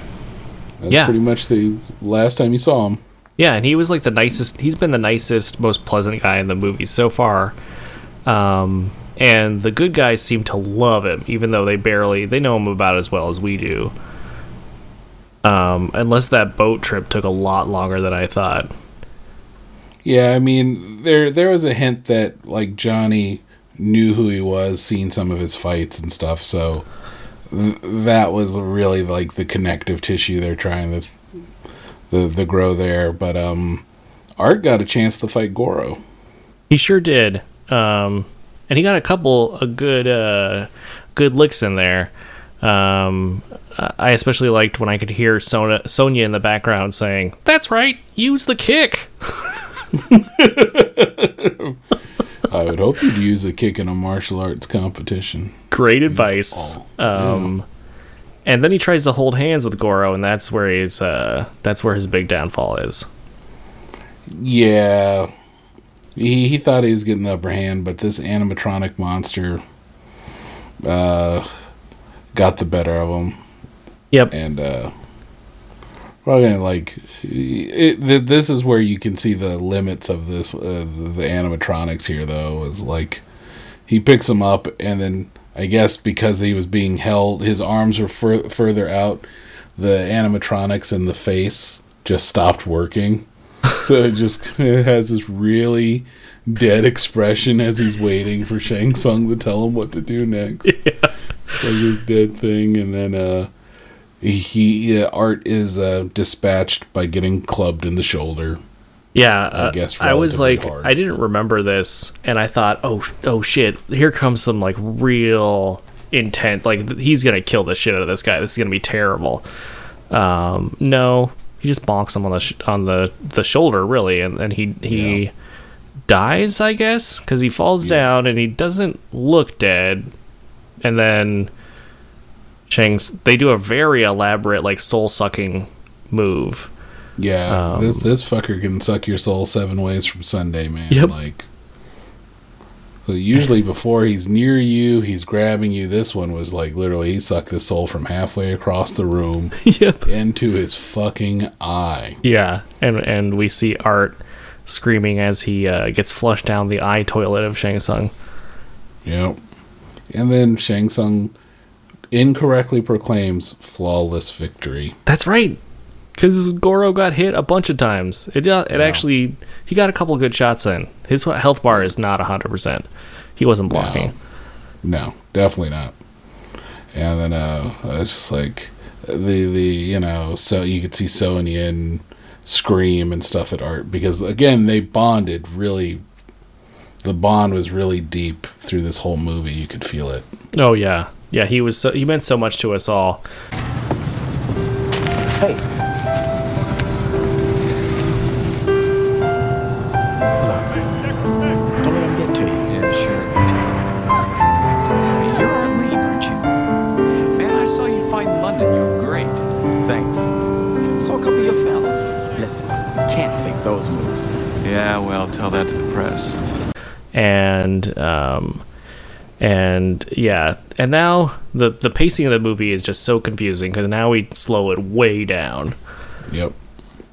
Yeah. pretty much the last time you saw him. Yeah, and he was like the nicest. He's been the nicest, most pleasant guy in the movie so far. Um, and the good guys seem to love him, even though they barely they know him about as well as we do. Um, unless that boat trip took a lot longer than I thought. Yeah, I mean, there there was a hint that like Johnny knew who he was, seen some of his fights and stuff. So th- that was really like the connective tissue they're trying to the the grow there. But um, Art got a chance to fight Goro. He sure did. Um, and he got a couple of good uh, good licks in there. Um, I especially liked when I could hear Sona, Sonya in the background saying, "That's right, use the kick." I would hope you'd use a kick in a martial arts competition. Great advice. Um, and then he tries to hold hands with Goro, and that's where he's uh, that's where his big downfall is. Yeah. He he thought he was getting the upper hand, but this animatronic monster uh got the better of him. Yep. And uh probably like it, th- this is where you can see the limits of this uh, the animatronics here though is like he picks him up and then I guess because he was being held his arms were fur- further out the animatronics in the face just stopped working so it just it has this really dead expression as he's waiting for Shang Tsung to tell him what to do next. Like this dead thing, and then uh, he, he uh, Art is uh, dispatched by getting clubbed in the shoulder. Yeah, uh, I guess I was like, hard. I didn't remember this, and I thought, oh, oh shit, here comes some like real intent. Like th- he's gonna kill the shit out of this guy. This is gonna be terrible. Um, no, he just bonks him on the sh- on the the shoulder, really, and and he he dies, I guess, because he falls down and he doesn't look dead, and then Chang's they do a very elaborate like soul sucking move. Yeah, Um, this this fucker can suck your soul seven ways from Sunday, man. Yep. Like, usually before he's near you, he's grabbing you. This one was like literally he sucked the soul from halfway across the room yep. into his fucking eye. Yeah, and and we see Art screaming as he uh, gets flushed down the eye toilet of Shang Tsung. Yep. And then Shang Tsung incorrectly proclaims flawless victory. That's right, because Goro got hit a bunch of times. It uh, it actually he got a couple good shots in. His health bar is not hundred percent. He wasn't blocking. No, definitely not. And then uh it's just like the the you know so you could see Sonya and scream and stuff at Art because again they bonded really. The bond was really deep through this whole movie. You could feel it. Oh yeah, yeah. He was so, he meant so much to us all. Hey. Yeah, well, tell that to the press. and um and yeah. And now the the pacing of the movie is just so confusing because now we slow it way down. Yep.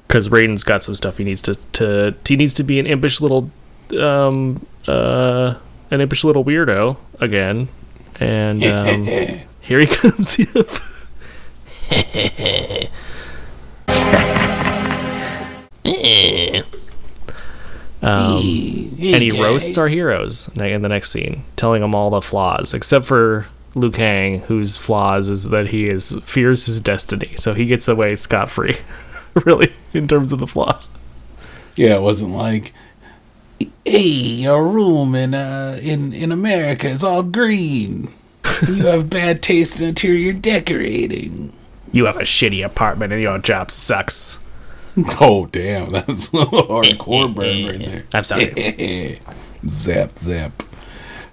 Because Raiden's got some stuff he needs to to he needs to be an impish little um uh an impish little weirdo again. And um here he comes Um, and he roasts our heroes in the next scene, telling them all the flaws, except for Liu Kang, whose flaws is that he is fears his destiny, so he gets away scot free, really, in terms of the flaws. Yeah, it wasn't like, hey, your room in uh in in America is all green. You have bad taste in interior decorating. You have a shitty apartment and your job sucks. Oh damn, that's a hardcore burn right there. I'm sorry. zap zap.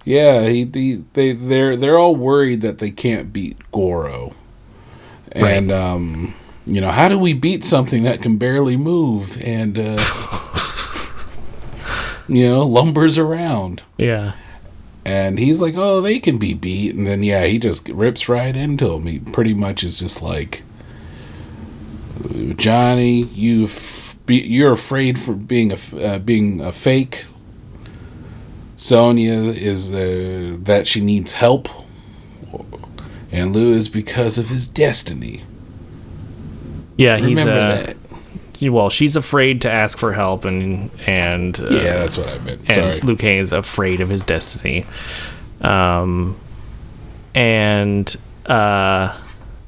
Yeah, he, he they they're they're all worried that they can't beat Goro, and um, you know how do we beat something that can barely move and uh, you know lumbers around? Yeah. And he's like, "Oh, they can be beat," and then yeah, he just rips right into him. He pretty much is just like, Johnny, you f- you're afraid for being a uh, being a fake. Sonya is uh, that she needs help, and Liu is because of his destiny. Yeah, he's Remember uh, that. well, she's afraid to ask for help, and and uh, Yeah, that's what I meant. And Sorry. Liu Kang is afraid of his destiny. Um, and uh,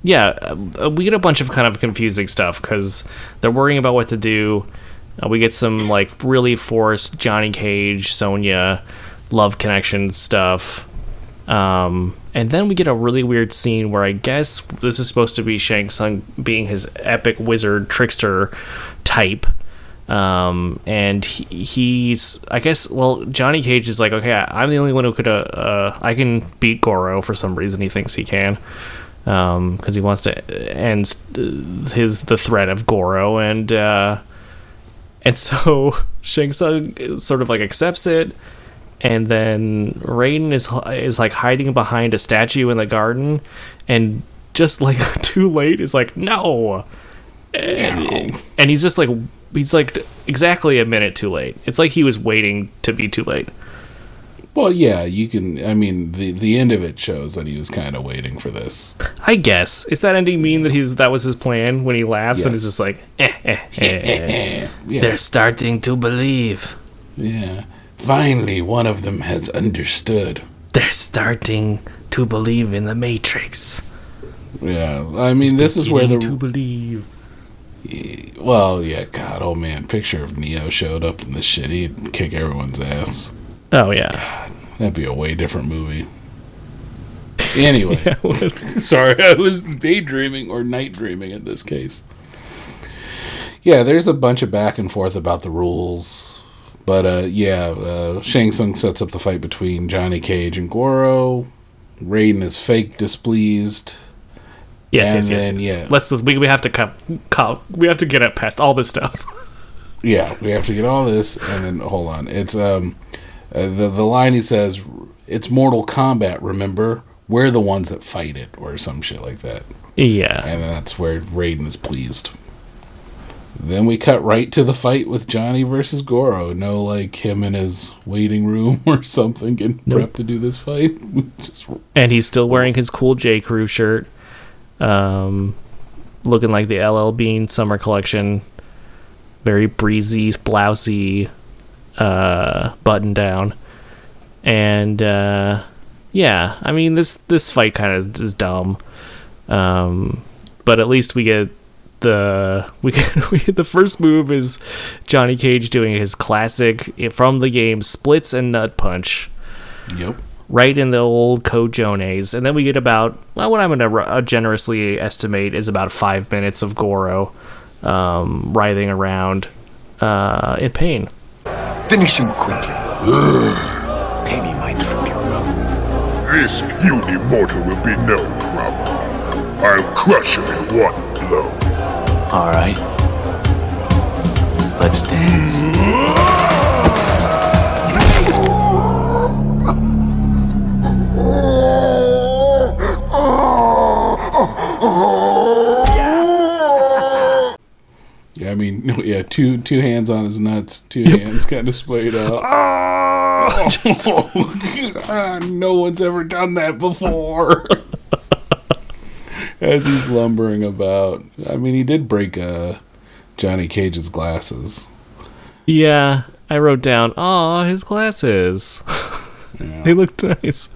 yeah, uh, we get a bunch of kind of confusing stuff because they're worrying about what to do. Uh, we get some like really forced Johnny Cage, Sonya, love connection stuff. Um, and then we get a really weird scene where I guess this is supposed to be Shang Tsung being his epic wizard trickster type. Um, and he, he's, I guess, well, Johnny Cage is like, okay, I'm the only one who could, uh, uh, I can beat Goro for some reason. He thinks he can. Um, cause he wants to end his, the threat of Goro. And, uh, and so Shang Tsung sort of like accepts it, and then Raiden is is like hiding behind a statue in the garden, and just like too late is like no, and, and he's just like he's like exactly a minute too late. It's like he was waiting to be too late. Well, yeah, you can. I mean, the the end of it shows that he was kind of waiting for this. I guess is that ending mean that he was that was his plan when he laughs and Yes. is just like eh, eh, eh, eh. Yeah. they're starting to believe. Yeah. Finally, one of them has understood. They're starting to believe in the Matrix. Yeah, I mean, this is where the to believe. well, yeah, God, oh man, picture of Neo showed up in the shit, he'd kick everyone's ass. Oh yeah. That'd be a way different movie. Anyway, sorry, I was daydreaming or night dreaming in this case. Yeah, there's a bunch of back and forth about the rules, but uh, yeah, uh, Shang Tsung sets up the fight between Johnny Cage and Goro. Raiden is fake displeased. Yes, And yes, yes, then, yes. yeah. Let's, let's we, we have to cut, cut we have to get it past all this stuff. Yeah, we have to get all this, and then hold on. It's um, uh, the the line he says, "It's Mortal Kombat." Remember, we're the ones that fight it, or some shit like that. Yeah, and that's where Raiden is pleased. Then we cut right to the fight with Johnny versus Goro. No, like him in his waiting room or something, getting Nope. prepped to do this fight. Just and he's still wearing his cool J Crew shirt, um, looking like the LL Bean summer collection. Very breezy, blousy, uh, button down, and uh, yeah, I mean this this fight kind of is dumb, um, but at least we get the we get, we get the first move is Johnny Cage doing his classic from the game splits and nut punch Yep. right in the old Cojones, And then we get about, well, what I'm going to uh, generously estimate is about five minutes of Goro um, writhing around uh, in pain. Finish him quickly. Pay me my tribute. This puny mortal will be no problem. I'll crush him in one blow. All right. Let's dance. Mm-hmm. Mean, yeah, two two hands on his nuts, two hands kind of splayed out. Ah, no one's ever done that before. As he's lumbering about, I mean, he did break uh, Johnny Cage's glasses. Yeah, I wrote down, oh, his glasses. they looked nice.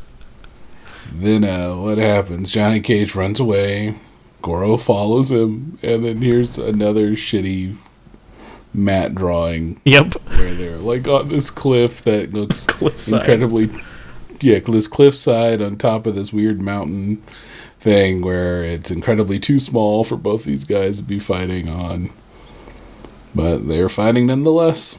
Then uh, what happens? Johnny Cage runs away. Goro follows him, and then here's another shitty matte drawing. Yep. Where they're like on this cliff that looks Cliffside. incredibly, yeah, this cliffside on top of this weird mountain thing where it's incredibly too small for both these guys to be fighting on. But they're fighting nonetheless.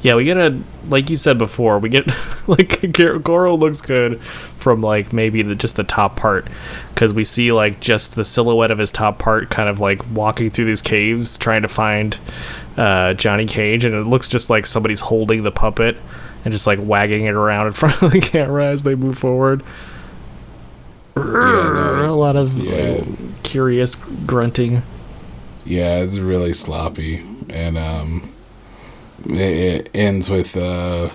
Yeah, we get a like you said before. We get like Goro looks good from like maybe the, just the top part because we see like just the silhouette of his top part, kind of like walking through these caves trying to find uh, Johnny Cage, and it looks just like somebody's holding the puppet and just like wagging it around in front of the camera as they move forward. a lot of Yeah. like, curious grunting. Yeah, it's really sloppy, and um, it, ends with uh,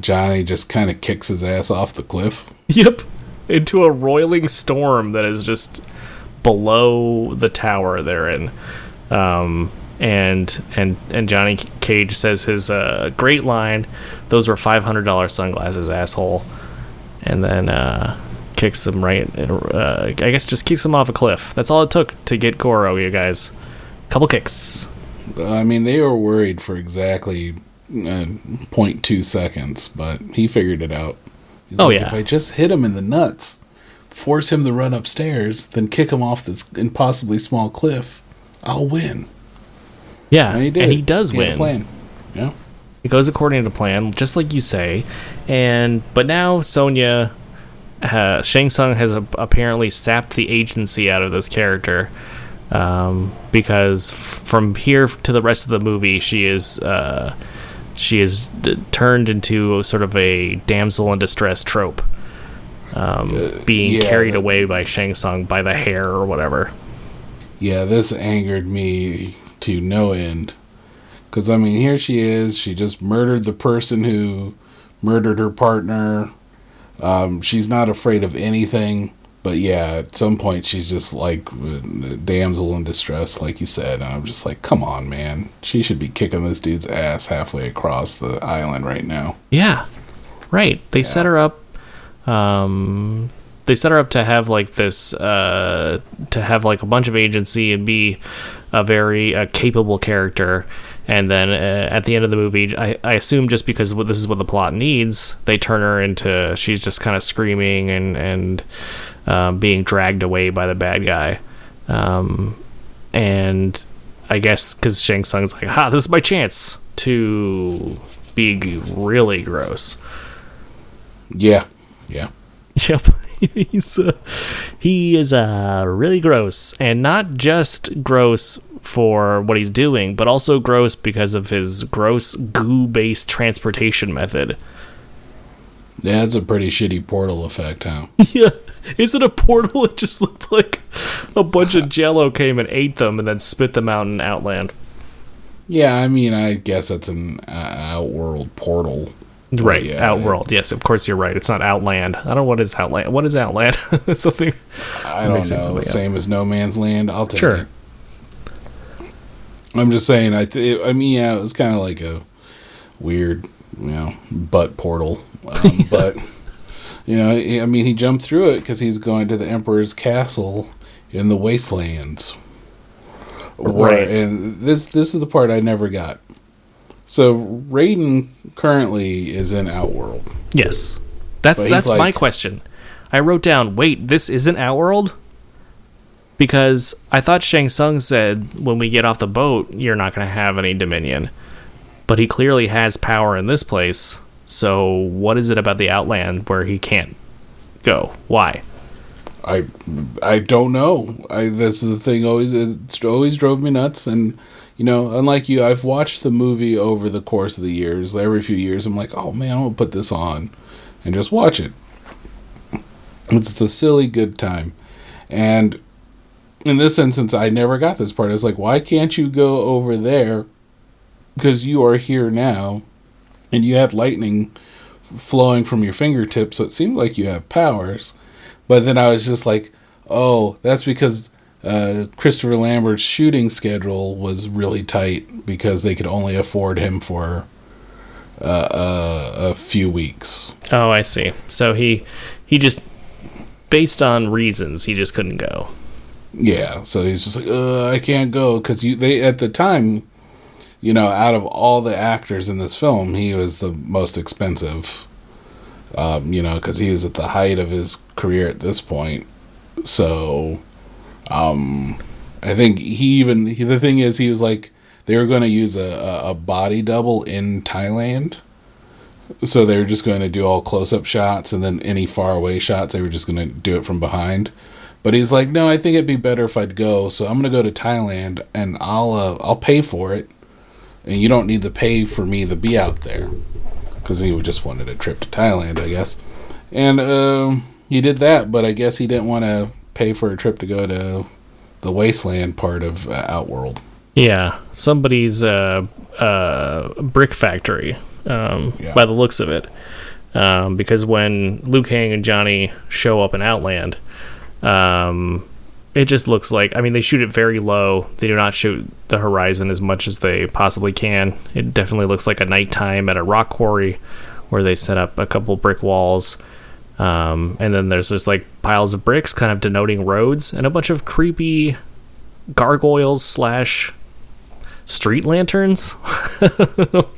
Johnny just kind of kicks his ass off the cliff. Yep. Into a roiling storm that is just below the tower they're in. Um, and and and Johnny Cage says his uh, great line, "Those were five hundred dollar sunglasses, asshole," and then uh, kicks him right. Uh, I guess just kicks him off a cliff. That's all it took to get Goro, you guys. Couple kicks. I mean, they were worried for exactly uh, 0.2 seconds, but he figured it out. He's Oh, like, yeah. If I just hit him in the nuts, force him to run upstairs, then kick him off this impossibly small cliff, I'll win. Yeah, And he did. and he does He win. plan. Yeah. It goes according to plan, just like you say. And but now Sonya, uh, Shang Tsung has a, apparently sapped the agency out of this character, um, because f- from here to the rest of the movie, she is uh, she is d- turned into sort of a damsel in distress trope, um, being yeah, carried that- away by Shang Tsung by the hair or whatever. Yeah, this angered me to no end. Because, I mean, here she is. She just murdered the person who murdered her partner. Um, she's not afraid of anything. But yeah, at some point, she's just like damsel in distress, like you said. And I'm just like, come on, man. She should be kicking this dude's ass halfway across the island right now. Yeah, right. They set her up. Um, they set her up to have like this, uh, to have like a bunch of agency and be a very uh, capable character. And then uh, at the end of the movie, I, I assume just because this is what the plot needs, they turn her into she's just kind of screaming and and um, being dragged away by the bad guy. Um, and I guess because Shang Tsung's like, "Ha, this is my chance to be really gross." Yeah, yeah. Yep, he's uh, he is uh, really gross, and not just gross for what he's doing, but also gross because of his gross goo-based transportation method. Yeah, that's a pretty shitty portal effect, huh? yeah, is it a portal? It just looked like a bunch of Jello came and ate them, and then spit them out in Outland. Yeah, I mean, I guess it's an uh, outworld portal. Right, yeah, Outworld. Yes, of course you're right. It's not Outland. I don't know what is Outland. What is Outland? Something. I don't know. Same as No Man's Land. I'll take Sure. it. I'm just saying. I th- I mean, yeah, it was kind of like a weird, you know, butt portal. Um, but you know, I mean, he jumped through it because he's going to the Emperor's castle in the wastelands. Right. And this this is the part I never got. So Raiden currently is in Outworld. Yes, that's But that's my question. I wrote down, wait, this isn't Outworld? Because I thought Shang Tsung said when we get off the boat, you're not going to have any Dominion. But he clearly has power in this place. So what is it about the Outland where he can't go? Why? I I don't know. I that's the thing. Always it always drove me nuts. And you know, unlike you, I've watched the movie over the course of the years. Every few years, I'm like, oh man, I'm gonna put this on and just watch it. It's a silly good time, and in this instance, I never got this part. I was like, why can't you go over there? Because you are here now, and you have lightning flowing from your fingertips, so it seemed like you have powers. But then I was just like, oh, that's because uh, Christopher Lambert's shooting schedule was really tight because they could only afford him for uh, uh, a few weeks. Oh, I see. So he he just based on reasons he just couldn't go. Yeah, so he's just like, uh, I can't go because you they at the time, you know, out of all the actors in this film, he was the most expensive. Um, you know, because he was at the height of his career at this point. So, um, I think he even he, the thing is he was like they were going to use a, a, body double in Thailand. So they were just going to do all close up shots and then any far away shots they were just going to do it from behind. But he's like, no, I think it'd be better if I'd go. So I'm gonna go to Thailand and I'll uh, I'll pay for it, and you don't need to pay for me to be out there, because he just wanted a trip to Thailand, I guess. And um, he did that, but I guess he didn't want to pay for a trip to go to the wasteland part of uh, Outworld. Yeah, somebody's uh, uh, brick factory, um, Yeah. by the looks of it. Um, because when Liu Kang and Johnny show up in Outland, um, it just looks like I mean they shoot it very low. They do not shoot the horizon as much as they possibly can. It definitely looks like a nighttime at a rock quarry where they set up a couple brick walls. Um, and then there's just like piles of bricks kind of denoting roads and a bunch of creepy gargoyles slash street lanterns.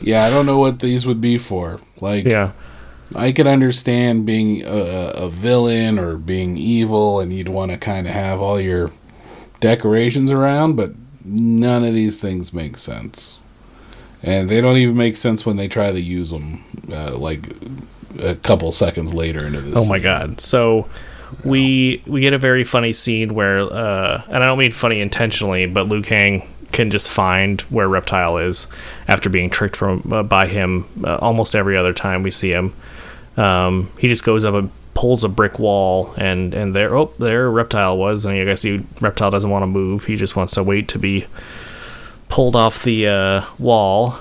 Yeah, I don't know what these would be for. Like, yeah. I could understand being a, a villain or being evil, and you'd want to kind of have all your decorations around, but none of these things make sense. And they don't even make sense when they try to use them, uh, like a couple seconds later into this. Oh my god. So we we get a very funny scene where uh and I don't mean funny intentionally, but Liu Kang can just find where Reptile is after being tricked from uh, by him uh, almost every other time we see him. Um he just goes up and pulls a brick wall and and there oh there Reptile was and I guess he Reptile doesn't want to move. He just wants to wait to be pulled off the uh wall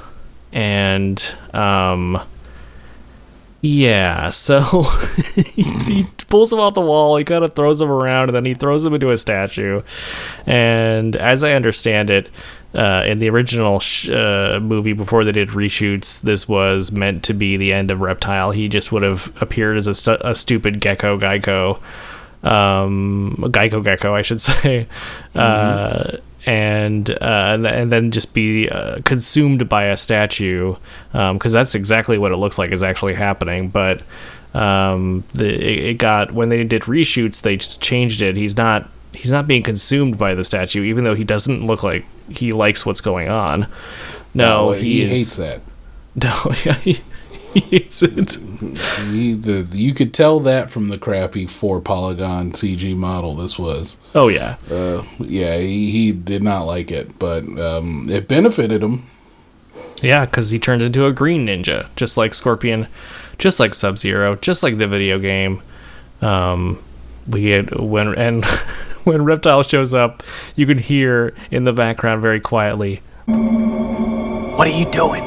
and um yeah, so he, he pulls him off the wall, he kind of throws him around, and then he throws him into a statue. And as I understand it, uh, in the original sh- uh, movie before they did reshoots, this was meant to be the end of Reptile. He just would have appeared as a, stu- a stupid gecko geico. Um, Geico Gecko, I should say. Uh, and uh, and, th- and then just be uh, consumed by a statue because that's exactly what it looks like is actually happening. But um, the it, it got when they did reshoots, they just changed it. He's not he's not being consumed by the statue, even though he doesn't look like he likes what's going on. No, No, he, he hates that. No, yeah, he, he hates it. He, the, you could tell that from the crappy four polygon CG model this was. Oh yeah, Uh, yeah, he, he did not like it, but um, it benefited him. Yeah, because he turned into a green ninja, just like Scorpion, just like Sub Zero, just like the video game. Um, we get when and when Reptile shows up, you can hear in the background very quietly. What are you doing?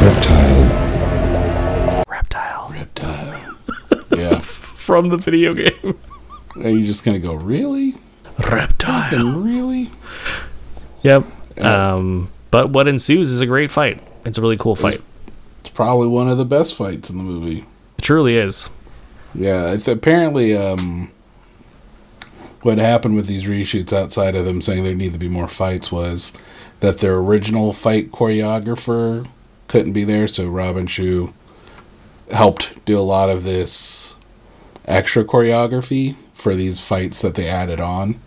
Reptile. Reptile. Reptile. Yeah. From the video game. Are you just gonna go really? Reptile. Really? Yep. Um, but what ensues is a great fight. It's a really cool fight. It's probably one of the best fights in the movie. It truly is. Yeah, it's apparently um, what happened with these reshoots outside of them saying there need to be more fights was that their original fight choreographer couldn't be there, so Robin Shou helped do a lot of this extra choreography for these fights that they added on.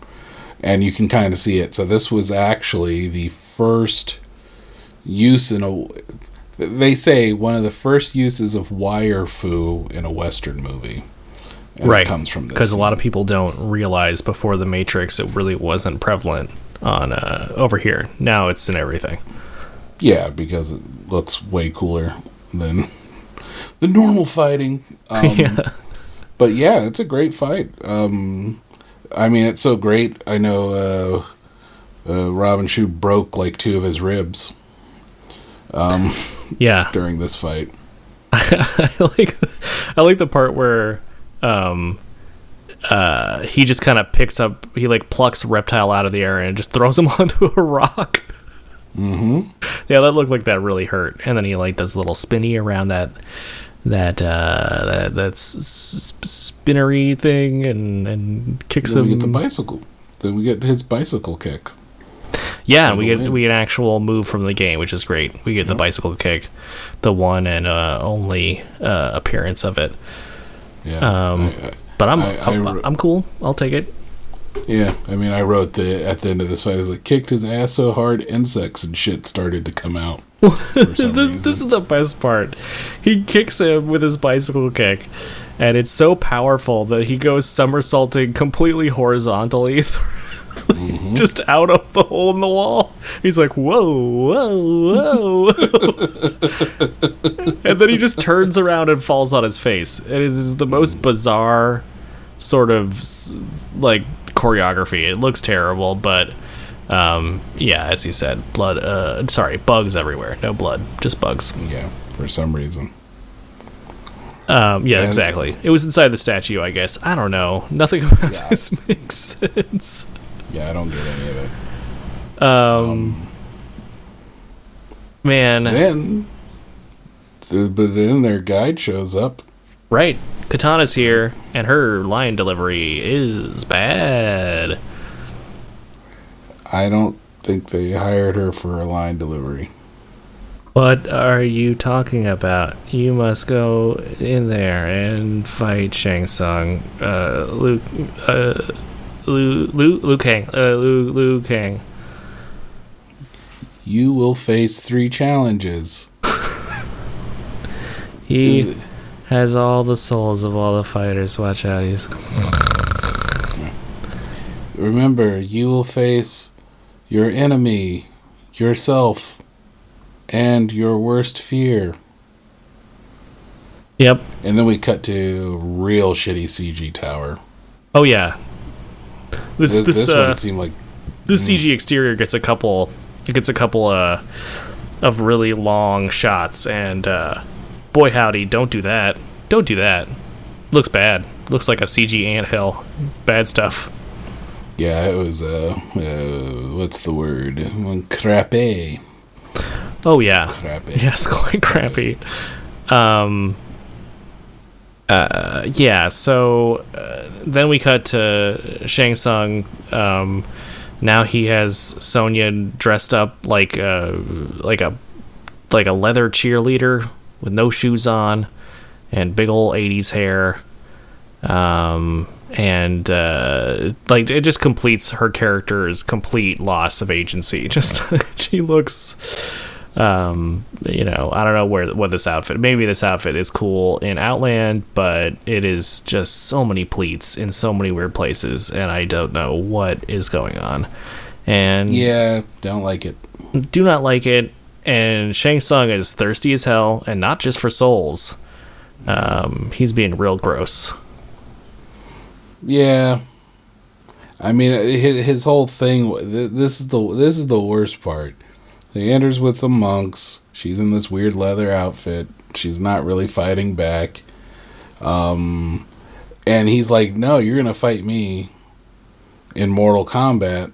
And you can kind of see it. So this was actually the first use in a they say one of the first uses of wire fu in a western movie. And it right. comes from this. Because a lot of people don't realize before the Matrix it really wasn't prevalent on uh, over here. Now it's in everything. Yeah, because it looks way cooler than the normal fighting. Um, Yeah. But yeah, it's a great fight. Um, I mean, it's so great. I know uh, uh, Robin Shou broke like two of his ribs. Um, Yeah. during this fight. I like I like the part where um uh he just kind of picks up he like plucks reptile out of the air and just throws him onto a rock. Mm-hmm. Yeah, that looked like that really hurt. And then he like does a little spinny around that that uh that that's s- spinnery thing and and kicks Then him we get the bicycle. Then we get his bicycle kick. Yeah, we get we get an actual move from the game, which is great. We get the bicycle kick, the one and uh, only uh, appearance of it. Yeah, Um, I- I- but I'm I- I'm, wr- I'm cool. I'll take it. Yeah, I mean, I wrote the at the end of this fight. I was like, kicked his ass so hard, insects and shit started to come out. this, is the best part. He kicks him with his bicycle kick, and it's so powerful that he goes somersaulting completely horizontally, Mm-hmm. just out of the hole in the wall. He's like, "Whoa, whoa, whoa!" and then he just turns around and falls on his face. It is the most bizarre sort of like choreography. It looks terrible, but Um, yeah, as you said, blood. Uh, sorry, bugs everywhere. No blood, just bugs. Yeah, for some reason. Um, yeah, And- exactly. It was inside the statue, I guess. I don't know. Nothing about this makes sense. Yeah, I don't get any of it. Um, man. Then, th- but then their guide shows up. Right. Kitana's here, and her line delivery is bad. I don't think they hired her for a line delivery. What are you talking about? You must go in there and fight Shang Tsung. Uh, Luke, uh, Liu, Liu, Liu Kang, uh, Liu, Liu Kang. You will face three challenges. He has all the souls of all the fighters. Watch out, he's. Remember, you will face your enemy, yourself, and your worst fear. Yep. And then we cut to real shitty CG tower. Oh yeah. This Th- this, this uh, one seemed like the CG exterior gets a couple. It gets a couple uh, of really long shots, and uh, boy howdy, don't do that. Don't do that. Looks bad. Looks like a CG anthill. Bad stuff. Yeah, it was uh, uh what's the word? Crappy. Oh yeah. Crappy. Yes, quite crappy. Um. Uh, yeah. So uh, then we cut to Shang Tsung. Um, now he has Sonya dressed up like a like a like a leather cheerleader with no shoes on and big old 80s hair um and uh like it just completes her character's complete loss of agency just she looks um you know i don't know where what this outfit maybe this outfit is cool in outland but it is just so many pleats in so many weird places and i don't know what is going on and Yeah, don't like it. do not like it. And Shang Tsung is thirsty as hell, and not just for souls. Um, he's being real gross. Yeah. I mean, his, his whole thing. This is the this is the worst part. He enters with the monks. She's in this weird leather outfit. She's not really fighting back. Um, and he's like, "No, you're gonna fight me in Mortal Kombat,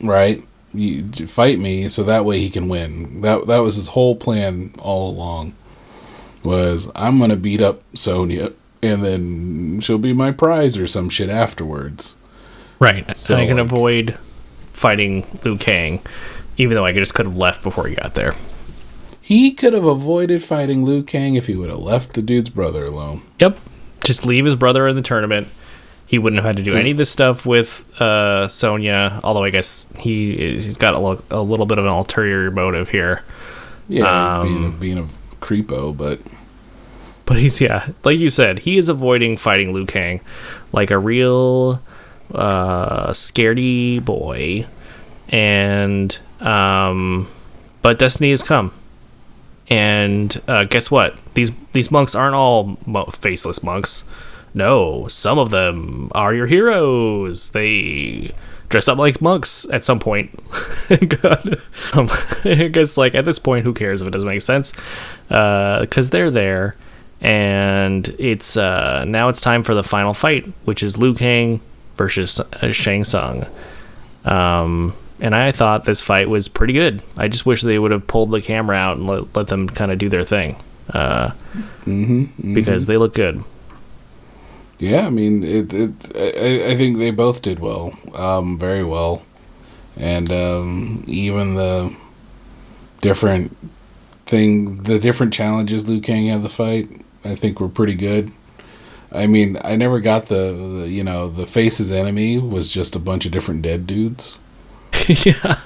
right? You fight me so that way he can win." That that was his whole plan all along. Was I'm gonna beat up Sonya and then she'll be my prize or some shit afterwards. Right. So, and I can like- avoid fighting Liu Kang, even though I just could have left before he got there. He could have avoided fighting Liu Kang if he would have left the dude's brother alone. Yep. Just leave his brother in the tournament. He wouldn't have had to do any of this stuff with uh, Sonya, although I guess he he's got a, lo- a little bit of an ulterior motive here. Yeah, he's being a, Um, being a creepo, but But he's yeah, like you said, he is avoiding fighting Liu Kang like a real uh scaredy boy. And um but destiny has come. And uh guess what? These these monks aren't all mo- faceless monks. No, some of them are your heroes. They dressed up like monks at some point. God. Um, I guess like at this point, who cares if it doesn't make sense? Because they're there, and it's uh, now it's time for the final fight, which is Liu Kang versus uh, Shang Tsung. Um, and I thought this fight was pretty good. I just wish they would have pulled the camera out and let, let them kind of do their thing. Uh, Mhm, Because mhm. they look good. yeah, I mean, it, it, I, I think they both did well, um, very well, and um, even the different thing, the different challenges Liu Kang had to fight, I think were pretty good. I mean, I never got the, the you know the face's enemy was just a bunch of different dead dudes. yeah,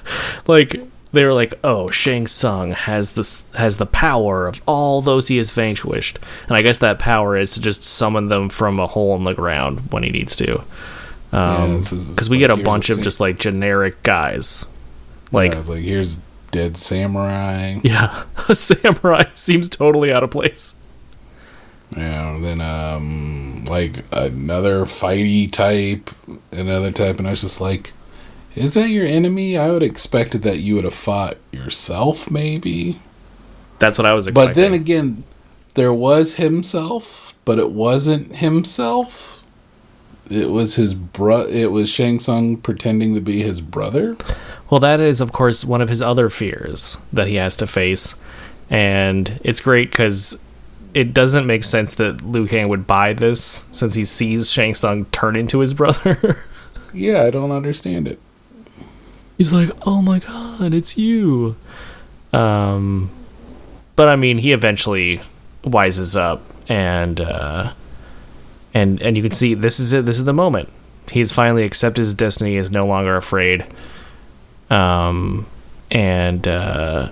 like they were like, "Oh, Shang Tsung has this has the power of all those he has vanquished," and I guess that power is to just summon them from a hole in the ground when he needs to. Yeah, Um, because we like, get a bunch of just like generic guys, like Yeah, like here's dead samurai. yeah, a samurai seems totally out of place. Yeah, then um like another fighty type, another type, and I was just like, Is that your enemy? I would expected that you would have fought yourself, maybe. That's what I was expecting. But then again, there was himself, but it wasn't himself. It was his bro. It was Shang Tsung pretending to be his brother. Well, that is, of course, one of his other fears that he has to face. And it's great because it doesn't make sense that Liu Kang would buy this since he sees Shang Tsung turn into his brother. yeah, I don't understand it. He's like, "Oh my god, it's you." Um, but I mean, he eventually wises up, and uh, and and you can see this is it. This is the moment. He's finally accepted his destiny. Is no longer afraid. Um, and uh,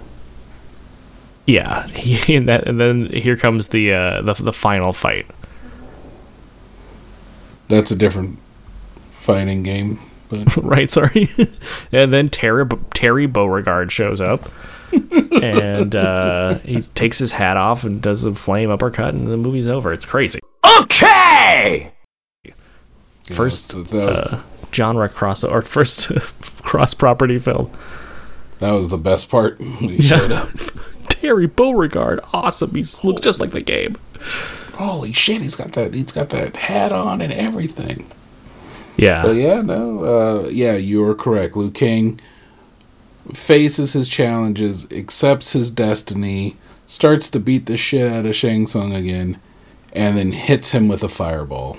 yeah, he, and that, and then here comes the uh, the the final fight. That's a different fighting game, but right, sorry. and then Terry Terry Beauregard shows up, and uh, he takes his hat off and does a flame uppercut, and the movie's over. It's crazy. Okay! First that was- uh, genre cross or first cross property film. that was the best part when he showed up. Terry Beauregard, awesome. He looks just like the game. Holy shit, he's got that. He's got that hat on and everything. Yeah. But yeah, no, uh, yeah, you're correct. Liu Kang faces his challenges, accepts his destiny, starts to beat the shit out of Shang Tsung again, and then hits him with a fireball.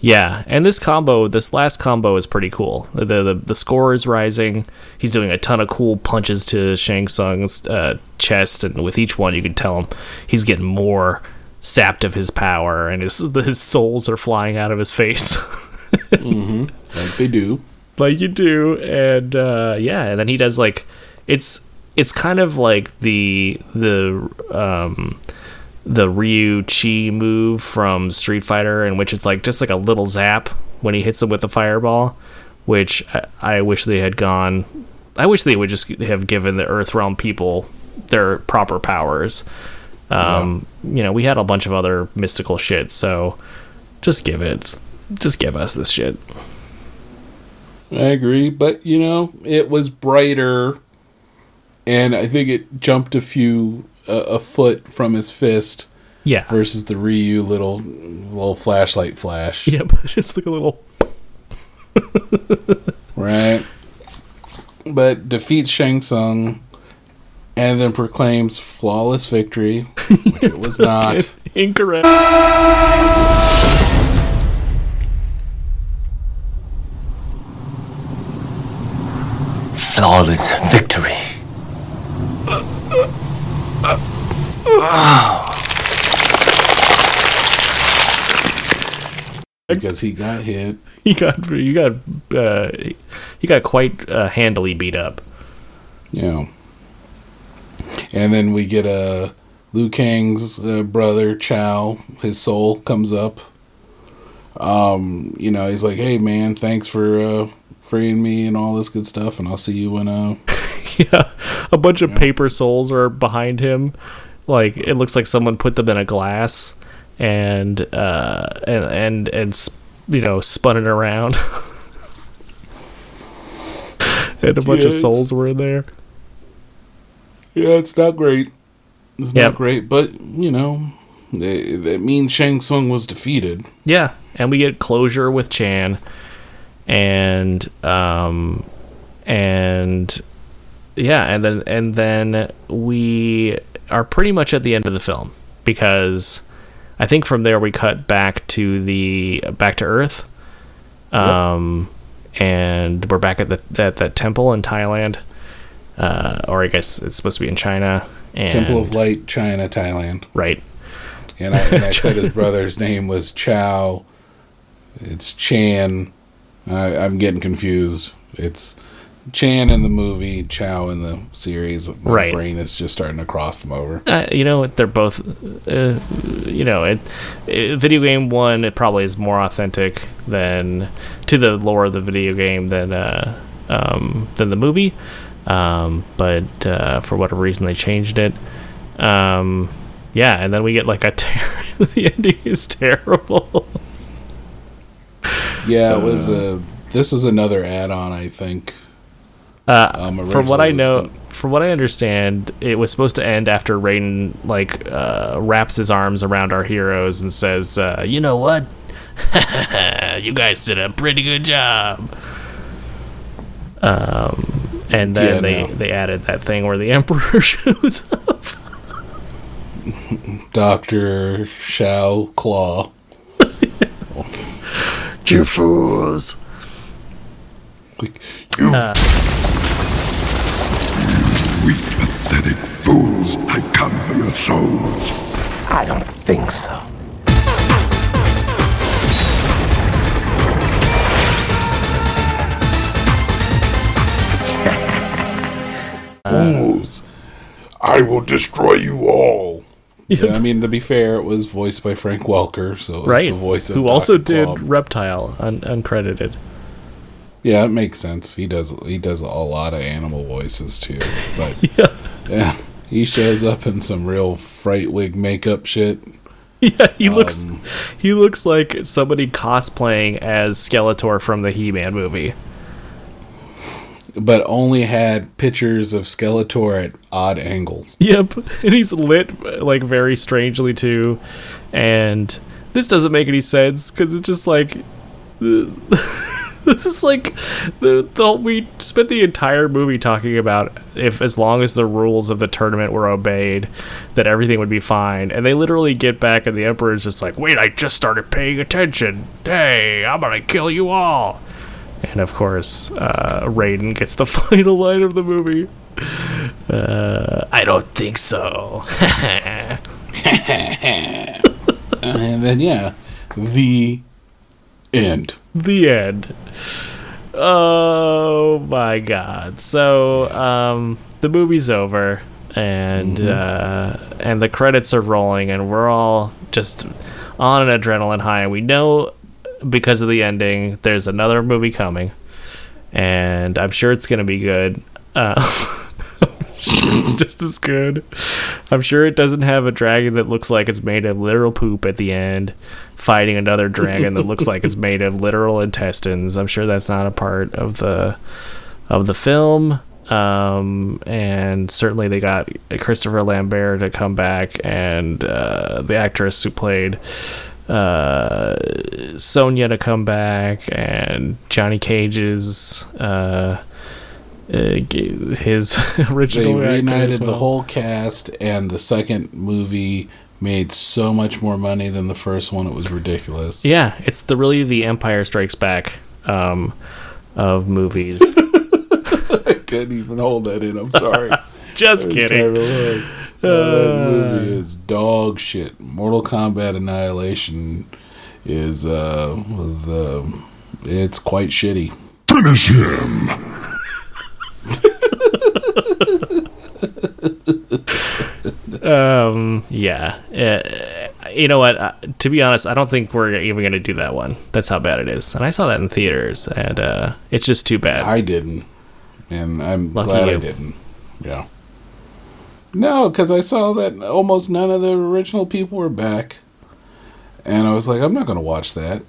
Yeah, and this combo, this last combo is pretty cool. The the, the score is rising. He's doing a ton of cool punches to Shang Tsung's uh, chest, and with each one, you can tell him he's getting more sapped of his power, and his his souls are flying out of his face. mm-hmm. Like they do. like you do and uh yeah and then he does like it's it's kind of like the the um the Ryu Chi move from Street Fighter in which it's like just like a little zap when he hits him with the fireball which I, I wish they had gone I wish they would just have given the Earthrealm people their proper powers. Um you know we had a bunch of other mystical shit so just give it just give us this shit. I agree, but you know, it was brighter, and I think it jumped a few uh, a foot from his fist. Yeah. Versus the Ryu little little flashlight flash. Yeah, just like a little. right. But defeats Shang Tsung, and then proclaims flawless victory, which it was not. Incorrect. Flawless victory. Because he got hit. He got he got uh, he got quite uh, handily beat up. Yeah. And then we get a Liu Kang's uh, brother Chow. His soul comes up. Um, you know, he's like, "Hey, man, thanks for uh, freeing me and all this good stuff, and I'll see you when uh." yeah, a bunch of paper souls are behind him. Like it looks like someone put them in a glass and uh and and and you know spun it around. and a bunch Yeah, of souls were in there. Yeah, it's not great. It's Yep. not great, but you know, it, that means Shang Tsung was defeated. Yeah, and we get closure with Chan, and um, and yeah, and then and then we are pretty much at the end of the film because I think from there we cut back to the back to Earth, um, and we're back at the at that temple in Thailand, uh, or I guess it's supposed to be in China. And Temple of Light, China, Thailand. Right. And I, and I said his brother's name was Chow. It's Chan. I, I'm getting confused. It's Chan in the movie, Chow in the series. My Right. brain is just starting to cross them over. Uh, you know, they're both. Uh, you know, it, it, video game one it probably is more authentic than to the lore of the video game than uh, um, than the movie. Um, but uh, for whatever reason, they changed it. Um, yeah, and then we get like a ter- the ending is terrible. Yeah, it was Uh. a. This was another add-on, I think. Uh, Um, from what I originally it was know, from what I understand, it was supposed to end after Raiden like uh, wraps his arms around our heroes and says, uh, "You know what? you guys did a pretty good job." Um, and then Yeah, they no. they added that thing where the Emperor shows up. Doctor Shao Claw. You fools! You Uh, weak, pathetic fools. I've come for your souls. I don't think so. Fools. I will destroy you all. Yeah, I mean, to be fair, it was voiced by Frank Welker, so it was right? the voice of Who also did Claw. Reptile, un- uncredited. Yeah, it makes sense. He does he does a lot of animal voices too. But yeah. he shows up in some real fright wig makeup shit. Yeah, he looks Um, he looks like somebody cosplaying as Skeletor from the He-Man movie. But only had pictures of Skeletor at odd angles. Yep, and he's lit like very strangely too, and this doesn't make any sense because it's just like this is like the, the we spent the entire movie talking about if as long as the rules of the tournament were obeyed, that everything would be fine, and they literally get back and the emperor's just like, wait, I just started paying attention. Hey, I'm gonna kill you all. And of course, uh, Raiden gets the final line of the movie. Uh, I don't think so. and then yeah, the end. the end. Oh my god. So, um, the movie's over and uh, and the credits are rolling and we're all just on an adrenaline high and we know because of the ending there's another movie coming and I'm sure it's going to be good. Uh, it's just as good. I'm sure it doesn't have a dragon that looks like it's made of literal poop at the end, fighting another dragon that looks like it's made of literal intestines. I'm sure that's not a part of the of the film. Um, and certainly they got Christopher Lambert to come back, and uh, the actress who played uh, Sonya to come back, and Johnny Cage's uh, uh, his original as reunited the whole cast, and the second movie made so much more money than the first one. It was ridiculous. Yeah, it's the really the Empire Strikes Back um, of movies. I couldn't even hold that in. I'm sorry. Just I was kidding. trying real hard. Oh, that Uh. movie is dog shit. Mortal Kombat Annihilation is uh the it's quite shitty. Finish him. um, yeah. Uh, you know what? Uh, to be honest, I don't think we're even going to do that one. That's how bad it is. And I saw that in theaters, and uh, it's just too bad. I didn't, and I'm Lucky glad I didn't. Yeah. No, because I saw that almost none of the original people were back, and I was like, I'm not gonna watch that.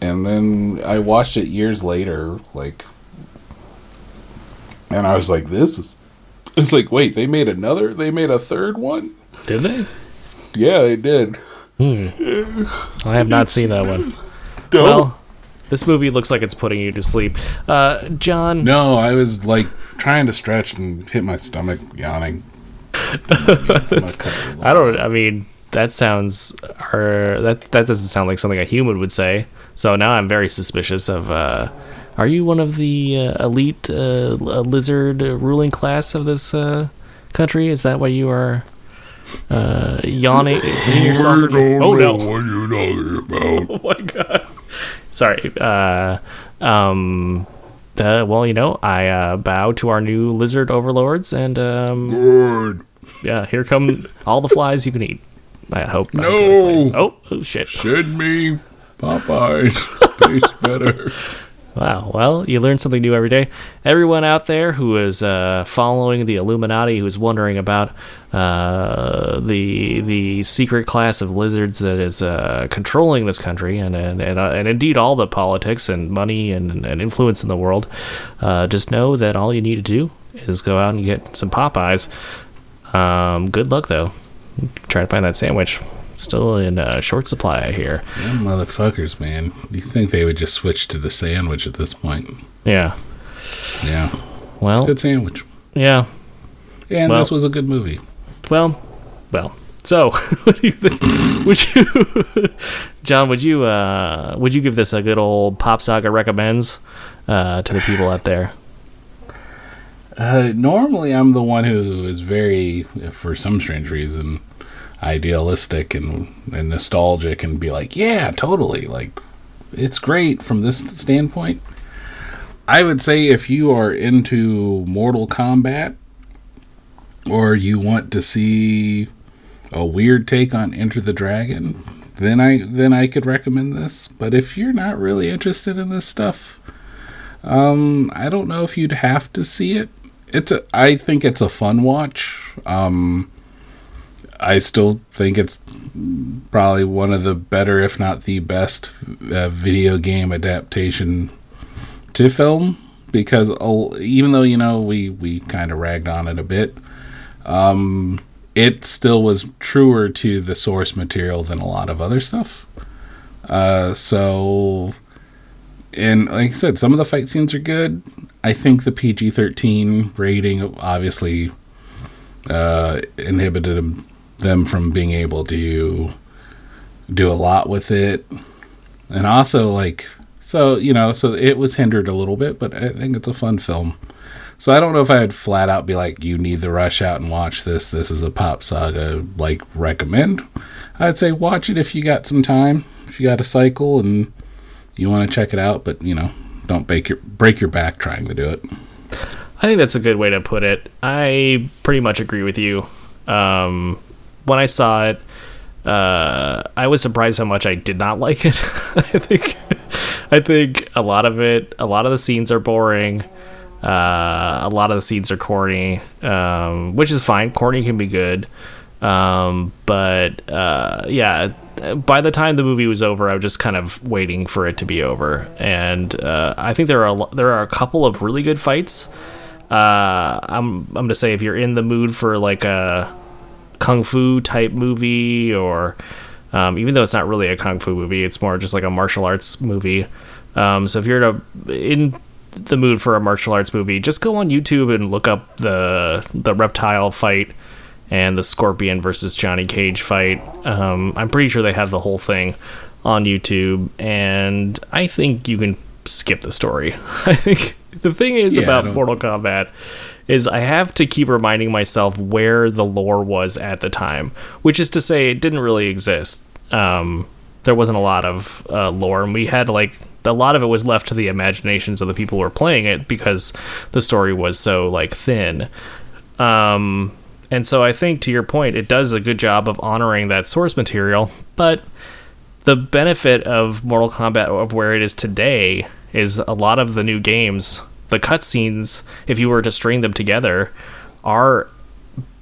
And then I watched it years later, like, and I was like, this is. It's like, wait, they made another? They made a third one? Did they? Yeah, they did. Hmm. I have not seen that one. No. Well, this movie looks like it's putting you to sleep. Uh, John. No, I was like trying to stretch and hit my stomach, yawning. I don't. I mean, that sounds. Or that that doesn't sound like something a human would say. So now I'm very suspicious of. Uh, are you one of the uh, elite uh, lizard ruling class of this uh, country? Is that why you are uh, yawning? in- oh no! what you're talking about. Oh my god! Sorry. Uh, um. Uh, well, you know, I uh, bow to our new lizard overlords, and um, Good. yeah, here come all the flies you can eat. I hope. No. politically- Oh, oh shit. Send me Popeyes. Tastes better. Wow. Well, you learn something new every day. Everyone out there who is uh, following the Illuminati, who's wondering about uh, the the secret class of lizards that is uh, controlling this country and and and, uh, and indeed all the politics and money and, and influence in the world, uh, just know that all you need to do is go out and get some Popeyes. Um, good luck though. Try to find that sandwich. Still in uh, short supply, here. Them motherfuckers, man. You think they would just switch to the sandwich at this point? Yeah. Yeah. Well, It's a good sandwich. Yeah. And Well- this was a good movie. Well, well. So, what do you think? Would you, John? Would you, uh, would you give this a good old Pop Saga recommends uh, to the people out there? Uh, normally, I'm the one who is very, for some strange reason, idealistic and, and nostalgic and be like, yeah, totally. Like, it's great from this standpoint. I would say if you are into Mortal Kombat or you want to see a weird take on Enter the Dragon, then I then I could recommend this. But if you're not really interested in this stuff, um, I don't know if you'd have to see it. It's a, I think it's a fun watch. Um, I still think it's probably one of the better, if not the best, uh, video game adaptation to film because even though you know we we kind of ragged on it a bit, um, it still was truer to the source material than a lot of other stuff. Uh, so, and like I said, some of the fight scenes are good. I think the PG thirteen rating obviously uh, inhibited them, them from being able to do a lot with it, and also like so you know so it was hindered a little bit, but I think it's a fun film. So I don't know if I'd flat out be like, you need to rush out and watch this. This is a pop saga. Like recommend. I'd say watch it if you got some time. If you got a cycle and you want to check it out, but you know, don't break your break your back trying to do it. I think that's a good way to put it. I pretty much agree with you. Um, when I saw it, uh, I was surprised how much I did not like it. I think, I think a lot of it, a lot of the scenes are boring. Uh, a lot of the scenes are corny, um, which is fine. Corny can be good, um, but uh, yeah. By the time the movie was over, I was just kind of waiting for it to be over, and uh, I think there are a, there are a couple of really good fights. Uh, I'm I'm gonna say if you're in the mood for like a kung fu type movie, or um, even though it's not really a kung fu movie, it's more just like a martial arts movie. Um, so if you're in, a, in the mood for a martial arts movie, just go on YouTube and look up the the reptile fight and the scorpion versus Johnny Cage fight. Um, I'm pretty sure they have the whole thing on YouTube, and I think you can skip the story. I think the thing is Yeah, about Mortal Kombat is I have to keep reminding myself where the lore was at the time, which is to say it didn't really exist. Um, there wasn't a lot of uh, lore, and we had like a lot of it was left to the imaginations of the people who were playing it because the story was so like thin. Um, and so I think to your point, it does a good job of honoring that source material, but the benefit of Mortal Kombat of where it is today is a lot of the new games, the cutscenes, if you were to string them together, are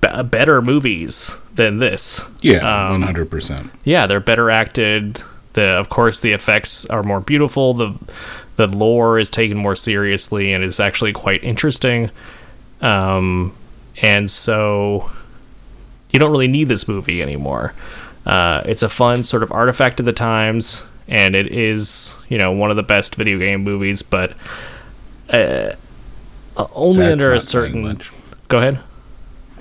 b- better movies than this. Yeah, Um, one hundred percent. yeah, they're better acted. The of course the effects are more beautiful. The the lore is taken more seriously and is actually quite interesting. Um, and so you don't really need this movie anymore. Uh, it's a fun sort of artifact of the times, and it is you know one of the best video game movies, but uh, uh, only That's under a certain. Go ahead.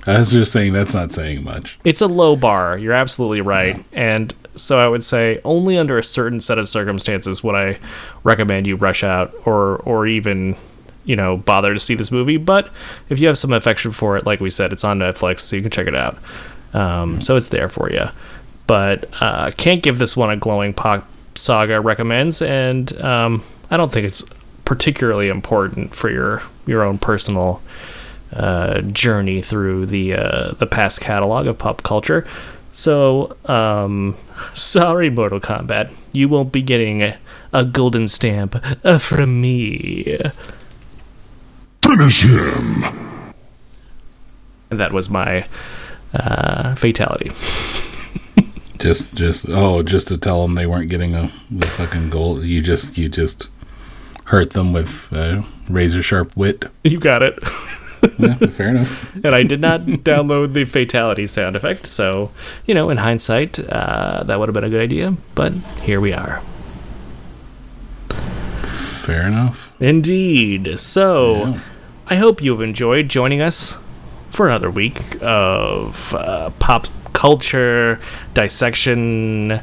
I was just saying that's not saying much. It's a low bar. You're absolutely right. And so I would say only under a certain set of circumstances would I recommend you rush out or or even you know bother to see this movie. But if you have some affection for it, like we said, it's on Netflix, so you can check it out. Um, so it's there for you. But uh, can't give this one a glowing pop saga recommends, and um, I don't think it's particularly important for your your own personal uh, journey through the uh, the past catalog of pop culture. So, um, sorry, Mortal Kombat. You won't be getting a, a golden stamp uh, from me. Finish him. And that was my uh, fatality. Just, just oh, just to tell them they weren't getting a the fucking gold. You just, you just hurt them with uh, razor sharp wit. You got it. Yeah, fair enough. and I did not download the fatality sound effect, so, you know, in hindsight, uh, that would have been a good idea, but here we are. Fair enough. Indeed. So, I hope you've enjoyed joining us for another week of uh, pop culture dissection,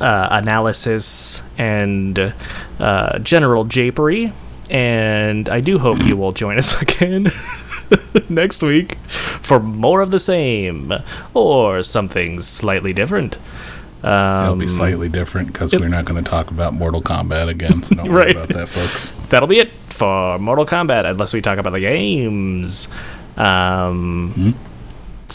uh, analysis, and uh, general japery. And I do hope you will join us again next week for more of the same or something slightly different. Um, It'll be slightly different because we're not going to talk about Mortal Kombat again. So don't Right. worry about that, folks. that'll be it for Mortal Kombat, unless we talk about the games. Um,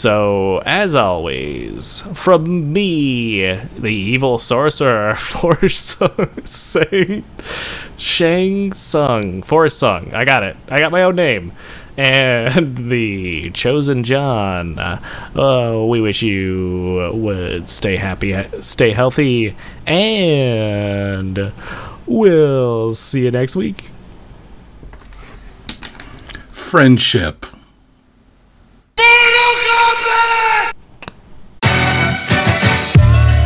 So, as always, from me, the evil sorcerer, Force saying Shang Tsung, Force Sung. I got it. I got my own name. And the chosen John. Uh, we wish you would stay happy, stay healthy, and we'll see you next week. Friendship.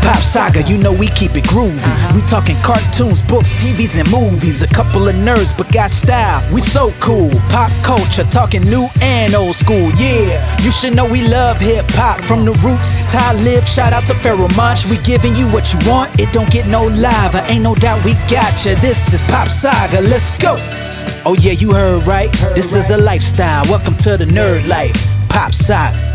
Pop Saga, you know we keep it groovy. We talking cartoons, books, TVs, and movies. A couple of nerds, but got style. We so cool. Pop culture, talking new and old school. Yeah, you should know we love hip hop from the roots. Ty Lib, shout out to Pharoahe Monch. We giving you what you want. It don't get no lava. Ain't no doubt we got ya. This is Pop Saga. Let's go. Oh yeah, you heard right. This is a lifestyle. Welcome to the nerd life. Pop Saga.